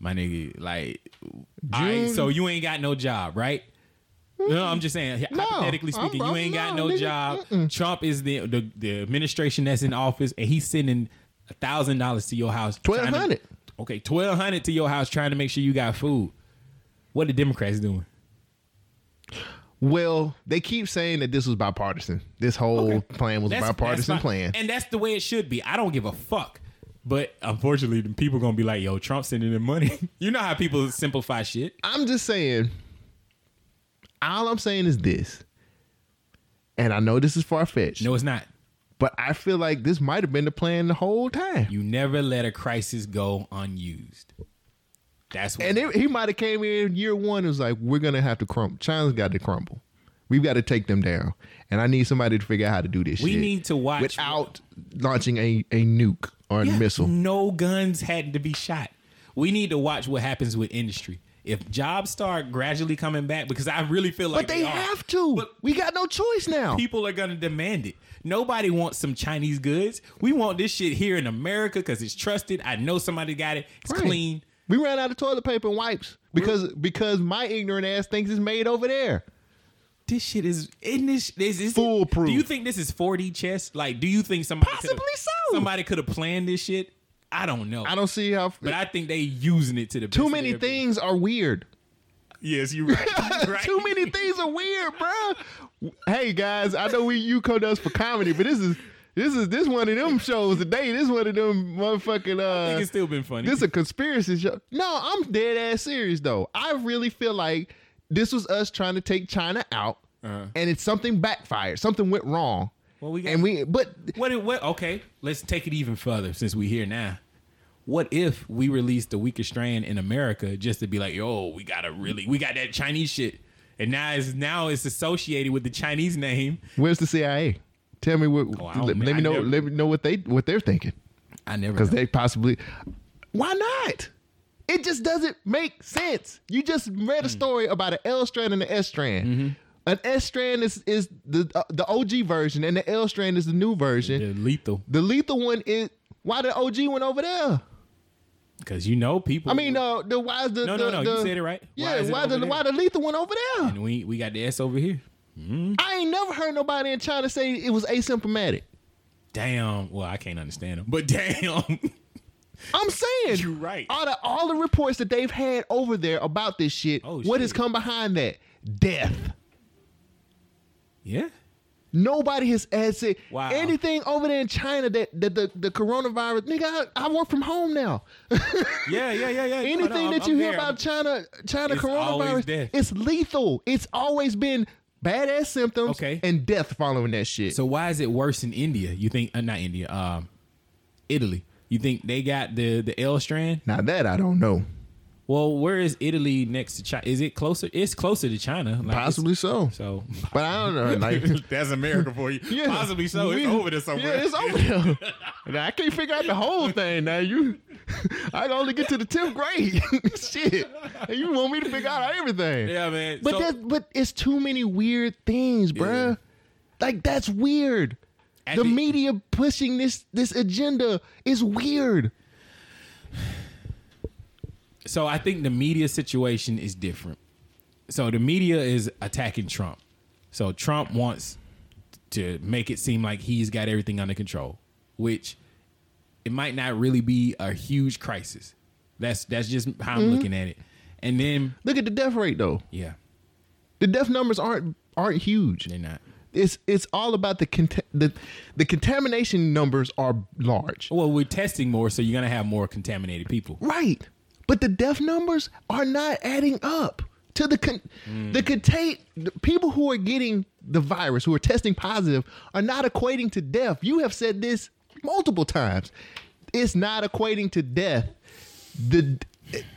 My nigga, like, all right, June. so you ain't got no job, right? No, I'm just saying, No, hypothetically I'm- speaking, you ain't got no, no nigga, job. Trump is the, the the administration that's in office, and he's sending a thousand dollars to your house. trying to- 1,200. Okay, twelve hundred to your house, trying to make sure you got food. What the Democrats doing? Well, they keep saying that this was bipartisan. This whole plan was a bipartisan that's fine. plan. and that's the way it should be. I don't give a fuck. But unfortunately, the people gonna be like, "Yo, Trump sending them money." you know how people simplify shit. I'm just saying. All I'm saying is this, and I know this is far fetched, No, it's not. but I feel like this might have been the plan the whole time. You never let a crisis go unused. That's what. And it, he might have came in year one and was like, "We're gonna have to crumble. China's got to crumble. We've got to take them down, and I need somebody to figure out how to do this. We need to watch- without launching a, a nuke or a Yeah, missile. No guns had to be shot. We need to watch what happens with industry. If jobs start gradually coming back, because I really feel like but they are, have to. But- we got no choice now. people are gonna demand it. Nobody wants some Chinese goods. We want this shit here in America because it's trusted. I know somebody got it. It's Right. clean. We ran out of toilet paper and wipes because because my ignorant ass thinks it's made over there. This shit is in this. This is Foolproof. Do you think this is 4D chess? Like, do you think somebody Possibly so. Somebody could have planned this shit. I don't know. I don't see how. But I think they using it to the best too many their ability. things are weird. Yes, you're right. You're right. Too many things are weird, bro. Hey guys, I know we you code us for comedy, but this is this is this one of them shows today. This one of them motherfucking. Uh, I think it's still been funny. This a conspiracy show. No, I'm dead ass serious though. I really feel like this was us trying to take China out, Uh-huh. and it's something backfired. Something went wrong. Well, we got- and we but What? What? Okay, let's take it even further since we here now. What if we released the weakest strain in America just to be like, yo, we gotta really, we got that Chinese shit, and now it's now it's associated with the Chinese name. where's the CIA? Tell me what. Oh, let, let me know. never- let me know what they what they're thinking. I never because they possibly. Why not? It just doesn't make sense. You just read Hmm. a story about an L strand and an S strand. Mm-hmm. An S strand is is the uh, the OG version, and the L strand is the new version. The lethal, The lethal one is why the OG went over there. because you know people. I mean, uh, the why is the no, the, no, no. the- you said it right. Yeah, it why, the there? why the lethal one over there? And we we got the S over here. Mm-hmm. I ain't never heard nobody in China say it was asymptomatic. Damn. Well, I can't understand them, but damn. I'm saying You're right. All the all the reports that they've had over there about this shit. Oh, what has come behind that? Death. yeah. Nobody has, has said Wow. anything over there in China that, that the, the coronavirus. Nigga, I, I work from home now. Yeah, yeah, yeah, yeah. Anything No, no, that I'm- you I'm hear about China, China It's coronavirus, it's lethal. It's always been badass symptoms Okay. and death following that shit. So why is it worse in India? You think uh, not India, um, Italy? You think they got the the L strand? now that I don't know. Well, where is Italy next to China? Is it closer? It's closer to China. Like, Possibly so. So, but I don't know. Like, that's America for you. Possibly so. It's We- over there somewhere. Yeah, it's over there. Now, I can't figure out the whole thing. Now you, I can only get to the tenth grade. Shit, and you want me to figure out everything? Yeah, man. But So- that, but it's too many weird things, bruh. Like that's weird. the media pushing this this agenda is weird. So I think the media situation is different. So the media is attacking Trump. So Trump wants to make it seem like he's got everything under control, which it might not really be a huge crisis. That's that's just how I'm Mhm. looking at it. And then Look at the death rate though. Yeah. The death numbers aren't aren't huge. They're not. It's it's all about the cont- the the contamination numbers are large. Well, we're testing more, so you're gonna have more contaminated people. Right. But the death numbers are not adding up to the con- hmm. the contain the people who are getting the virus who are testing positive are not equating to death. You have said this multiple times. It's not equating to death. The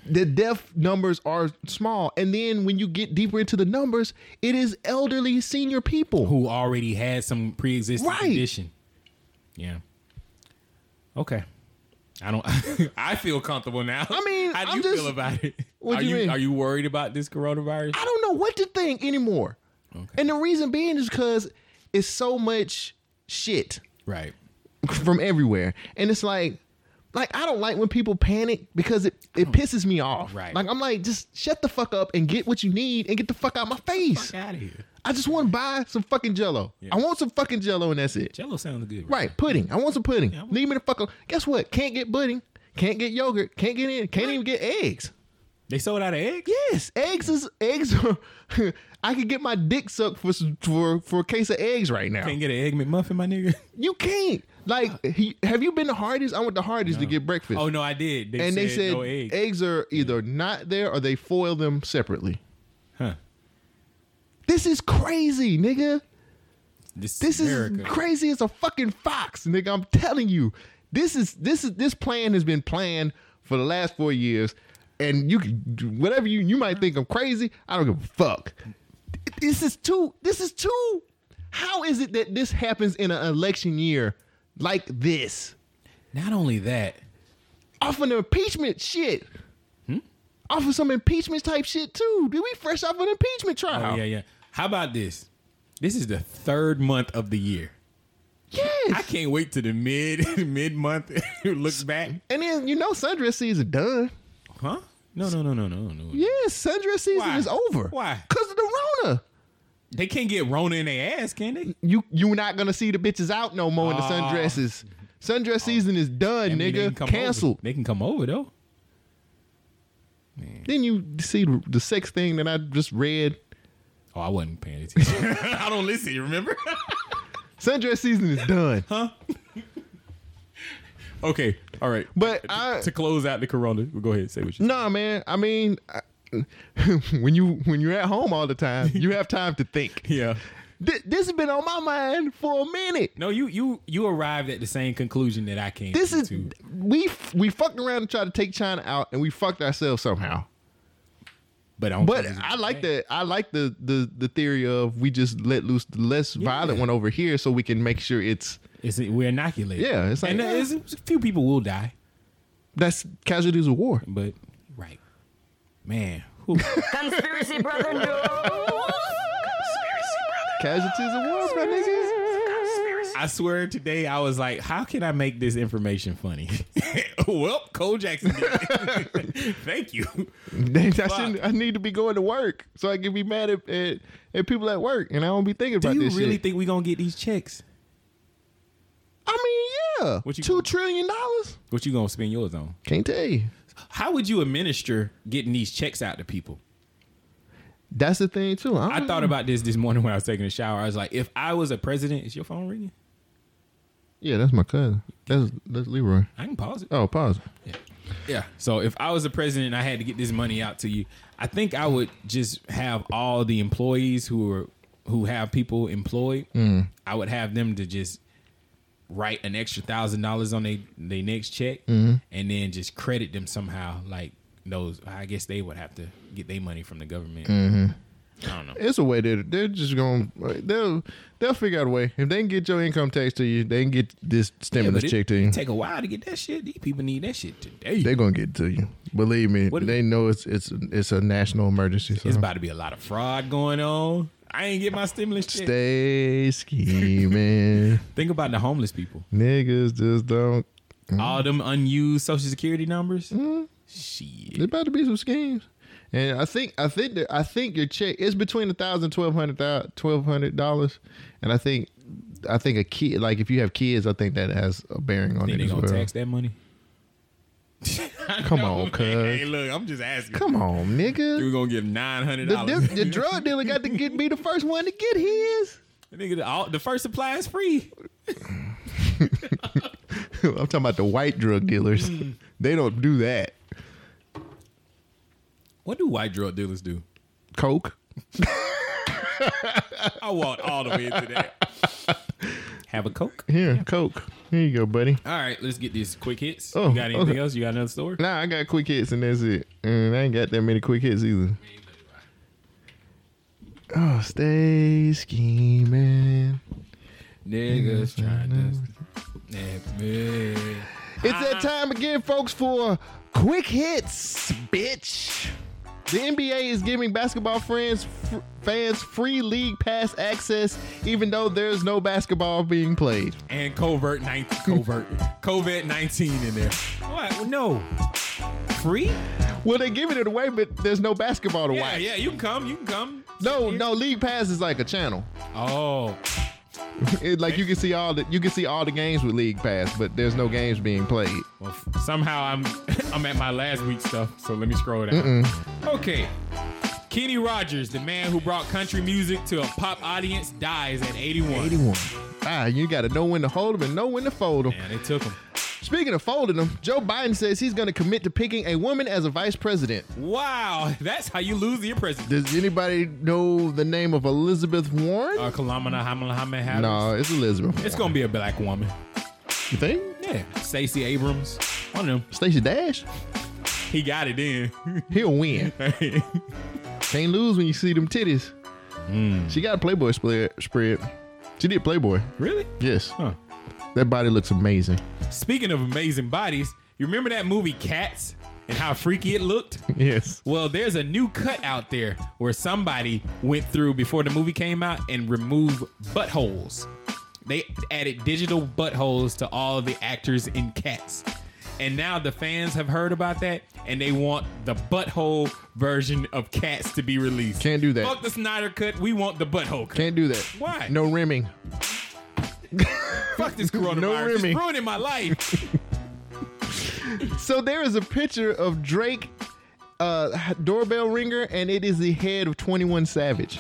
the death numbers are small and then when you get deeper into the numbers it is elderly senior people who already had some pre-existing Right. condition. Yeah. Okay. I don't. I feel comfortable now. I mean, how do I'm you just- feel about it? What are do you mean? Are you worried about this coronavirus? I don't know what to think anymore. And the reason being is because it's so much shit. Right. From everywhere. And it's like like I don't like when people panic because it, it pisses me off. Right. Like I'm like, just shut the fuck up and get what you need and get the fuck out of my face. out of here. I just want to buy some fucking jello. I want some fucking jello and that's it. Jello sounds good. Right, pudding. I want some pudding. Leave me the fuck alone. Guess what? Can't get pudding. Can't get yogurt. Can't get in. Can't even get eggs. They sold out of eggs. Yes, eggs is eggs. Are, I could get my dick sucked for for for a case of eggs right now. Can't get an egg McMuffin, my nigga. You can't. Like, he, have you been to Hardee's? I went to Hardee's to get breakfast. Oh no, I did. They and they said said no eggs. eggs are either not there or they foil them separately. Huh. This is crazy, nigga. This, This is crazy as a fucking fox, nigga. I'm telling you, this is this is this plan has been planned for the last four years, and you can do whatever you you might think I'm crazy. I don't give a fuck. This is too. This is too. How is it that this happens in an election year like this? Not only that, off an impeachment shit. Off of some impeachment type shit too. Did we fresh off an impeachment trial? Oh yeah, yeah. How about this? This is the third month of the year. Yes. I can't wait to the mid mid month. Look back. And then you know sundress season done. Huh? No, no, no, no, no, no. Yes, sundress season Why? is over. Why? Cause of the Rona. They can't get Rona in their ass, can they? You you're not gonna see the bitches out no more in the Oh. sundresses. Sundress oh. season is done, they nigga. can Canceled. over. They can come over though. Then you see the, the sex thing that I just read. Oh, I wasn't paying attention. I don't listen. You remember? Sundress season is done. Huh? okay. All right. But I to close out the Corona, well, go ahead. And say what you. Nah, man. I mean, I, when you when you're at home all the time, you have time to think. Yeah. Th- this has been on my mind for a minute. No, you you you arrived at the same conclusion that I came. This is to. we we fucked around and tried to take China out, and we fucked ourselves somehow. But I but I like the I like the the the theory of we just let loose the less violent one over here, so we can make sure it's it's we're inoculated. Yeah, it's like and uh, there's a few people will die. That's casualties of war. But right, man. Conspiracy brother, no. Casualties of war, my niggas. I swear today I was like, how can I make this information funny? well, Cole Jackson Thank you. I, I need to be going to work so I can be mad at, at, at people at work, and I don't be thinking Do about this. Do you really shit. think we gonna get these checks? I mean, yeah, What you- two trillion dollars. What you gonna spend yours on? Can't tell you. How would you administer getting these checks out to people? That's the thing too. I, I thought about this this morning when I was taking a shower. I was like, if I was a president, is your phone ringing? Yeah, that's my cousin. That's that's Leroy. I can pause it. Oh, pause. Yeah. Yeah. So if I was a president and I had to get this money out to you, I think I would just have all the employees who are who have people employed. Mm. I would have them to just write an extra thousand dollars on their their next check, Mhm. and then just credit them somehow, like knows. I guess they would have to get their money from the government. Mhm. I don't know. It's a way that they're just going. to They'll they'll figure out a way. If they can get your income tax to you, they can get this stimulus it- check to you. take a while to get that shit. These people need that shit today. They're gonna get it to you. Believe me, What- they know it's it's it's a national emergency. So. It's about to be a lot of fraud going on. I ain't get my stimulus check. Stay scheming. Think about the homeless people. Niggas just don't. All them unused social security numbers. Mm-hmm. Shit. There about to be some schemes. And I think I think that I think your check is between a thousand twelve hundred twelve hundred dollars, and I think I think a kid like if you have kids, I think that has a bearing on Think it they as gonna well. tax that money? Come on, cuz. Hey, look, I'm just asking. Come on, nigga. We're gonna give nine hundred The, dollars. the, the drug dealer got to get be the first one to get his. Nigga, the, all, the first supply is free. I'm talking about the white drug dealers. Mm. they don't do that. What do white drug dealers do? Coke. I walked all the way into that. Have a coke. Here, Coke. Here you go, buddy. All right, let's get these quick hits. Oh, you got anything okay. else? You got another story? Nah, I got quick hits and that's it. And I ain't got that many quick hits either. Oh, stay scheming. Niggas trying to snap me. It's that ah. time again, folks, for quick hits, bitch. The NBA is giving basketball friends fr- fans free league pass access, even though there's no basketball being played. And covert nine covert COVID nineteen in there. What? No. Free? Well, they're giving it away, but there's no basketball to Yeah, watch. yeah. You can come. You can come. No, no, league pass is like a channel. Oh, It, like you can see all the you can see all the games with league pass, but there's no games being played. well. Somehow I'm I'm at my last week stuff. So let me scroll down. Okay. Kenny Rogers, the man who brought country music to a pop audience, dies at 81. 81. Ah, you got to know when to hold them and know when to fold them. Yeah, they took him. Speaking of folding them, Joe Biden says he's going to commit to picking a woman as a vice president. Wow, that's how you lose your president. Does anybody know the name of Elizabeth Warren? Uh, Kalamana Hamala no, it's Elizabeth. It's gonna be a black woman. You think? Yeah, Stacey Abrams. One of them. Stacey Dash? He got it in. He'll win. Can't lose when you see them titties. She got a Playboy spread. spread. She did Playboy. really? Yes. Huh. That body looks amazing. Speaking of amazing bodies, you remember that movie Cats and how freaky it looked? Yes. Well, there's a new cut out there where somebody went through before the movie came out and removed buttholes. They added digital buttholes to all of the actors in Cats. And now the fans have heard about that and they want the butthole version of Cats to be released. Can't do that. Fuck the Snyder cut. We want the butthole cut. Can't do that. Why? No rimming. Fuck this coronavirus. No it's rimming. ruining my life. So there is a picture of Drake uh, doorbell ringer, and it is the head of 21 Savage.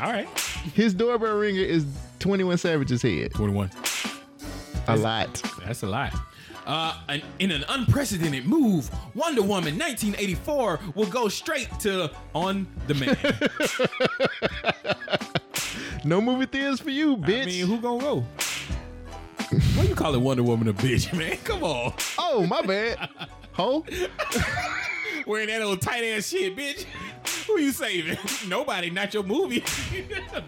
All right. His doorbell ringer is 21 Savage's head. 21. A lot. That's a lot. Uh, an, in an unprecedented move, Wonder Woman 1984 will go straight to on demand. No movie theaters for you, bitch. I mean, who gonna go? Why you calling Wonder Woman a bitch, man? Come on. oh, my bad. Ho? Wearing that old tight ass shit, bitch. Who you saving? Nobody, not your movie.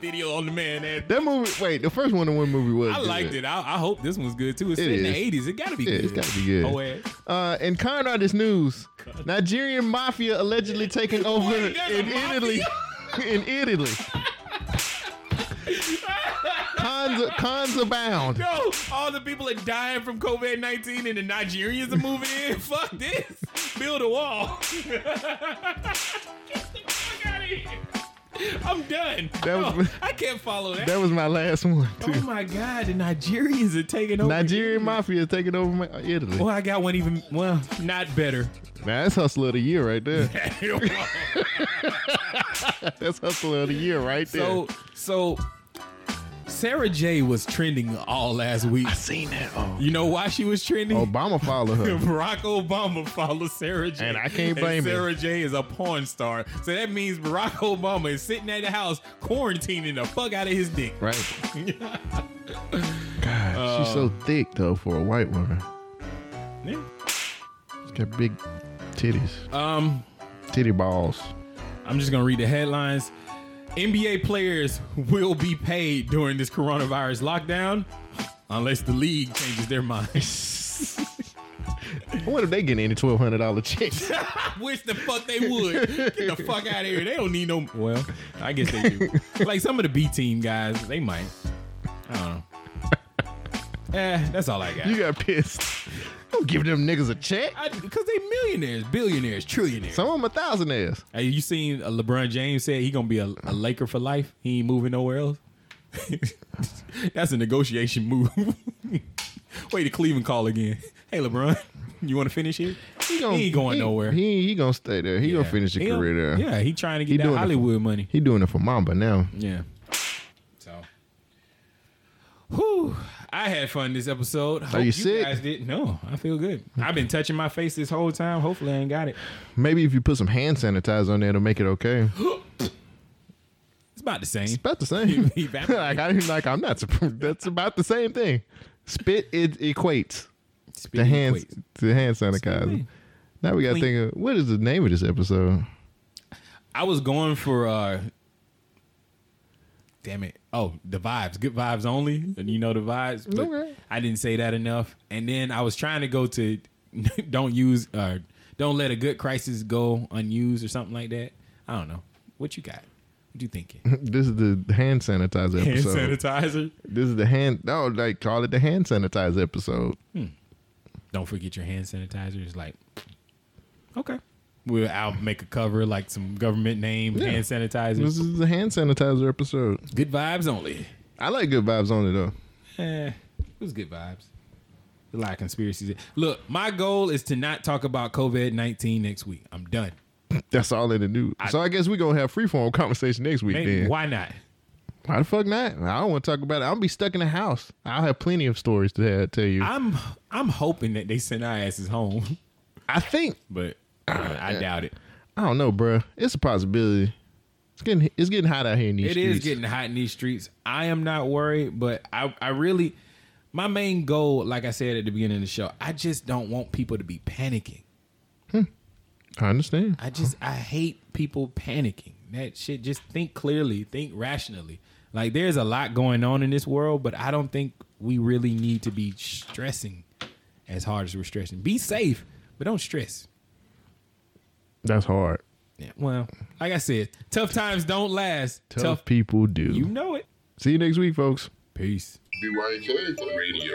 Video on demand. That That movie, wait, the first Wonder Woman movie was I good. liked it. I, I hope this one's good too. It's It in is. the 80s. It gotta be Yeah, good. it's gotta be good. Oh, yeah. Uh, in con artist news, Nigerian mafia allegedly taking over Wait, there's a in Italy. in Italy. cons, cons abound. No, all the people are dying from COVID 19 and the Nigerians are moving in. Fuck this. Build a wall. Get the fuck out of here. I'm done. That was- oh, No, I can't follow that. That was my last one, oh too. my God, the Nigerians are taking over. Nigerian mafia is taking over my, Italy. Well, I got one even, well, not better. Now, that's hustler of the year right there. that's hustler of the year right there. so, so Sara Jay was trending all last week. I seen that. Oh. You know why she was trending? Obama followed her. Barack Obama followed Sara Jay. And I can't blame him. Sara Jay is a porn star. So that means Barack Obama is sitting at the house quarantining the fuck out of his dick. Right. God, she's so thick though for a white woman. Yeah. She's got big titties. Um, Titty balls. I'm just gonna read the headlines. NBA players will be paid during this coronavirus lockdown, unless the league changes their minds. I wonder if they getting any twelve hundred dollar checks. Wish the fuck they would. Get the fuck out of here. They don't need no. Well, I guess they do. like some of the B team guys, they might. I don't know. Eh, that's all I got. You got pissed. Don't give them niggas a check. Because they millionaires, billionaires, trillionaires. Some of them are thousandaires. Hey, you seen uh, LeBron James said he gonna be a, a Laker for life. He ain't moving nowhere else. That's a negotiation move. Wait, the Cleveland call again. Hey, LeBron, you want to finish here? He, gonna ain't going he, nowhere. He he gonna stay there. He gonna finish his He career there. yeah, he trying to get He that doing for- Hollywood money. He doing it for Mamba now. Yeah. So, whew, I had fun this episode. Hope you sick? Guys did. No, I feel good. I've been touching my face this whole time. Hopefully, I ain't got it. Maybe if you put some hand sanitizer on there, it'll make it okay. It's about the same. It's about the same. Like I like I'm not surprised. That's about the same thing. Spit it equates. the hand equates. the hand sanitizer. Now we got to think of what is the name of this episode? I was going for uh damn it. Oh, the vibes. Good vibes only. And you know the vibes. But Okay. I didn't say that enough. And then I was trying to go to don't use uh don't let a good crisis go unused or something like that. I don't know. What you got? What you thinking? this is the hand sanitizer Hand episode. sanitizer. This is the hand. No, like call it the hand sanitizer episode. Don't forget your hand sanitizer. It's like okay. We'll I'll make a cover like some government name Yeah. hand sanitizer. This is the hand sanitizer episode. Good vibes only. I like good vibes only though. Eh, it was good vibes. A lot of conspiracies. Look, my goal is to not talk about COVID nineteen next week. I'm done. That's all in the news. so I guess we're gonna have free form conversation next week. Maybe- then why not? Why the fuck not? I don't want to talk about it. I'll be stuck in the house. I'll have plenty of stories to have, tell you. I'm I'm hoping that they send our asses home, I think. but uh, I doubt it. I don't know, bruh. It's a possibility. It's getting it's getting hot out here in these streets. It is getting hot in these streets. I am not worried, but I I really my main goal, like I said at the beginning of the show, I just don't want people to be panicking. I understand. I just I hate people panicking. That shit just think clearly, think rationally. Like there's a lot going on in this world, but I don't think we really need to be stressing as hard as we're stressing. Be safe, but don't stress. That's hard. Yeah. Well, like I said, tough times don't last. Tough, people do. You know it. See you next week, folks. Peace. BYK Radio.